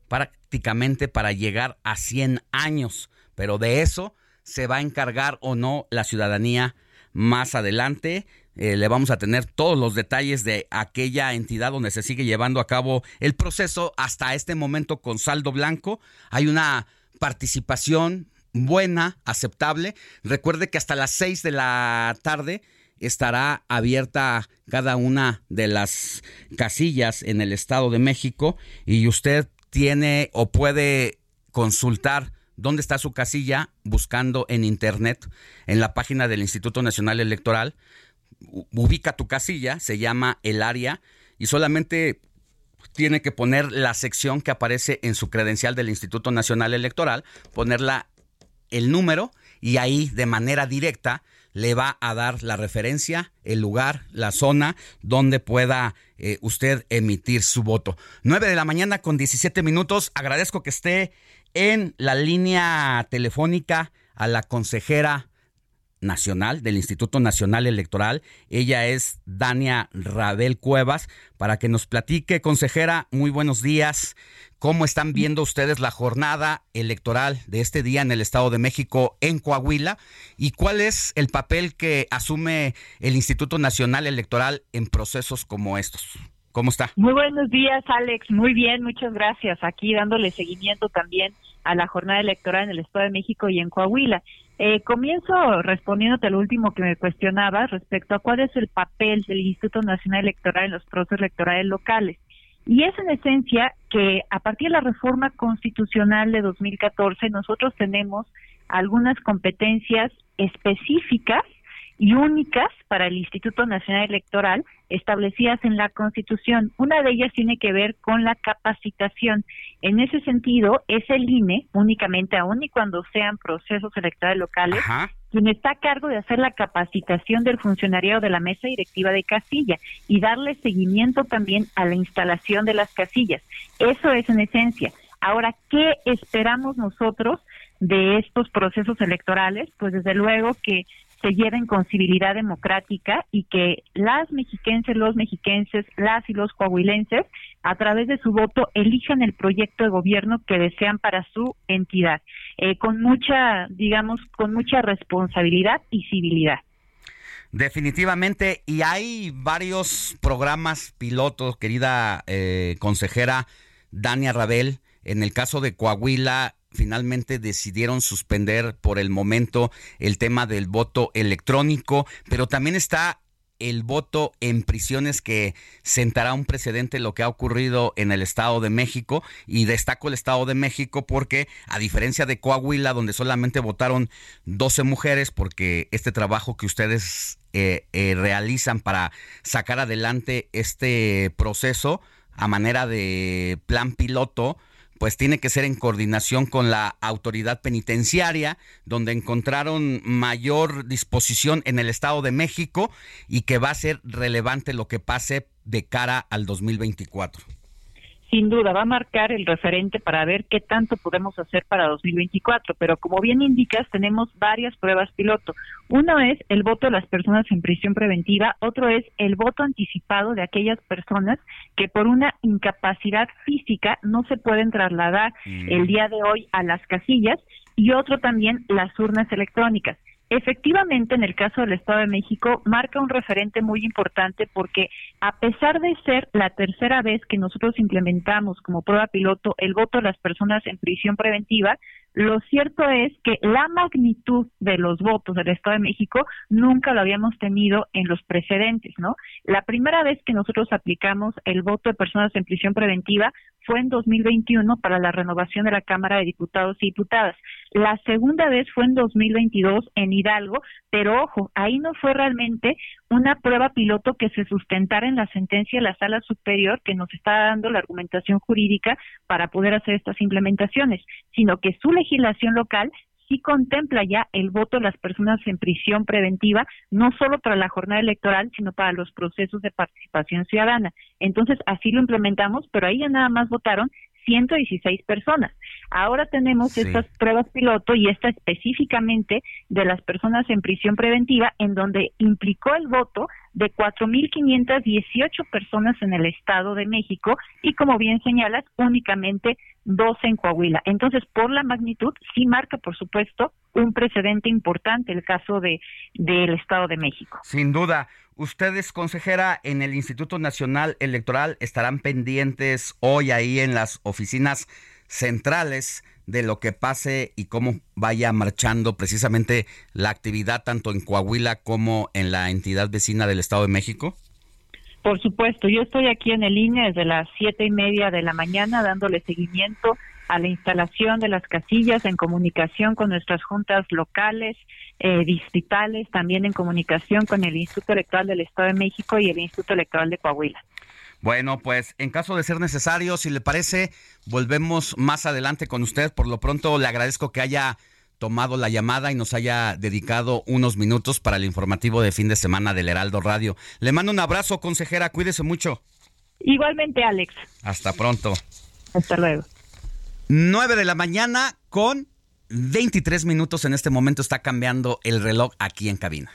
prácticamente para llegar a 100 años. Pero de eso se va a encargar o no la ciudadanía más adelante. Eh, le vamos a tener todos los detalles de aquella entidad donde se sigue llevando a cabo el proceso hasta este momento con saldo blanco. Hay una participación buena, aceptable. Recuerde que hasta las 6 de la tarde estará abierta cada una de las casillas en el Estado de México y usted tiene o puede consultar dónde está su casilla buscando en internet en la página del Instituto Nacional Electoral. Ubica tu casilla, se llama el área y solamente tiene que poner la sección que aparece en su credencial del Instituto Nacional Electoral, ponerla el número y ahí de manera directa le va a dar la referencia, el lugar, la zona donde pueda eh, usted emitir su voto. 9 de la mañana con 17 minutos. Agradezco que esté en la línea telefónica a la consejera nacional del Instituto Nacional Electoral. Ella es Dania Rabel Cuevas, para que nos platique, consejera, muy buenos días. ¿Cómo están viendo ustedes la jornada electoral de este día en el Estado de México, en Coahuila? ¿Y cuál es el papel que asume el Instituto Nacional Electoral en procesos como estos? ¿Cómo está? Muy buenos días, Alex. Muy bien, muchas gracias. Aquí dándole seguimiento también a la jornada electoral en el Estado de México y en Coahuila. Eh, comienzo respondiéndote lo último que me cuestionabas respecto a cuál es el papel del Instituto Nacional Electoral en los procesos electorales locales. Y es en esencia que a partir de la reforma constitucional de 2014 nosotros tenemos algunas competencias específicas y únicas para el Instituto Nacional Electoral establecidas en la Constitución. Una de ellas tiene que ver con la capacitación. En ese sentido, es el INE, únicamente aún y cuando sean procesos electorales locales, quien está a cargo de hacer la capacitación del funcionariado de la mesa directiva de casilla y darle seguimiento también a la instalación de las casillas. Eso es en esencia. Ahora, ¿qué esperamos nosotros de estos procesos electorales? Pues desde luego que se lleven con civilidad democrática y que las mexiquenses, los mexiquenses, las y los coahuilenses, a través de su voto, elijan el proyecto de gobierno que desean para su entidad, eh, con mucha, digamos, con mucha responsabilidad y civilidad. Definitivamente, y hay varios programas pilotos, querida eh, consejera Dania Rabel. En el caso de Coahuila, finalmente decidieron suspender por el momento el tema del voto electrónico, pero también está el voto en prisiones que sentará un precedente lo que ha ocurrido en el Estado de México y destaco el Estado de México porque a diferencia de Coahuila donde solamente votaron 12 mujeres porque este trabajo que ustedes eh, eh, realizan para sacar adelante este proceso a manera de plan piloto pues tiene que ser en coordinación con la autoridad penitenciaria, donde encontraron mayor disposición en el Estado de México y que va a ser relevante lo que pase de cara al 2024 sin duda va a marcar el referente para ver qué tanto podemos hacer para 2024, pero como bien indicas, tenemos varias pruebas piloto. Uno es el voto de las personas en prisión preventiva, otro es el voto anticipado de aquellas personas que por una incapacidad física no se pueden trasladar mm. el día de hoy a las casillas y otro también las urnas electrónicas. Efectivamente, en el caso del Estado de México, marca un referente muy importante porque a pesar de ser la tercera vez que nosotros implementamos como prueba piloto el voto de las personas en prisión preventiva, lo cierto es que la magnitud de los votos del Estado de México nunca lo habíamos tenido en los precedentes, ¿no? La primera vez que nosotros aplicamos el voto de personas en prisión preventiva fue en 2021 para la renovación de la Cámara de Diputados y Diputadas. La segunda vez fue en 2022 en Hidalgo, pero ojo, ahí no fue realmente una prueba piloto que se sustentara en la sentencia de la Sala Superior que nos está dando la argumentación jurídica para poder hacer estas implementaciones, sino que su legislación local sí contempla ya el voto de las personas en prisión preventiva, no solo para la jornada electoral, sino para los procesos de participación ciudadana. Entonces, así lo implementamos, pero ahí ya nada más votaron 116 personas. Ahora tenemos estas pruebas piloto y esta específicamente de las personas en prisión preventiva, en donde implicó el voto de 4.518 personas en el Estado de México y, como bien señalas, únicamente 12 en Coahuila. Entonces, por la magnitud, sí marca, por supuesto, un precedente importante el caso de del Estado de México. Sin duda. Ustedes, consejera, en el Instituto Nacional Electoral estarán pendientes hoy ahí en las oficinas centrales de lo que pase y cómo vaya marchando precisamente la actividad tanto en Coahuila como en la entidad vecina del Estado de México? Por supuesto, yo estoy aquí en el INE desde las siete y media de la mañana dándole seguimiento a la instalación de las casillas en comunicación con nuestras juntas locales, eh, distritales, también en comunicación con el Instituto Electoral del Estado de México y el Instituto Electoral de Coahuila. Bueno, pues en caso de ser necesario, si le parece, volvemos más adelante con usted. Por lo pronto, le agradezco que haya tomado la llamada y nos haya dedicado unos minutos para el informativo de fin de semana del Heraldo Radio. Le mando un abrazo, consejera, cuídese mucho. Igualmente, Alex. Hasta pronto. Hasta luego. 9 de la mañana con 23 minutos en este momento está cambiando el reloj aquí en cabina.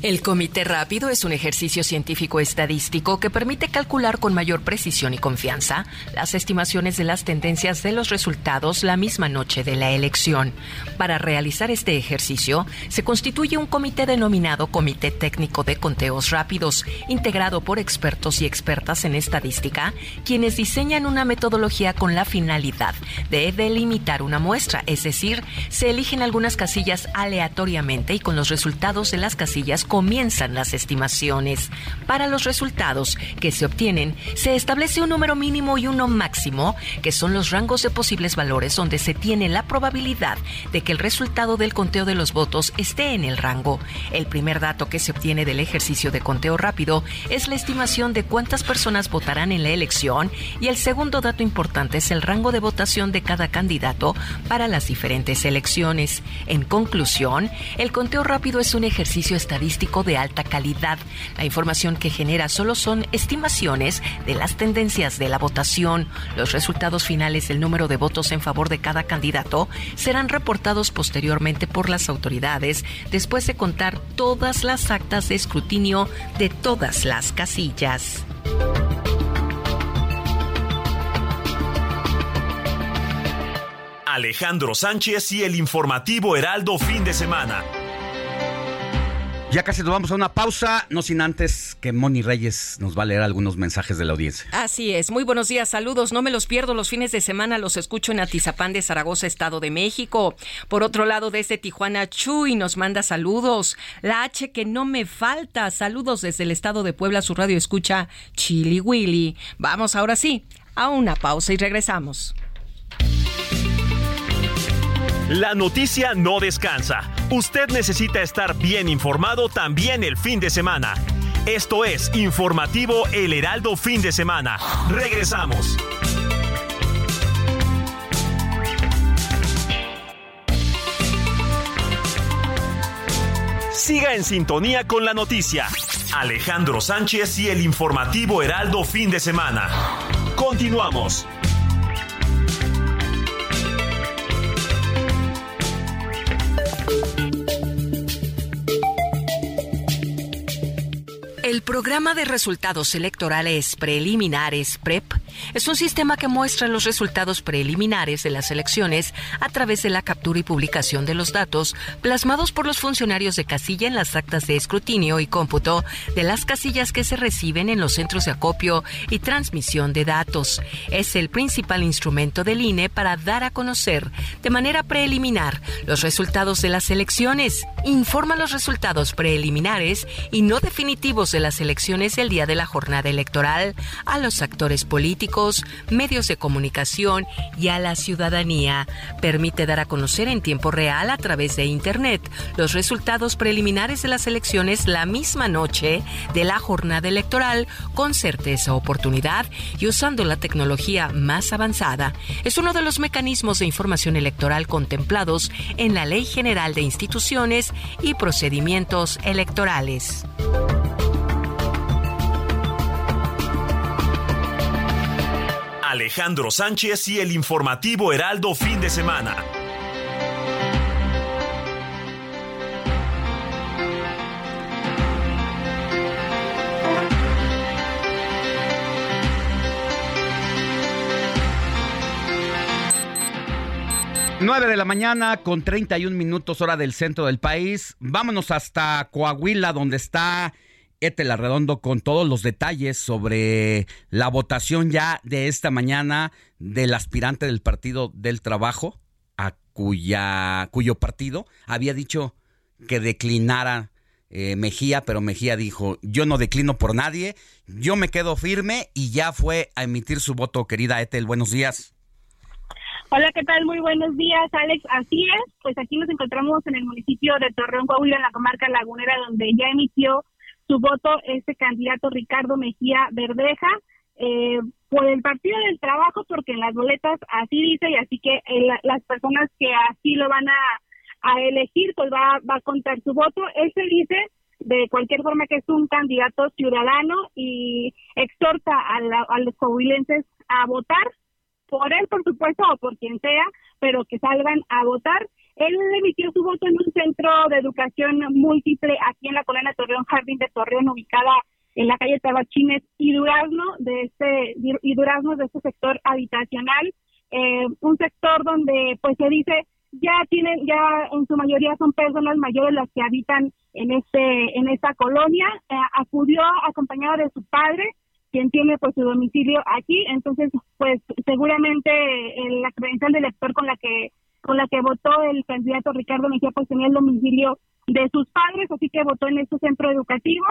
El comité rápido es un ejercicio científico estadístico que permite calcular con mayor precisión y confianza las estimaciones de las tendencias de los resultados la misma noche de la elección. Para realizar este ejercicio, se constituye un comité denominado Comité Técnico de Conteos Rápidos, integrado por expertos y expertas en estadística, quienes diseñan una metodología con la finalidad de delimitar una muestra, es decir, se eligen algunas casillas aleatoriamente y con los resultados de las casillas comienzan las estimaciones. Para los resultados que se obtienen, se establece un número mínimo y uno máximo, que son los rangos de posibles valores donde se tiene la probabilidad de que el resultado del conteo de los votos esté en el rango. El primer dato que se obtiene del ejercicio de conteo rápido es la estimación de cuántas personas votarán en la elección y el segundo dato importante es el rango de votación de cada candidato para las diferentes elecciones. En conclusión, el conteo rápido es un ejercicio estadístico de alta calidad. La información que genera solo son estimaciones de las tendencias de la votación. Los resultados finales del número de votos en favor de cada candidato serán reportados posteriormente por las autoridades después de contar todas las actas de escrutinio de todas las casillas. Alejandro Sánchez y el informativo Heraldo fin de semana. Ya casi nos vamos a una pausa, no sin antes que Moni Reyes nos va a leer algunos mensajes de la audiencia. Así es, muy buenos días, saludos, no me los pierdo los fines de semana, los escucho en Atizapán de Zaragoza, Estado de México. Por otro lado, desde Tijuana, Chuy nos manda saludos. La H que no me falta, saludos desde el Estado de Puebla, su radio escucha Chili Willy. Vamos ahora sí, a una pausa y regresamos. La noticia no descansa. Usted necesita estar bien informado también el fin de semana. Esto es Informativo El Heraldo Fin de Semana. Regresamos. Siga en sintonía con la noticia. Alejandro Sánchez y el Informativo Heraldo Fin de Semana. Continuamos. El programa de resultados electorales preliminares PREP Es un sistema que muestra los resultados preliminares de las elecciones a través de la captura y publicación de los datos plasmados por los funcionarios de casilla en las actas de escrutinio y cómputo de las casillas que se reciben en los centros de acopio y transmisión de datos. Es el principal instrumento del INE para dar a conocer de manera preliminar los resultados de las elecciones. Informa los resultados preliminares y no definitivos de las elecciones el día de la jornada electoral a los actores políticos, medios de comunicación y a la ciudadanía. Permite dar a conocer en tiempo real a través de Internet los resultados preliminares de las elecciones la misma noche de la jornada electoral con certeza, oportunidad y usando la tecnología más avanzada. Es uno de los mecanismos de información electoral contemplados en la Ley General de Instituciones y Procedimientos Electorales. Alejandro Sánchez y el informativo Heraldo fin de semana. Nueve de la mañana con 31 minutos hora del centro del país. Vámonos hasta Coahuila donde está Etel Arredondo con todos los detalles sobre la votación ya de esta mañana del aspirante del Partido del Trabajo, a cuya, cuyo partido había dicho que declinara eh, Mejía, pero Mejía dijo, yo no declino por nadie, yo me quedo firme y ya fue a emitir su voto, querida Etel, buenos días. Hola, ¿qué tal? Muy buenos días, Alex. Así es, pues aquí nos encontramos en el municipio de Torreón, Coahuila, en la comarca lagunera, donde ya emitió su voto este candidato Ricardo Mejía Verdeja eh, por el Partido del Trabajo, porque en las boletas así dice y así que eh, las personas que así lo van a, a elegir, pues va, va a contar su voto. Él se dice de cualquier forma que es un candidato ciudadano y exhorta a, la- los coahuilenses a votar por él, por supuesto, o por quien sea, pero que salgan a votar. Él emitió su voto en un centro de educación múltiple aquí en la colonia Torreón, Jardín de Torreón, ubicada en la calle Tabachines y Durazno, de este, y Durazno de este sector habitacional, eh, un sector donde pues se dice ya tienen, ya en su mayoría son personas mayores las que habitan en este, en esta colonia, Eh, acudió acompañado de su padre, quien tiene pues su domicilio aquí, entonces pues seguramente eh, la credencial del elector con la que con la que votó el candidato Ricardo Mejía pues tenía el domicilio de sus padres, así que votó en este centro educativo,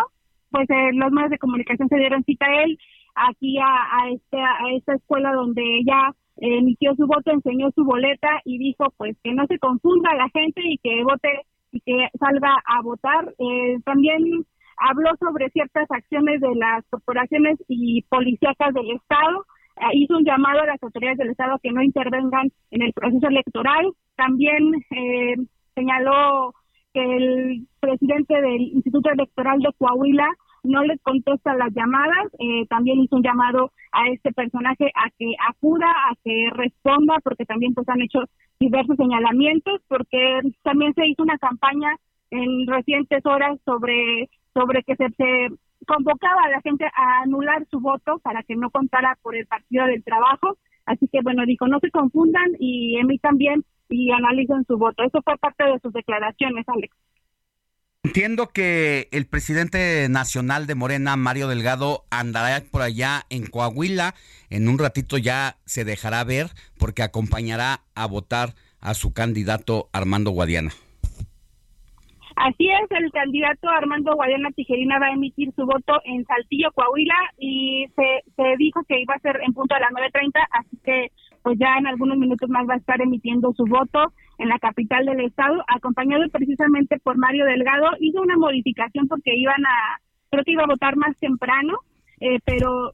pues eh, los medios de comunicación se dieron cita a él aquí a, a, este, a esta escuela donde ella emitió su voto, enseñó su boleta y dijo pues que no se confunda la gente y que vote y que salga a votar. Eh, también habló sobre ciertas acciones de las corporaciones y policíacas del Estado. Eh, hizo un llamado a las autoridades del Estado que no intervengan en el proceso electoral. También eh, señaló que el presidente del Instituto Electoral de Coahuila no les contesta las llamadas. Eh, también hizo un llamado a este personaje a que acuda, a que responda, porque también pues han hecho diversos señalamientos, porque también se hizo una campaña en recientes horas sobre sobre que se, se convocaba a la gente a anular su voto para que no contara por el Partido del Trabajo. Así que bueno, dijo, no se confundan y emitan bien y analicen su voto. Eso fue parte de sus declaraciones, Alex. Entiendo que el presidente nacional de Morena, Mario Delgado, andará por allá en Coahuila. En un ratito ya se dejará ver porque acompañará a votar a su candidato Armando Guadiana. Así es, el candidato Armando Guadiana Tijerina va a emitir su voto en Saltillo, Coahuila, y se, dijo que iba a ser en punto a las 9.30, así que pues ya en algunos minutos más va a estar emitiendo su voto en la capital del estado, acompañado precisamente por Mario Delgado. Hizo una modificación porque iban a, creo que iba a votar más temprano, eh, pero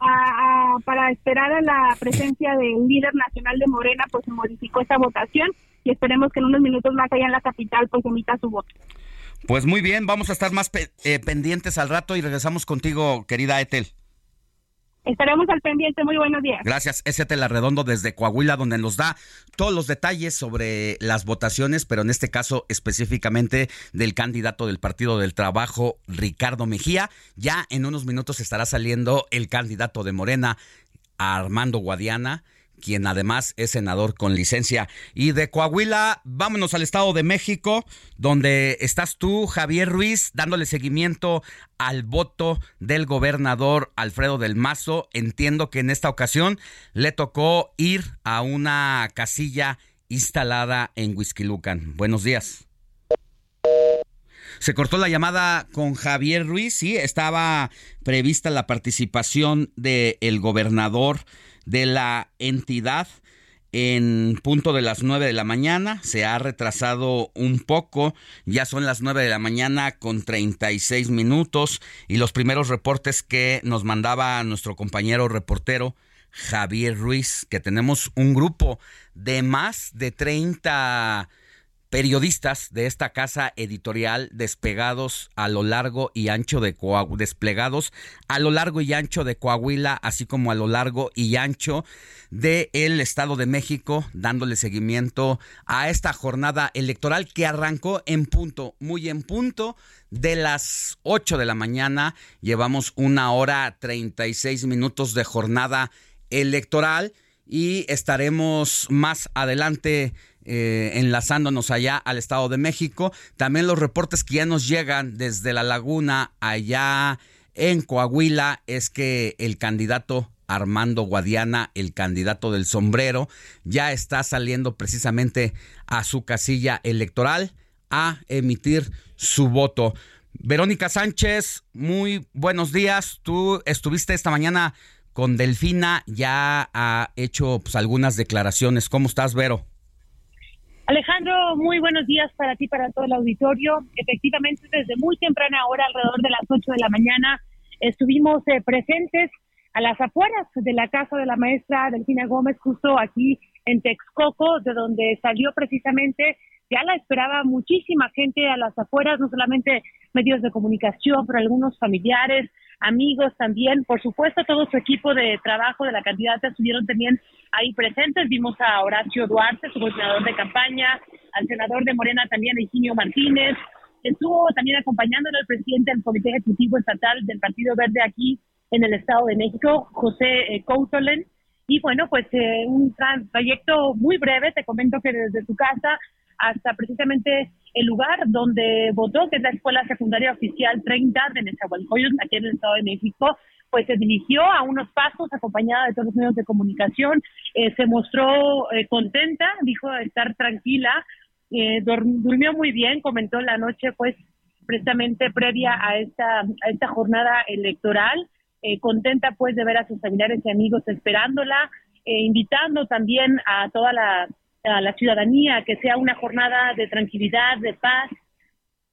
a- para esperar a la presencia del líder nacional de Morena, pues se modificó esta votación y esperemos que en unos minutos más allá en la capital pues emita su voto. Pues muy bien, vamos a estar más pe- eh, pendientes al rato y regresamos contigo, querida Etel. Estaremos al pendiente. Muy buenos días. Gracias, es Etel Arredondo desde Coahuila, donde nos da todos los detalles sobre las votaciones, pero en este caso específicamente del candidato del Partido del Trabajo, Ricardo Mejía. Ya en unos minutos estará saliendo el candidato de Morena, Armando Guadiana, quien además es senador con licencia. Y de Coahuila, vámonos al Estado de México, donde estás tú, Javier Ruiz, dándole seguimiento al voto del gobernador Alfredo del Mazo. Entiendo que en esta ocasión le tocó ir a una casilla instalada en Huizquilucan. Buenos días. Se cortó la llamada con Javier Ruiz, sí, estaba prevista la participación del gobernador de la entidad en punto de las 9 de la mañana. Se ha retrasado un poco. Ya son las 9 de la mañana con 36 minutos. Y los primeros reportes que nos mandaba nuestro compañero reportero Javier Ruiz, que tenemos un grupo de más de 30 periodistas de esta casa editorial despegados a lo largo y ancho de Coahuila, desplegados a lo largo y ancho de Coahuila, así como a lo largo y ancho del el Estado de México, dándole seguimiento a esta jornada electoral que arrancó en punto, muy en punto, de las 8 de la mañana. Llevamos una hora 36 minutos de jornada electoral y estaremos más adelante eh, enlazándonos allá al Estado de México. También los reportes que ya nos llegan desde la laguna allá en Coahuila es que el candidato Armando Guadiana, el candidato del sombrero, ya está saliendo precisamente a su casilla electoral a emitir su voto. Verónica Sánchez, muy buenos días. Tú estuviste esta mañana con Delfina, ya ha hecho pues, algunas declaraciones. ¿Cómo estás, Vero? Alejandro, muy buenos días para ti, para todo el auditorio. Efectivamente, desde muy temprana hora, alrededor de las 8 de la mañana, estuvimos eh, presentes a las afueras de la casa de la maestra Delfina Gómez, justo aquí en Texcoco, de donde salió precisamente, ya la esperaba muchísima gente a las afueras, no solamente medios de comunicación, pero algunos familiares, amigos también. Por supuesto, todo su equipo de trabajo de la candidata estuvieron también ahí presentes. Vimos a Horacio Duarte, su coordinador de campaña, al senador de Morena también, Eugenio Martínez. Estuvo también acompañándolo el presidente del Comité Ejecutivo Estatal del Partido Verde aquí en el Estado de México, José eh, Coutolen. Y bueno, pues eh, un trayecto muy breve, te comento que desde su casa hasta precisamente el lugar donde votó, que es la Escuela Secundaria Oficial 30 de Nezahualcóyotl, aquí en el Estado de México, pues se dirigió a unos pasos acompañada de todos los medios de comunicación, eh, se mostró eh, contenta, dijo estar tranquila, eh, durmió muy bien, comentó la noche pues precisamente previa a esta, a esta jornada electoral, contenta pues de ver a sus familiares y amigos esperándola, invitando también a toda la a la ciudadanía, que sea una jornada de tranquilidad, de paz.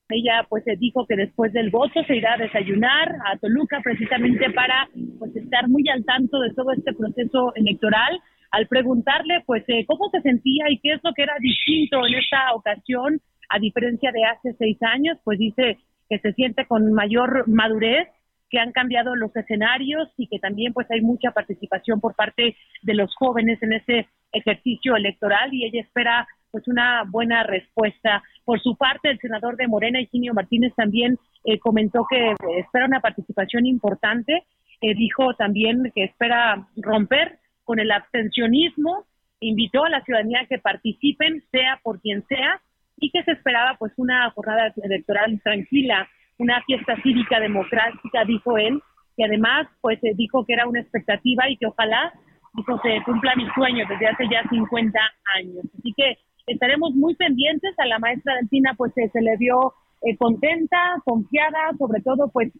Ella pues dijo que después del voto se irá a desayunar a Toluca precisamente para pues estar muy al tanto de todo este proceso electoral. Al preguntarle pues eh, cómo se sentía y qué es lo que era distinto en esta ocasión a diferencia de hace seis años, pues dice que se siente con mayor madurez que han cambiado los escenarios y que también pues hay mucha participación por parte de los jóvenes en ese ejercicio electoral y ella espera pues una buena respuesta. Por su parte, el senador de Morena, Eugenio Martínez, también eh, comentó que espera una participación importante. Eh, dijo también que espera romper con el abstencionismo. Invitó a la ciudadanía a que participen, sea por quien sea, y que se esperaba pues una jornada electoral tranquila una fiesta cívica democrática, dijo él, que además pues eh, dijo que era una expectativa y que ojalá dijo, se cumpla mi sueño desde hace ya 50 años. Así que estaremos muy pendientes. A la maestra Delfina pues eh, se le vio eh, contenta, confiada, sobre todo pues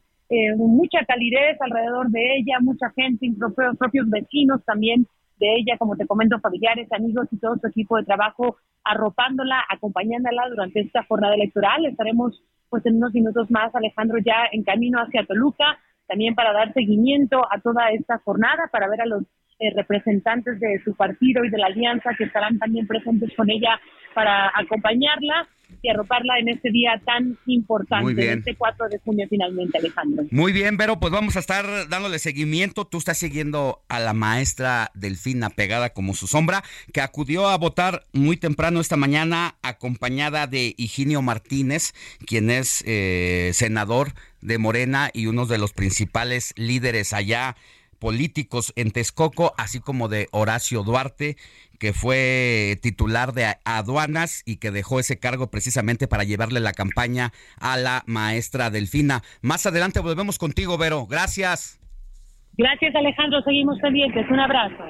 mucha calidez alrededor de ella, mucha gente, propios, propios vecinos también de ella, como te comento, familiares, amigos y todo su equipo de trabajo arropándola, acompañándola durante esta jornada electoral. Estaremos pues en unos minutos más Alejandro ya en camino hacia Toluca, también para dar seguimiento a toda esta jornada, para ver a los eh, representantes de su partido y de la alianza que estarán también presentes con ella para acompañarla y arroparla en este día tan importante, este 4 de junio finalmente, Alejandro. Muy bien, Vero, pues vamos a estar dándole seguimiento. Tú estás siguiendo a la maestra Delfina pegada como su sombra, que acudió a votar muy temprano esta mañana, acompañada de Higinio Martínez, quien es eh, senador de Morena y uno de los principales líderes allá políticos en Texcoco, así como de Horacio Duarte, que fue titular de aduanas y que dejó ese cargo precisamente para llevarle la campaña a la maestra Delfina. Más adelante volvemos contigo, Vero. Gracias. Gracias, Alejandro. Seguimos pendientes. Un abrazo.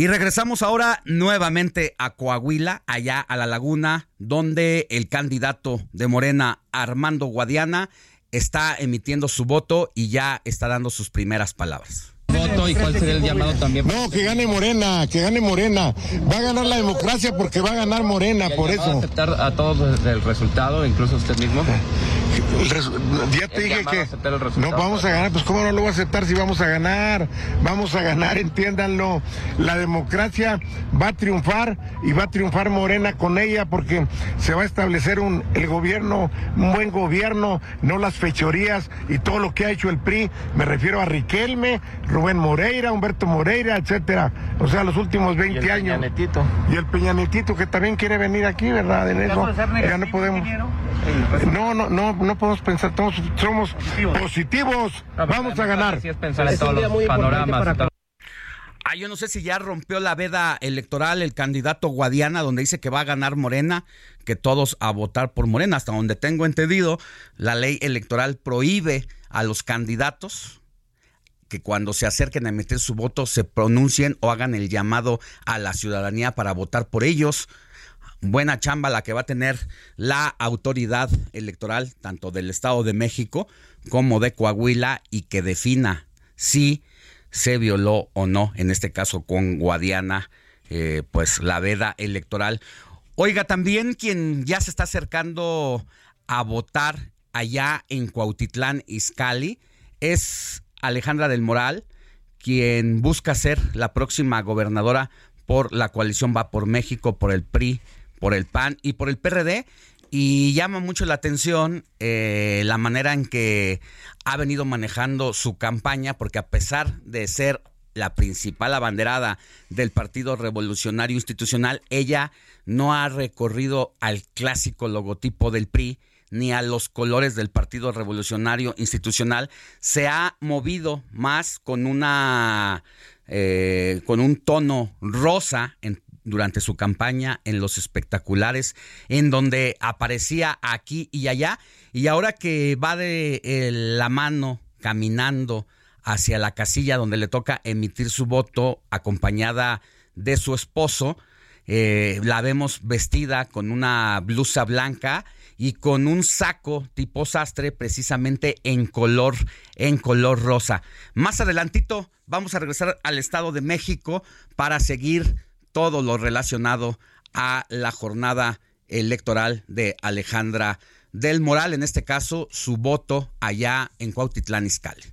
Y regresamos ahora nuevamente a Coahuila, allá a la laguna, donde el candidato de Morena, Armando Guadiana, está emitiendo su voto y ya está dando sus primeras palabras voto y cuál sería el llamado también. No, que gane Morena, que gane Morena. Va a ganar la democracia porque va a ganar Morena, por eso. ¿Va a aceptar a todos el resultado, incluso usted mismo? Ya te dije que no vamos a ganar, pues cómo no lo voy a aceptar si vamos a ganar, vamos a ganar, entiéndanlo. La democracia va a triunfar y va a triunfar Morena con ella porque se va a establecer un el gobierno, un buen gobierno, no las fechorías y todo lo que ha hecho el PRI. Me refiero a Riquelme, Rubén Moreira, Humberto Moreira, etcétera. O sea, los últimos 20 ¿Y el años. Peñanetito. Y el Peñanetito que también quiere venir aquí, ¿verdad? En eso. Ya no podemos. No, no, no, no podemos pensar, somos, somos positivos, vamos a ganar. Es pensar en todos los panoramas. Ah, yo no sé si ya rompió la veda electoral el candidato Guadiana, donde dice que va a ganar Morena, que todos a votar por Morena. Hasta donde tengo entendido, la ley electoral prohíbe a los candidatos que cuando se acerquen a emitir su voto se pronuncien o hagan el llamado a la ciudadanía para votar por ellos buena chamba la que va a tener la autoridad electoral, tanto del Estado de México como de Coahuila, y que defina si se violó o no, en este caso con Guadiana, eh, pues la veda electoral. Oiga, también quien ya se está acercando a votar allá en Cuautitlán, Izcalli, es Alejandra del Moral, quien busca ser la próxima gobernadora por la coalición Va por México, por el PRI, por el PAN y por el PRD. Y llama mucho la atención eh, la manera en que ha venido manejando su campaña, porque a pesar de ser la principal abanderada del Partido Revolucionario Institucional, ella no ha recorrido al clásico logotipo del PRI ni a los colores del Partido Revolucionario Institucional, se ha movido más con una eh, con un tono rosa en durante su campaña en los espectaculares, en donde aparecía aquí y allá, y ahora que va de eh, la mano caminando hacia la casilla donde le toca emitir su voto, acompañada de su esposo, eh, la vemos vestida con una blusa blanca y con un saco tipo sastre precisamente en color en color rosa. Más adelantito vamos a regresar al Estado de México para seguir todo lo relacionado a la jornada electoral de Alejandra del Moral, en este caso su voto allá en Cuautitlán Izcalli.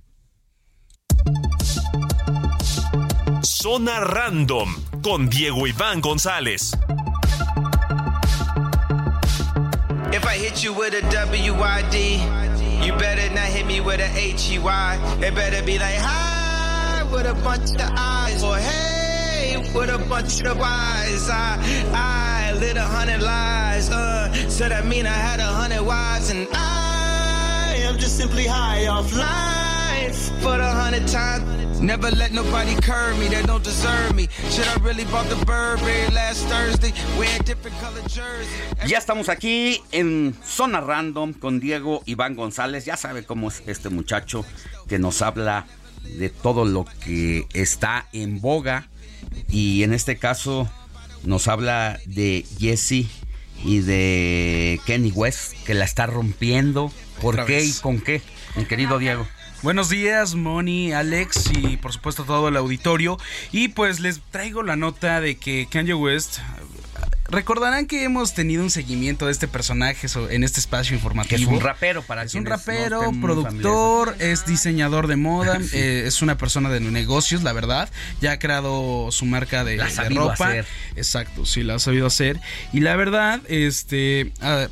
Zona Random con Diego Iván González. If I hit you with a W-I-D, you better not hit me with a H-E-Y. It better be like, hi, with a bunch of eyes, or hey, with a bunch of eyes. I, I lit a hundred lies, uh, so that mean I had a hundred wives, and I am just simply high off life for the hundred times. Never let nobody curve me that don't deserve me. Should I really bought the Burberry last Thursday? Wear different color jersey. Ya estamos aquí en Zona Random con Diego Iván González. Ya sabe cómo es este muchacho que nos habla de todo lo que está en boga. Y en este caso nos habla de Jesse y de Kenny West, que la está rompiendo. ¿Por Otra qué vez. y con qué? Mi querido Diego. Buenos días, Moni, Alex y por supuesto todo el auditorio. Y pues les traigo la nota de que Kanye West. Recordarán que hemos tenido un seguimiento de este personaje so- en este espacio informativo. Que es un rapero para Es un no rapero, muy productor, es diseñador de moda, <laughs> Sí. eh, es una persona de negocios, la verdad. Ya ha creado su marca de, La de ropa. hacer. Exacto, sí, la ha sabido hacer. Y la verdad, este. ah,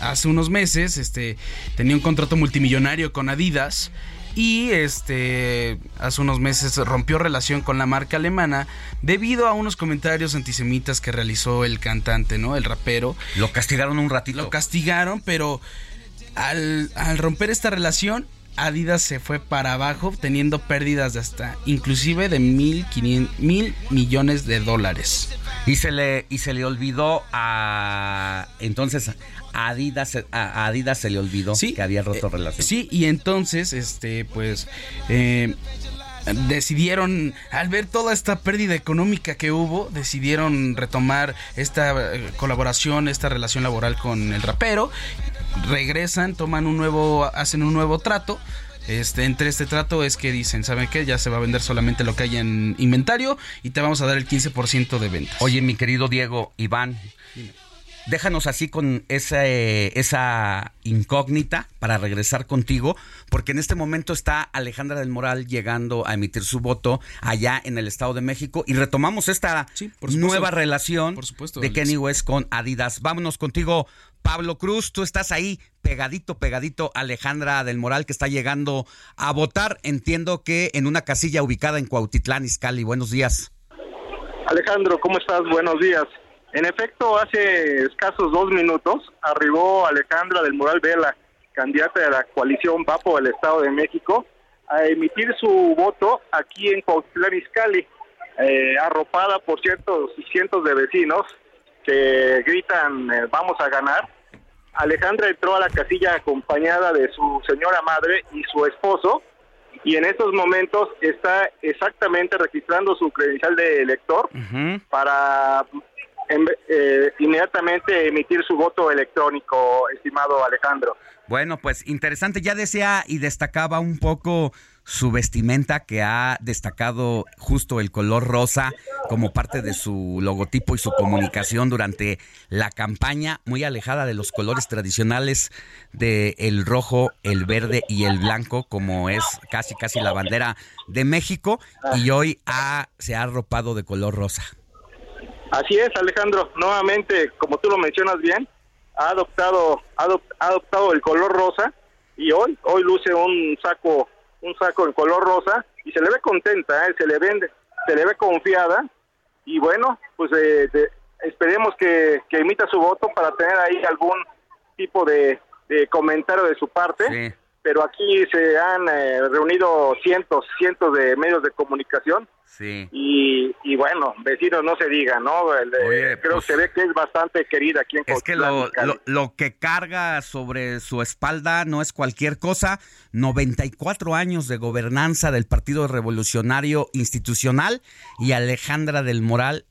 hace unos meses, este. Tenía un contrato multimillonario con Adidas. Y este. Hace unos meses rompió relación con la marca alemana. Debido a unos comentarios antisemitas que realizó el cantante, ¿no? El rapero. Lo castigaron un ratito. Lo castigaron, pero al, al romper esta relación, Adidas se fue para abajo teniendo pérdidas de hasta inclusive de mil, mil millones de dólares. Y se le, y se le olvidó a entonces a Adidas, a Adidas se le olvidó que había roto eh, relación. Sí, y entonces, este, pues, eh, decidieron, al ver toda esta pérdida económica que hubo, decidieron retomar esta eh, colaboración, esta relación laboral con el rapero. Regresan, toman un nuevo, hacen un nuevo trato. Este, entre este trato es que dicen, ¿saben qué? Ya se va a vender solamente lo que hay en inventario y te vamos a dar el 15% de ventas. Oye, mi querido Diego, Iván, déjanos así con esa, esa incógnita para regresar contigo, porque en este momento está Alejandra del Moral llegando a emitir su voto allá en el Estado de México y retomamos esta nueva relación de Kenny West con Adidas. Vámonos contigo, Pablo Cruz, tú estás ahí pegadito, pegadito, Alejandra del Moral que está llegando a votar. Entiendo que en una casilla ubicada en Cuautitlán, Izcalli. Buenos días. Alejandro, ¿cómo estás? Buenos días. En efecto, hace escasos dos minutos arribó Alejandra del Moral Vela, candidata de la coalición Papo del Estado de México, a emitir su voto aquí en Cuauhtlán Izcalli, eh, arropada por ciertos cientos de vecinos que gritan eh, vamos a ganar. Alejandra entró a la casilla acompañada de su señora madre y su esposo y en estos momentos está exactamente registrando su credencial de elector para eh, inmediatamente emitir su voto electrónico, estimado Alejandro. Bueno, pues interesante. Ya decía y destacaba un poco su vestimenta que ha destacado justo el color rosa como parte de su logotipo y su comunicación durante la campaña, muy alejada de los colores tradicionales de el rojo, el verde y el blanco, como es casi casi la bandera de México, y hoy ha, se ha arropado de color rosa. Así es, Alejandro. Nuevamente, como tú lo mencionas bien, ha adoptado ha adoptado el color rosa y hoy hoy luce un saco un saco en color rosa y se le ve contenta, ¿eh? se le vende, se le ve confiada y bueno, pues eh, esperemos que, que emita su voto para tener ahí algún tipo de, de comentario de su parte. Sí pero aquí se han eh, reunido cientos, cientos de medios de comunicación. Sí. Y, y bueno, vecinos no se diga, ¿no? Eh, creo pues que se ve que es bastante querida aquí en Es que lo, lo, que carga sobre su espalda no es cualquier cosa. 94 años de gobernanza del Partido Revolucionario Institucional y Alejandra del Moral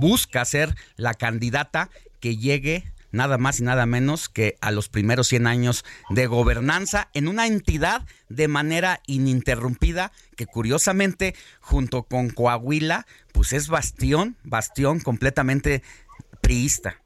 busca ser la candidata que llegue nada más y nada menos que a los primeros 100 años de gobernanza en una entidad de manera ininterrumpida que curiosamente junto con Coahuila pues es bastión, bastión completamente priista.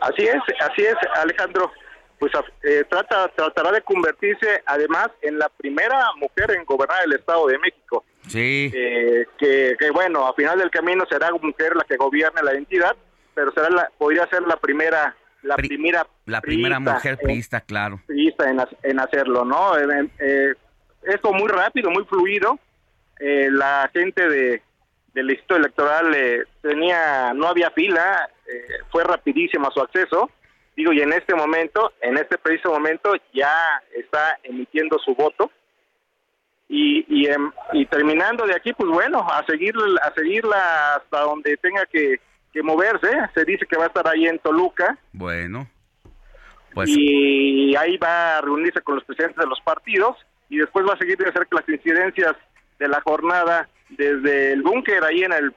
Así es, así es Alejandro, pues eh, trata, tratará de convertirse además en la primera mujer en gobernar el Estado de México. Sí. Eh, que, que bueno, a final del camino será mujer la que gobierne la entidad pero será la, podría ser la primera la primera la primera mujer priista, claro. Priista en, en hacerlo, ¿no? Eh, eh, esto muy rápido, muy fluido. Eh, la gente de del Instituto Electoral tenía no había fila, fue rapidísimo su acceso. Digo, y en este momento, en este preciso momento ya está emitiendo su voto. Y, y, em, y terminando de aquí, pues bueno, a seguir a seguirla hasta donde tenga que que moverse. Se dice que va a estar ahí en Toluca. Bueno. Pues... Y ahí va a reunirse con los presidentes de los partidos y después va a seguir de cerca las incidencias de la jornada desde el búnker ahí en el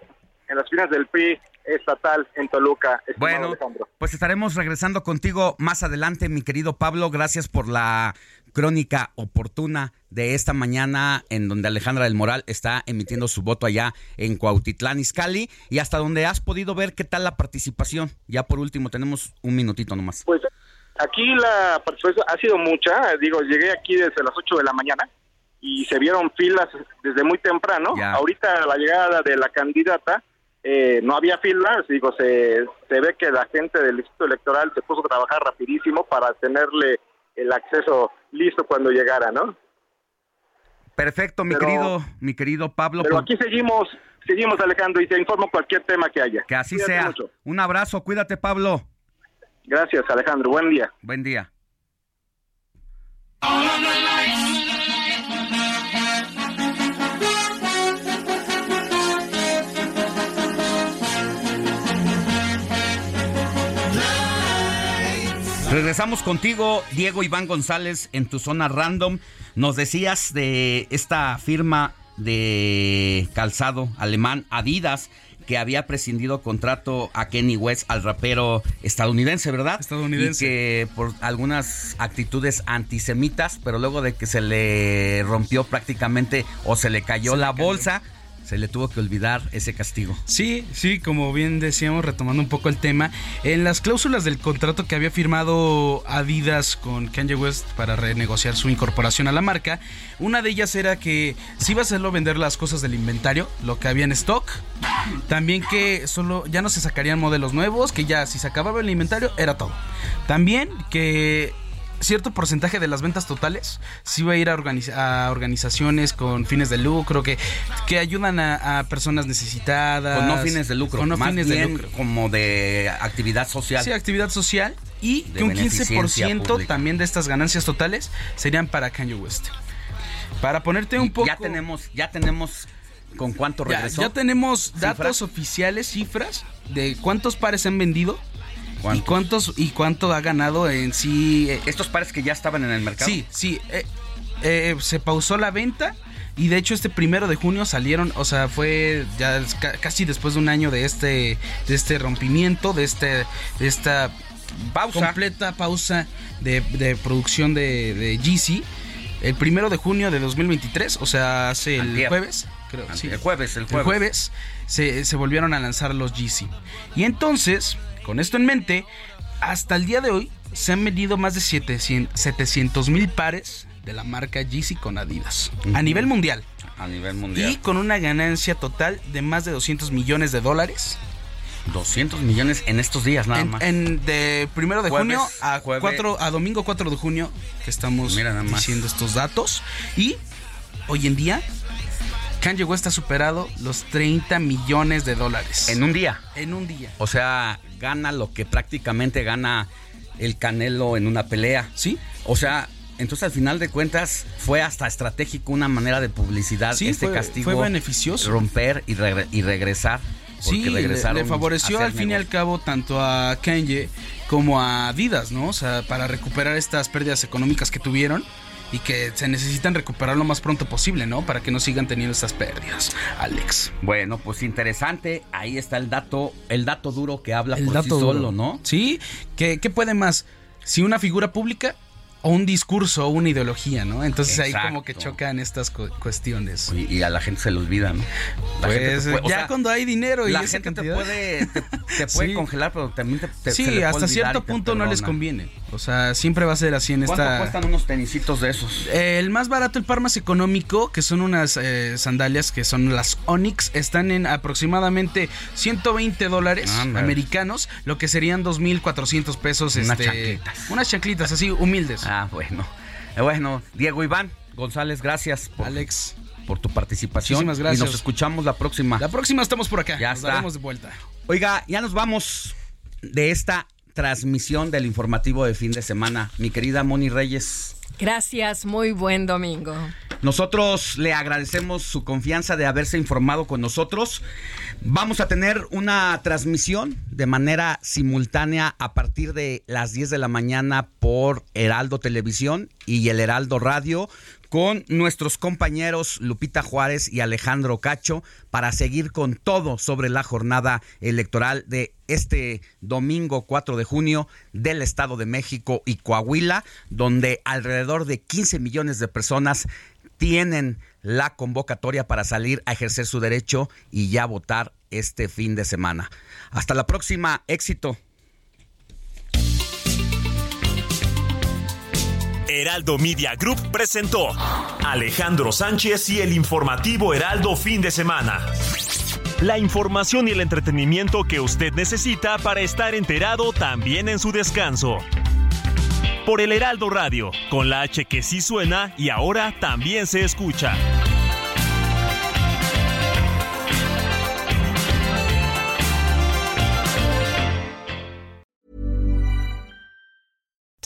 en las finas del PRI estatal en Toluca. Bueno, pues estaremos regresando contigo más adelante, mi querido Pablo. Gracias por la crónica oportuna de esta mañana en donde Alejandra del Moral está emitiendo su voto allá en Cuautitlán, Izcalli, y hasta donde has podido ver qué tal la participación. Ya por último, tenemos un minutito nomás. Pues aquí la participación ha sido mucha, digo, llegué aquí desde las 8 de la mañana y se vieron filas desde muy temprano. Ahorita la llegada de la candidata eh, no había filas, digo, se, se ve que la gente del Instituto Electoral se puso a trabajar rapidísimo para tenerle el acceso listo cuando llegara, ¿no? Perfecto, mi querido, mi querido Pablo. Pero aquí seguimos, seguimos Alejandro y te informo cualquier tema que haya. Que así sea. Un abrazo, cuídate Pablo. Gracias Alejandro, buen día. Buen día. Regresamos contigo, Diego Iván González, en tu zona random. Nos decías de esta firma de calzado alemán Adidas que había prescindido contrato a Kenny West, al rapero estadounidense, ¿verdad? Estadounidense. Y que por algunas actitudes antisemitas, pero luego de que se le rompió prácticamente o se le cayó Se le la cayó. Se le tuvo que olvidar ese castigo. Sí, sí, como bien decíamos, retomando un poco el tema, en las cláusulas del contrato que había firmado Adidas con Kanye West para renegociar su incorporación a la marca, una de ellas era que si iba a hacerlo vender las cosas del inventario, lo que había en stock, también que solo ya no se sacarían modelos nuevos, que ya si se acababa el inventario era todo. También que cierto porcentaje de las ventas totales sí va a ir a, organiz- a organizaciones con fines de lucro que, que ayudan a, a personas necesitadas. Con no fines de lucro, Con no más fines de lucro. como de actividad social. Sí, actividad social y De que un beneficencia 15% pública. también de estas ganancias totales serían para Kanye West. Para ponerte un Y poco... Ya tenemos, ya tenemos con cuánto regresó. ya tenemos ¿Cifras? datos oficiales, cifras de cuántos pares se han vendido y cuántos y cuánto ha ganado en sí. eh, Estos pares que ya estaban en el mercado. Sí, sí. eh, eh, se pausó la venta y de hecho este primero de junio salieron, o sea, fue ya casi después de un año de este de este rompimiento, de este de esta pausa. completa pausa de, de producción de, de Yeezy. El primero de junio de 2023, o sea, hace el Antier. jueves, creo. Antier, sí. el jueves, el El jueves. jueves se, se volvieron a lanzar los Yeezy. Y entonces, con esto en mente, hasta el día de hoy se han vendido más de 700 mil pares de la marca Yeezy con Adidas. A nivel mundial. A nivel mundial. Y con una ganancia total de más de 200 millones de dólares. 200 millones en estos días nada En, más. en de primero de Jueves, junio a, jueves. cuatro- a domingo 4 de junio que estamos Mira nada más. diciendo estos datos. Y hoy en día Kanye West ha superado los 30 millones de dólares. En un día. En un día. O sea, gana lo que prácticamente gana el Canelo en una pelea. Sí. O sea, entonces al final de cuentas fue hasta estratégico una manera de publicidad Sí, este fue- castigo. fue beneficioso. Romper y, regre- y regresar. Sí, Porque le, le favoreció al fin y al cabo tanto a Kanye como a Adidas, ¿no? O sea, para recuperar estas pérdidas económicas que tuvieron y que se necesitan recuperar lo más pronto posible, ¿no? Para que no sigan teniendo estas pérdidas, Alex. Bueno, pues interesante. Ahí está el dato, el dato duro que habla El por dato sí duro. solo, ¿no? Sí, ¿qué, qué puede más? Si una figura pública o un discurso o una ideología, ¿no? Entonces ahí como que chocan estas cu- cuestiones. Y, y a la gente se le olvida, ¿no? La Pues puede- ya sea, cuando hay dinero y la esa gente te puede, te, te <laughs> puede Sí. congelar, pero también te, te- sí, se le puede hasta cierto punto no les conviene. O sea, siempre va a ser así en ¿Cuánto esta... cuestan unos tenisitos de esos? El más barato, el par más económico, que son unas eh, sandalias que son las Onyx, están en aproximadamente 120 dólares americanos, lo que serían 2.400 pesos. Unas este, chanclitas. Unas chanclitas así, humildes. Ah, bueno. Eh, Bueno, Diego Iván González, gracias por, Alex. por tu participación. Muchísimas gracias. Y nos escuchamos la próxima. La próxima estamos por acá. Ya Nos está. de vuelta. Oiga, ya nos vamos de esta transmisión del informativo de fin de semana. Mi querida Moni Reyes. Gracias, muy buen domingo. Nosotros le agradecemos su confianza de haberse informado con nosotros. Vamos a tener una transmisión de manera simultánea a partir de las 10 de la mañana por Heraldo Televisión y el Heraldo Radio con nuestros compañeros Lupita Juárez y Alejandro Cacho para seguir con todo sobre la jornada electoral de este domingo 4 de junio del Estado de México y Coahuila, donde alrededor de 15 millones de personas tienen la convocatoria para salir a ejercer su derecho y ya votar este fin de semana. Hasta la próxima, éxito. Heraldo Media Group presentó Alejandro Sánchez y el informativo Heraldo fin de semana. La información y el entretenimiento que usted necesita para estar enterado también en su descanso. Por el Heraldo Radio, con la H que sí suena y ahora también se escucha.